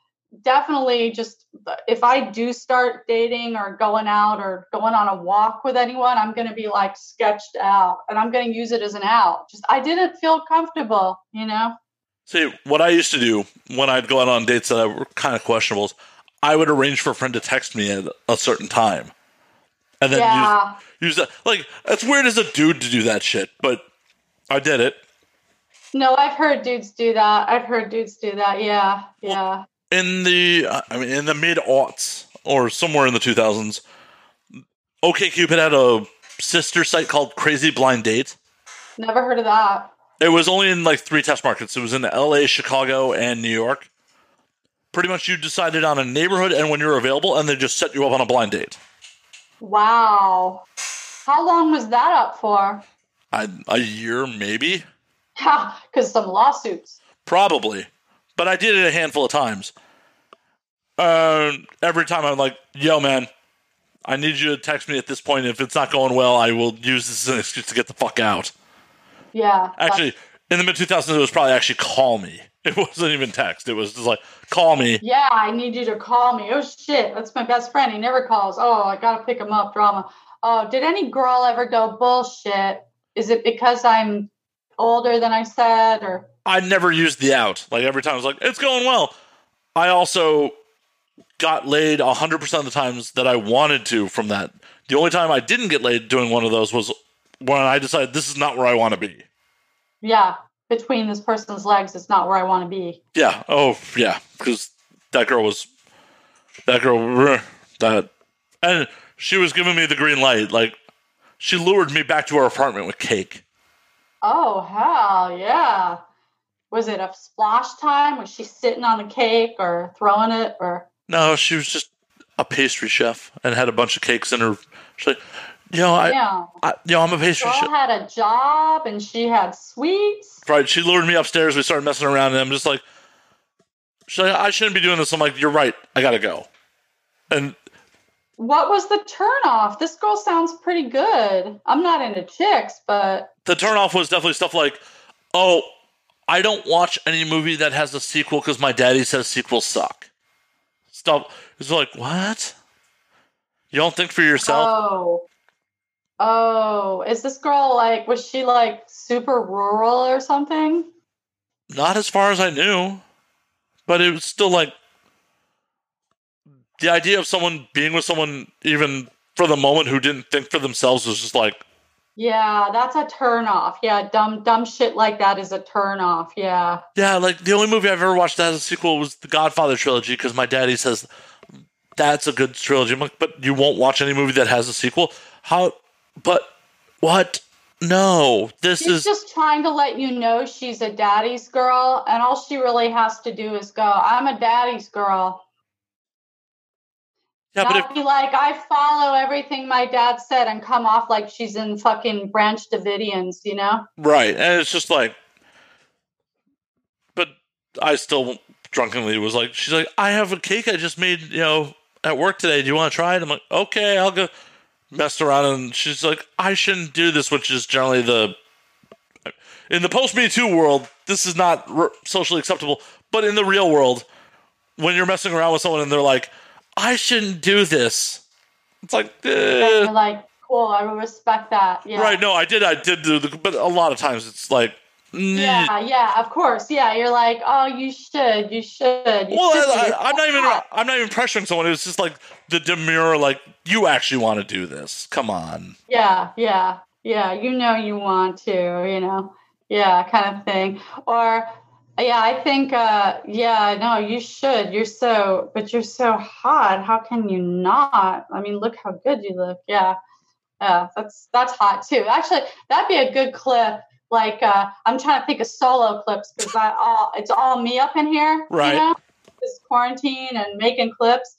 definitely just if I do start dating or going out or going on a walk with anyone, I'm going to be like sketched out and I'm going to use it as an out. Just I didn't feel comfortable, you know? See, what I used to do when I'd go out on dates that were kind of questionable, I would arrange for a friend to text me at a certain time. And then yeah. use, use that. Like, it's weird as a dude to do that shit, but I did it. No, I've heard dudes do that. I've heard dudes do that. Yeah. Yeah. In the, I mean, in the mid aughts or somewhere in the 2000s, OKCupid had a sister site called Crazy Blind Date. Never heard of that. It was only in like three test markets. It was in LA, Chicago, and New York. Pretty much, you decided on a neighborhood and when you're available, and they just set you up on a blind date. Wow. How long was that up for? I, a year, maybe. (laughs) Because some lawsuits. Probably, but I did it a handful of times. Uh, every time I'm like, "Yo, man, I need you to text me at this point. If it's not going well, I will use this as an excuse to get the fuck out." Yeah. Actually, in the mid 2000s, it was probably actually call me. (laughs) It wasn't even text. It was just like, call me. Yeah, I need you to call me. Oh shit, that's my best friend. He never calls. Oh, I gotta pick him up. Drama. Oh, did any girl ever go bullshit? Is it because I'm older than I said, or? I never used the out. Like every time I was like, it's going well. I also got laid 100% of the times that I wanted to from that. The only time I didn't get laid doing one of those was when I decided this is not where I want to be. Yeah, between this person's legs it's not where I want to be. Yeah. Oh, yeah. Because that girl was that girl that, and she was giving me the green light. Like she lured me back to her apartment with cake. Oh hell yeah! Was it a splash time? Was she sitting on the cake or throwing it or? No, she was just a pastry chef and had a bunch of cakes in her. She's like, you know, I, Yeah. I you know, I'm a pastry Girl chef. had a job and she had sweets. Right. She lured me upstairs. We started messing around, and I'm just like, like, I shouldn't be doing this. I'm like, you're right. I gotta go. And What was the turnoff? This girl sounds pretty good. I'm not into chicks, but the turnoff was definitely stuff like, oh, I don't watch any movie that has a sequel because my daddy says sequels suck. Stuff. It's like, what? You don't think for yourself? oh, oh, is this girl like? Was she like super rural or something? Not as far as I knew, but it was still like the idea of someone being with someone even for the moment who didn't think for themselves was just like, Yeah, that's a turn off. Yeah, dumb dumb shit like that is a turn off. Yeah. yeah, like the only movie I've ever watched that has a sequel was the Godfather trilogy because my daddy says that's a good trilogy. I'm like, but you won't watch any movie that has a sequel? How? But what? No, this She's is just trying to let you know she's a daddy's girl, and all she really has to do is go, I'm a daddy's girl. Yeah, but Not if, be like, I follow everything my dad said and come off like she's in fucking Branch Davidians, you know? right, and it's just like, but I still drunkenly was like, she's like, I have a cake I just made, you know, at work today. Do you want to try it? I'm like, okay, I'll go. Messed around, and she's like, I shouldn't do this, which is generally the in the post Me Too world, this is not r- socially acceptable. But in the real world, when you're messing around with someone and they're like, I shouldn't do this, it's like, eh. you're like, cool, I will respect that. Yeah. right? No, I did, I did do the, but a lot of times it's like, mm. Yeah, yeah, of course. Yeah, you're like, oh, you should, you should. You Well, should I, I'm not even. I'm not even pressuring someone. It was just like the demure, like you actually want to do this. Come on. Yeah, yeah, yeah. You know you want to, you know, yeah, kind of thing. Or, yeah, I think, uh, yeah, no, you should. You're so, but you're so hot. How can you not? I mean, look how good you look. Yeah, yeah, that's that's hot too. Actually, that'd be a good clip. Like, uh, I'm trying to think of solo clips because I all it's all me up in here, Right. You know, this quarantine and making clips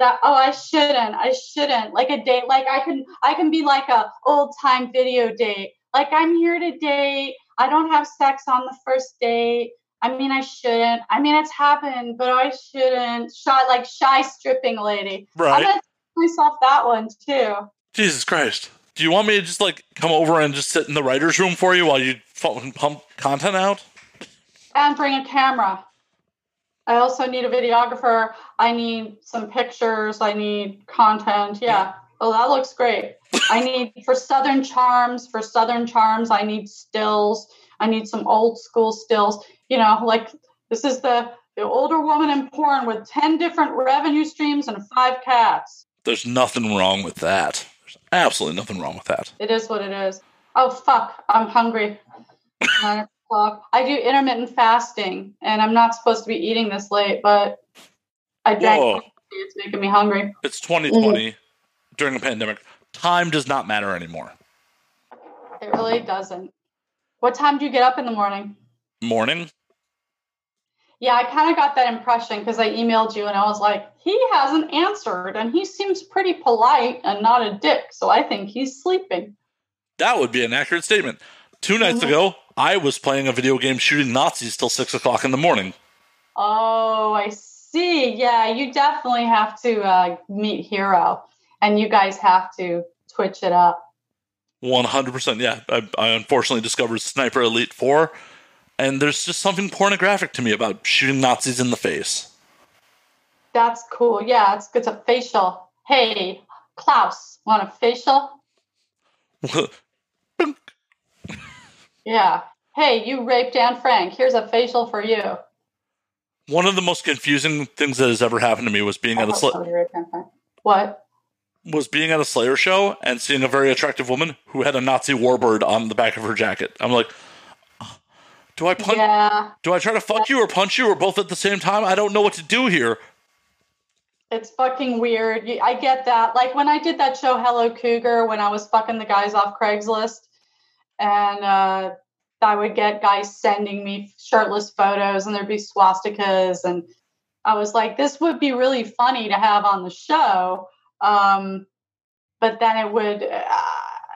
that oh i shouldn't i shouldn't like a date like i can i can be like a old time video date like i'm here to date i don't have sex on the first date i mean i shouldn't i mean it's happened but i shouldn't shy like shy stripping lady i'm Right. gonna teach myself that one too Jesus Christ. Do you want me to just like come over and just sit in the writer's room for you while you fucking pump content out? And bring a camera. I also need a videographer. I need some pictures. I need content. Yeah. Oh, that looks great. I need for Southern Charms, for Southern Charms, I need stills. I need some old school stills. You know, like this is the the older woman in porn with 10 different revenue streams and five cats. There's nothing wrong with that. There's absolutely nothing wrong with that. It is what it is. Oh, fuck. I'm hungry. (laughs) Nine o'clock. I do intermittent fasting, and I'm not supposed to be eating this late, but I drank. Whoa. It's making me hungry. It's 2020 during a pandemic. Time does not matter anymore. It really doesn't. What time do you get up in the morning? Morning. Yeah, I kind of got that impression because I emailed you and I was like, he hasn't answered and he seems pretty polite and not a dick. So I think he's sleeping. That would be an accurate statement. Two nights Mhm. ago, I was playing a video game shooting Nazis till six o'clock in the morning. Oh, I see. Yeah, you definitely have to uh, meet Hero and you guys have to twitch it up. 100%. Yeah. I, I unfortunately discovered Sniper Elite 4, and there's just something pornographic to me about shooting Nazis in the face. That's cool. Yeah, it's it's a facial. Hey, Klaus, want a facial? (laughs) Yeah. Hey, you raped Anne Frank. Here's a facial for you. One of the most confusing things that has ever happened to me was being I at a oh, hope sl- Anne Frank. What? was being at a Slayer show and seeing a very attractive woman who had a Nazi warbird on the back of her jacket. I'm like, do I punch? Yeah, Do I try to fuck you or punch you or both at the same time? I don't know what to do here. it's fucking weird. I get that. Like when I did that show Hello Cougar when I was fucking the guys off Craigslist and uh I would get guys sending me shirtless photos and there'd be swastikas and I was like this would be really funny to have on the show. Um but then it would uh,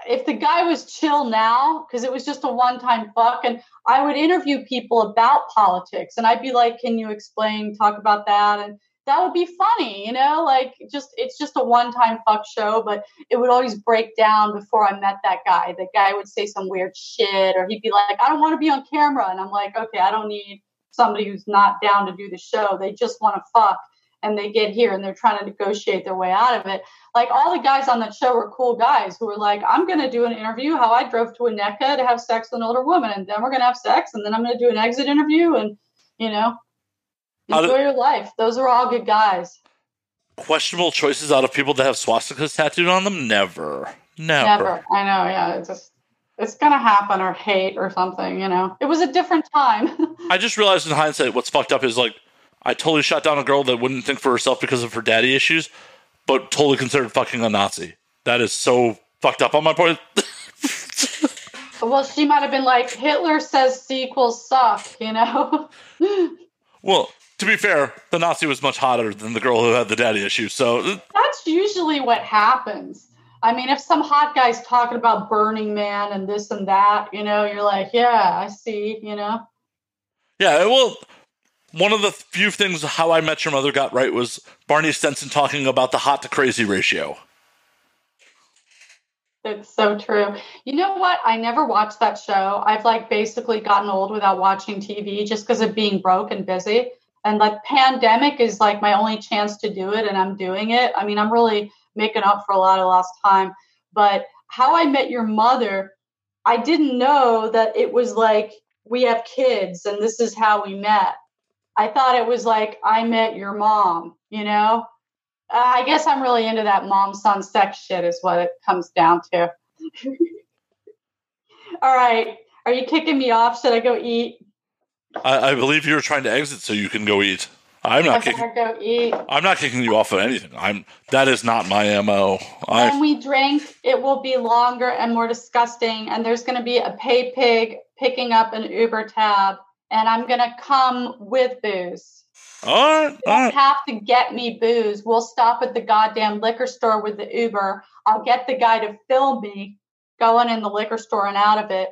if the guy was chill now because it was just a one-time fuck and I would interview people about politics and I'd be like can you explain talk about that and that would be funny, you know, like just it's just a one-time fuck show, but it would always break down before I met that guy. The guy would say some weird shit, or he'd be like, "I don't want to be on camera," and I'm like, "Okay, I don't need somebody who's not down to do the show. They just want to fuck." And they get here and they're trying to negotiate their way out of it. Like all the guys on that show were cool guys who were like, I'm going to do an interview how I drove to Winnetka to have sex with an older woman. And then we're going to have sex. And then I'm going to do an exit interview. And, you know, do- enjoy your life. Those are all good guys. Questionable choices out of people that have swastikas tattooed on them? Never. Never. Never. I know. Yeah. It's just, it's going to happen or hate or something, you know. It was a different time. (laughs) I just realized in hindsight what's fucked up is like I totally shot down a girl that wouldn't think for herself because of her daddy issues, but totally considered fucking a Nazi. That is so fucked up on my part. (laughs) well, she might have been like, Hitler says sequels suck, you know? (laughs) well, to be fair, the Nazi was much hotter than the girl who had the daddy issues. So That's usually what happens. I mean, if some hot guy's talking about Burning Man and this and that, you know, you're like, yeah, I see, you know? yeah, well, one of the few things How I Met Your Mother got right was Barney Stinson talking about the hot to crazy ratio. It's so true. You know what? I never watched that show. I've like basically gotten old without watching TV just because of being broke and busy. And like pandemic is like my only chance to do it, and I'm doing it. I mean, I'm really making up for a lot of lost time. But How I Met Your Mother, I didn't know that it was like we have kids and this is how we met. I thought it was like I met your mom, you know? Uh, I guess I'm really into that mom son sex shit, is what it comes down to. (laughs) All right. Are you kicking me off? Should I go eat? I, I believe you were trying to exit so you can go eat. I'm I not kicking. go eat. I'm not kicking you off of anything. I'm. That is not my mo. When we drink, it will be longer and more disgusting. And there's going to be a pay pig picking up an Uber tab. And I'm going to come with booze. All right. You don't right. have to get me booze. We'll stop at the goddamn liquor store with the Uber. I'll get the guy to film me going in the liquor store and out of it.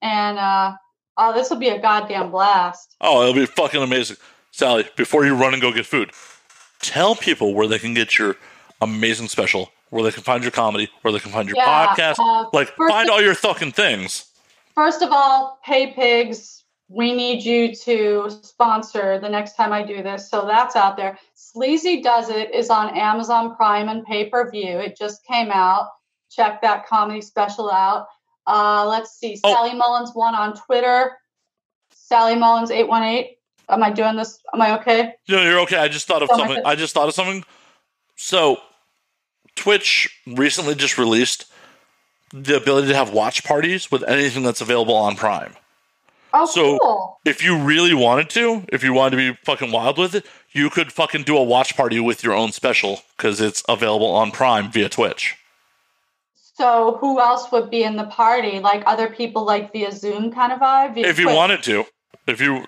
And uh oh, this will be a goddamn blast. Oh, it'll be fucking amazing, Sally. Before you run and go get food, tell people where they can get your amazing special. where they can find your comedy, where they can find your Yeah, podcast. uh, like, find all your fucking things. First of all, pay pigs. We need you to sponsor the next time I do this. So that's out there. Sleazy Does It is on Amazon Prime and pay per view. It just came out. Check that comedy special out. Uh, let's see. Oh. Sally Mullins one on Twitter. Sally Mullins eight one eight. Am I doing this? Am I okay? No, you're okay. I just thought of Oh something. I just thought of something. So, Twitch recently just released the ability to have watch parties with anything that's available on Prime. Oh, So- cool. If you really wanted to, if you wanted to be fucking wild with it, you could fucking do a watch party with your own special because it's available on Prime via Twitch. So who else would be in the party? Like other people, like via Zoom kind of vibe. Via If you Twitch? wanted to, if you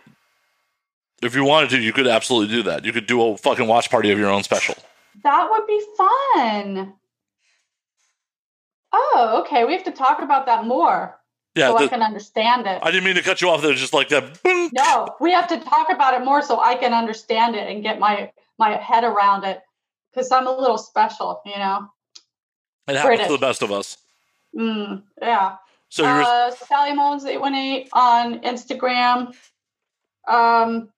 if you wanted to, you could absolutely do that. You could do a fucking watch party of your own special. That would be fun. Oh, okay. We have to talk about that more Yeah, so I can understand it. I didn't mean to cut you off. There, just like that. no, we have to talk about it more so I can understand it and get my my head around it because I'm a little special, you know. It happens British. to the best of us. Mm, yeah. So you're uh, Sally Mullins eight one eight on Instagram. Um,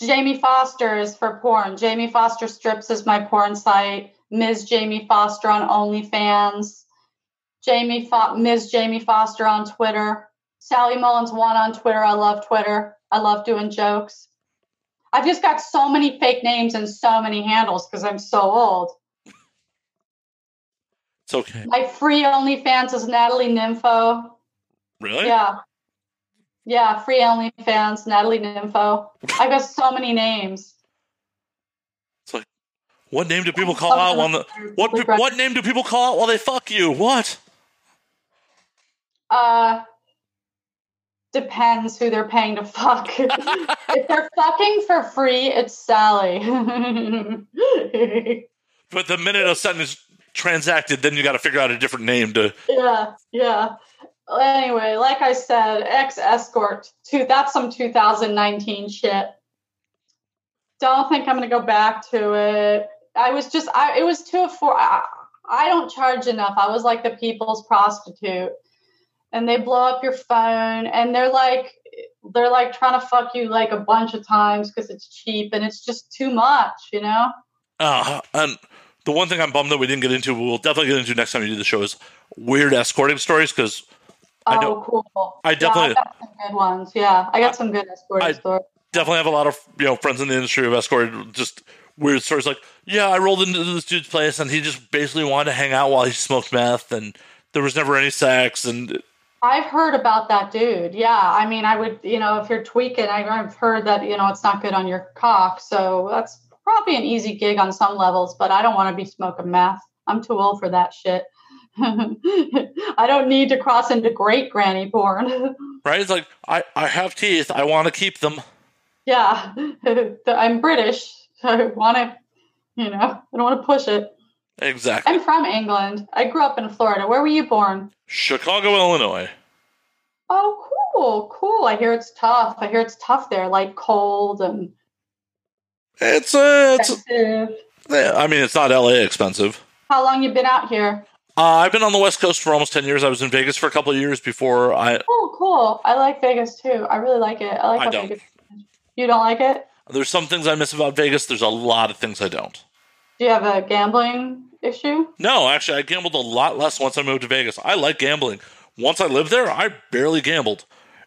Jamie Foster is for porn. Jamie Foster Strips is my porn site. Ms. Jamie Foster on OnlyFans. Jamie Fo- Ms. Jamie Foster on Twitter. Sally Mullins one on Twitter. I love Twitter. I love doing jokes. I've just got so many fake names and so many handles because I'm so old. it's okay. My free OnlyFans is Natalie Nympho. Really? Yeah. Yeah, free OnlyFans, Natalie Nympho. I've got so many names. It's like, What name do people call out on the what? (laughs) What name do people call out while they fuck you? What? Uh, depends who they're paying to fuck. (laughs) if they're fucking for free, it's Sally. (laughs) But the minute a sentence is transacted, then you got to figure out a different name to. yeah, yeah. Anyway, like I said, ex escort. Two. That's some 2019 shit. Don't think I'm gonna go back to it. I was just. I. It was too afford. I, I don't charge enough. I was like the people's prostitute, and they blow up your phone, and they're like, they're like trying to fuck you like a bunch of times because it's cheap, and it's just too much, you know. Uh, and the one thing I'm bummed that we didn't get into, we'll definitely get into next time you do the show, is weird escorting stories because I Oh, know- cool. I definitely- Yeah, I got some good ones. Yeah, I got some good escorting I- stories. definitely have a lot of you know friends in the industry of escorted just weird stories like yeah i rolled into this dude's place and he just basically wanted to hang out while he smoked meth and there was never any sex and I've heard about that dude. Yeah, I mean, I would, you know, if you're tweaking, I- I've heard that you know it's not good on your cock, so that's probably an easy gig on some levels. But I don't want to be smoking meth. I'm too old for that shit. (laughs) I don't need to cross into great granny porn. (laughs) right it's like i i have teeth i want to keep them yeah, (laughs) I'm British. So I want to, you know, I don't want to push it. Exactly I'm from England. I grew up in Florida. Where were you born? chicago illinois Oh, cool, cool. I hear it's tough. I hear it's tough there, like cold and it's uh it's expensive. i mean it's not la expensive How long you been out here? uh, i've been on the west coast for almost 10 years i was in vegas for a couple of years before i Oh, cool. I like Vegas too. I really like it. I like I how don't. Vegas. You don't like it? there's some things i miss about vegas there's a lot of things i don't Do you have a gambling issue? No, actually, I gambled a lot less once I moved to Vegas. I like gambling. Once I lived there, I barely gambled.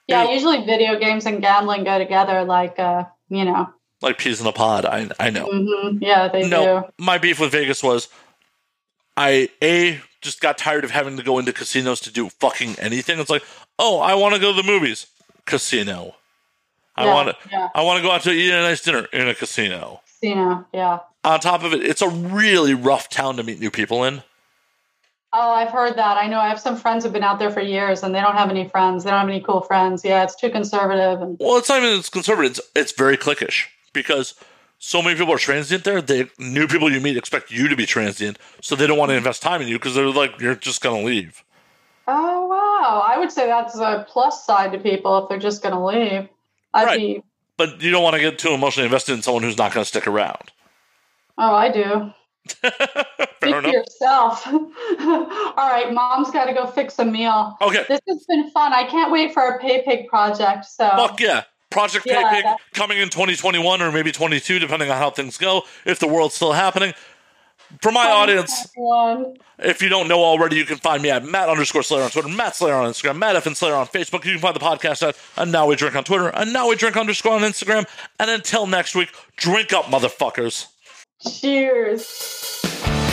Yeah, usually video games and gambling go together. Like, uh, you know. Like peas in a pod. I I know. hmm Yeah, they No, do. my beef with Vegas was I a just got tired of having to go into casinos to do fucking anything. It's like, oh, I want to go to the movies, casino. I Yeah, want to. Yeah, I want to go out to eat a nice dinner in a casino. Casino. Yeah. On top of it, it's a really rough town to meet new people in. Oh, I've heard that. I know. I have some friends who've been out there for years, and they don't have any friends. They don't have any cool friends. Yeah, it's too conservative. And Well, it's not even it's conservative. It's, it's very cliquish because so many people are transient there. The new people you meet expect you to be transient, so they don't want to invest time in you because they're like you're just gonna leave. oh wow, I would say that's a plus side to people if they're just going to leave. I'd Right. be. But you don't want to get too emotionally invested in someone who's not going to stick around. Oh, I do. (laughs) Speak for yourself. (laughs) All right, mom's got to go fix a meal. Okay. This has been fun. I can't wait for our pay pig project. So Fuck yeah. Project Yeah, Pay Pig coming in 2021 or maybe 22, depending on how things go, if the world's still happening. For my audience, if you don't know already, you can find me at Matt underscore Slayer on Twitter, Matt Slayer on Instagram, Matt F and Slayer on Facebook. You can find the podcast at And Now We Drink on Twitter, and Now We Drink underscore on Instagram. And until next week, drink up, motherfuckers. Cheers.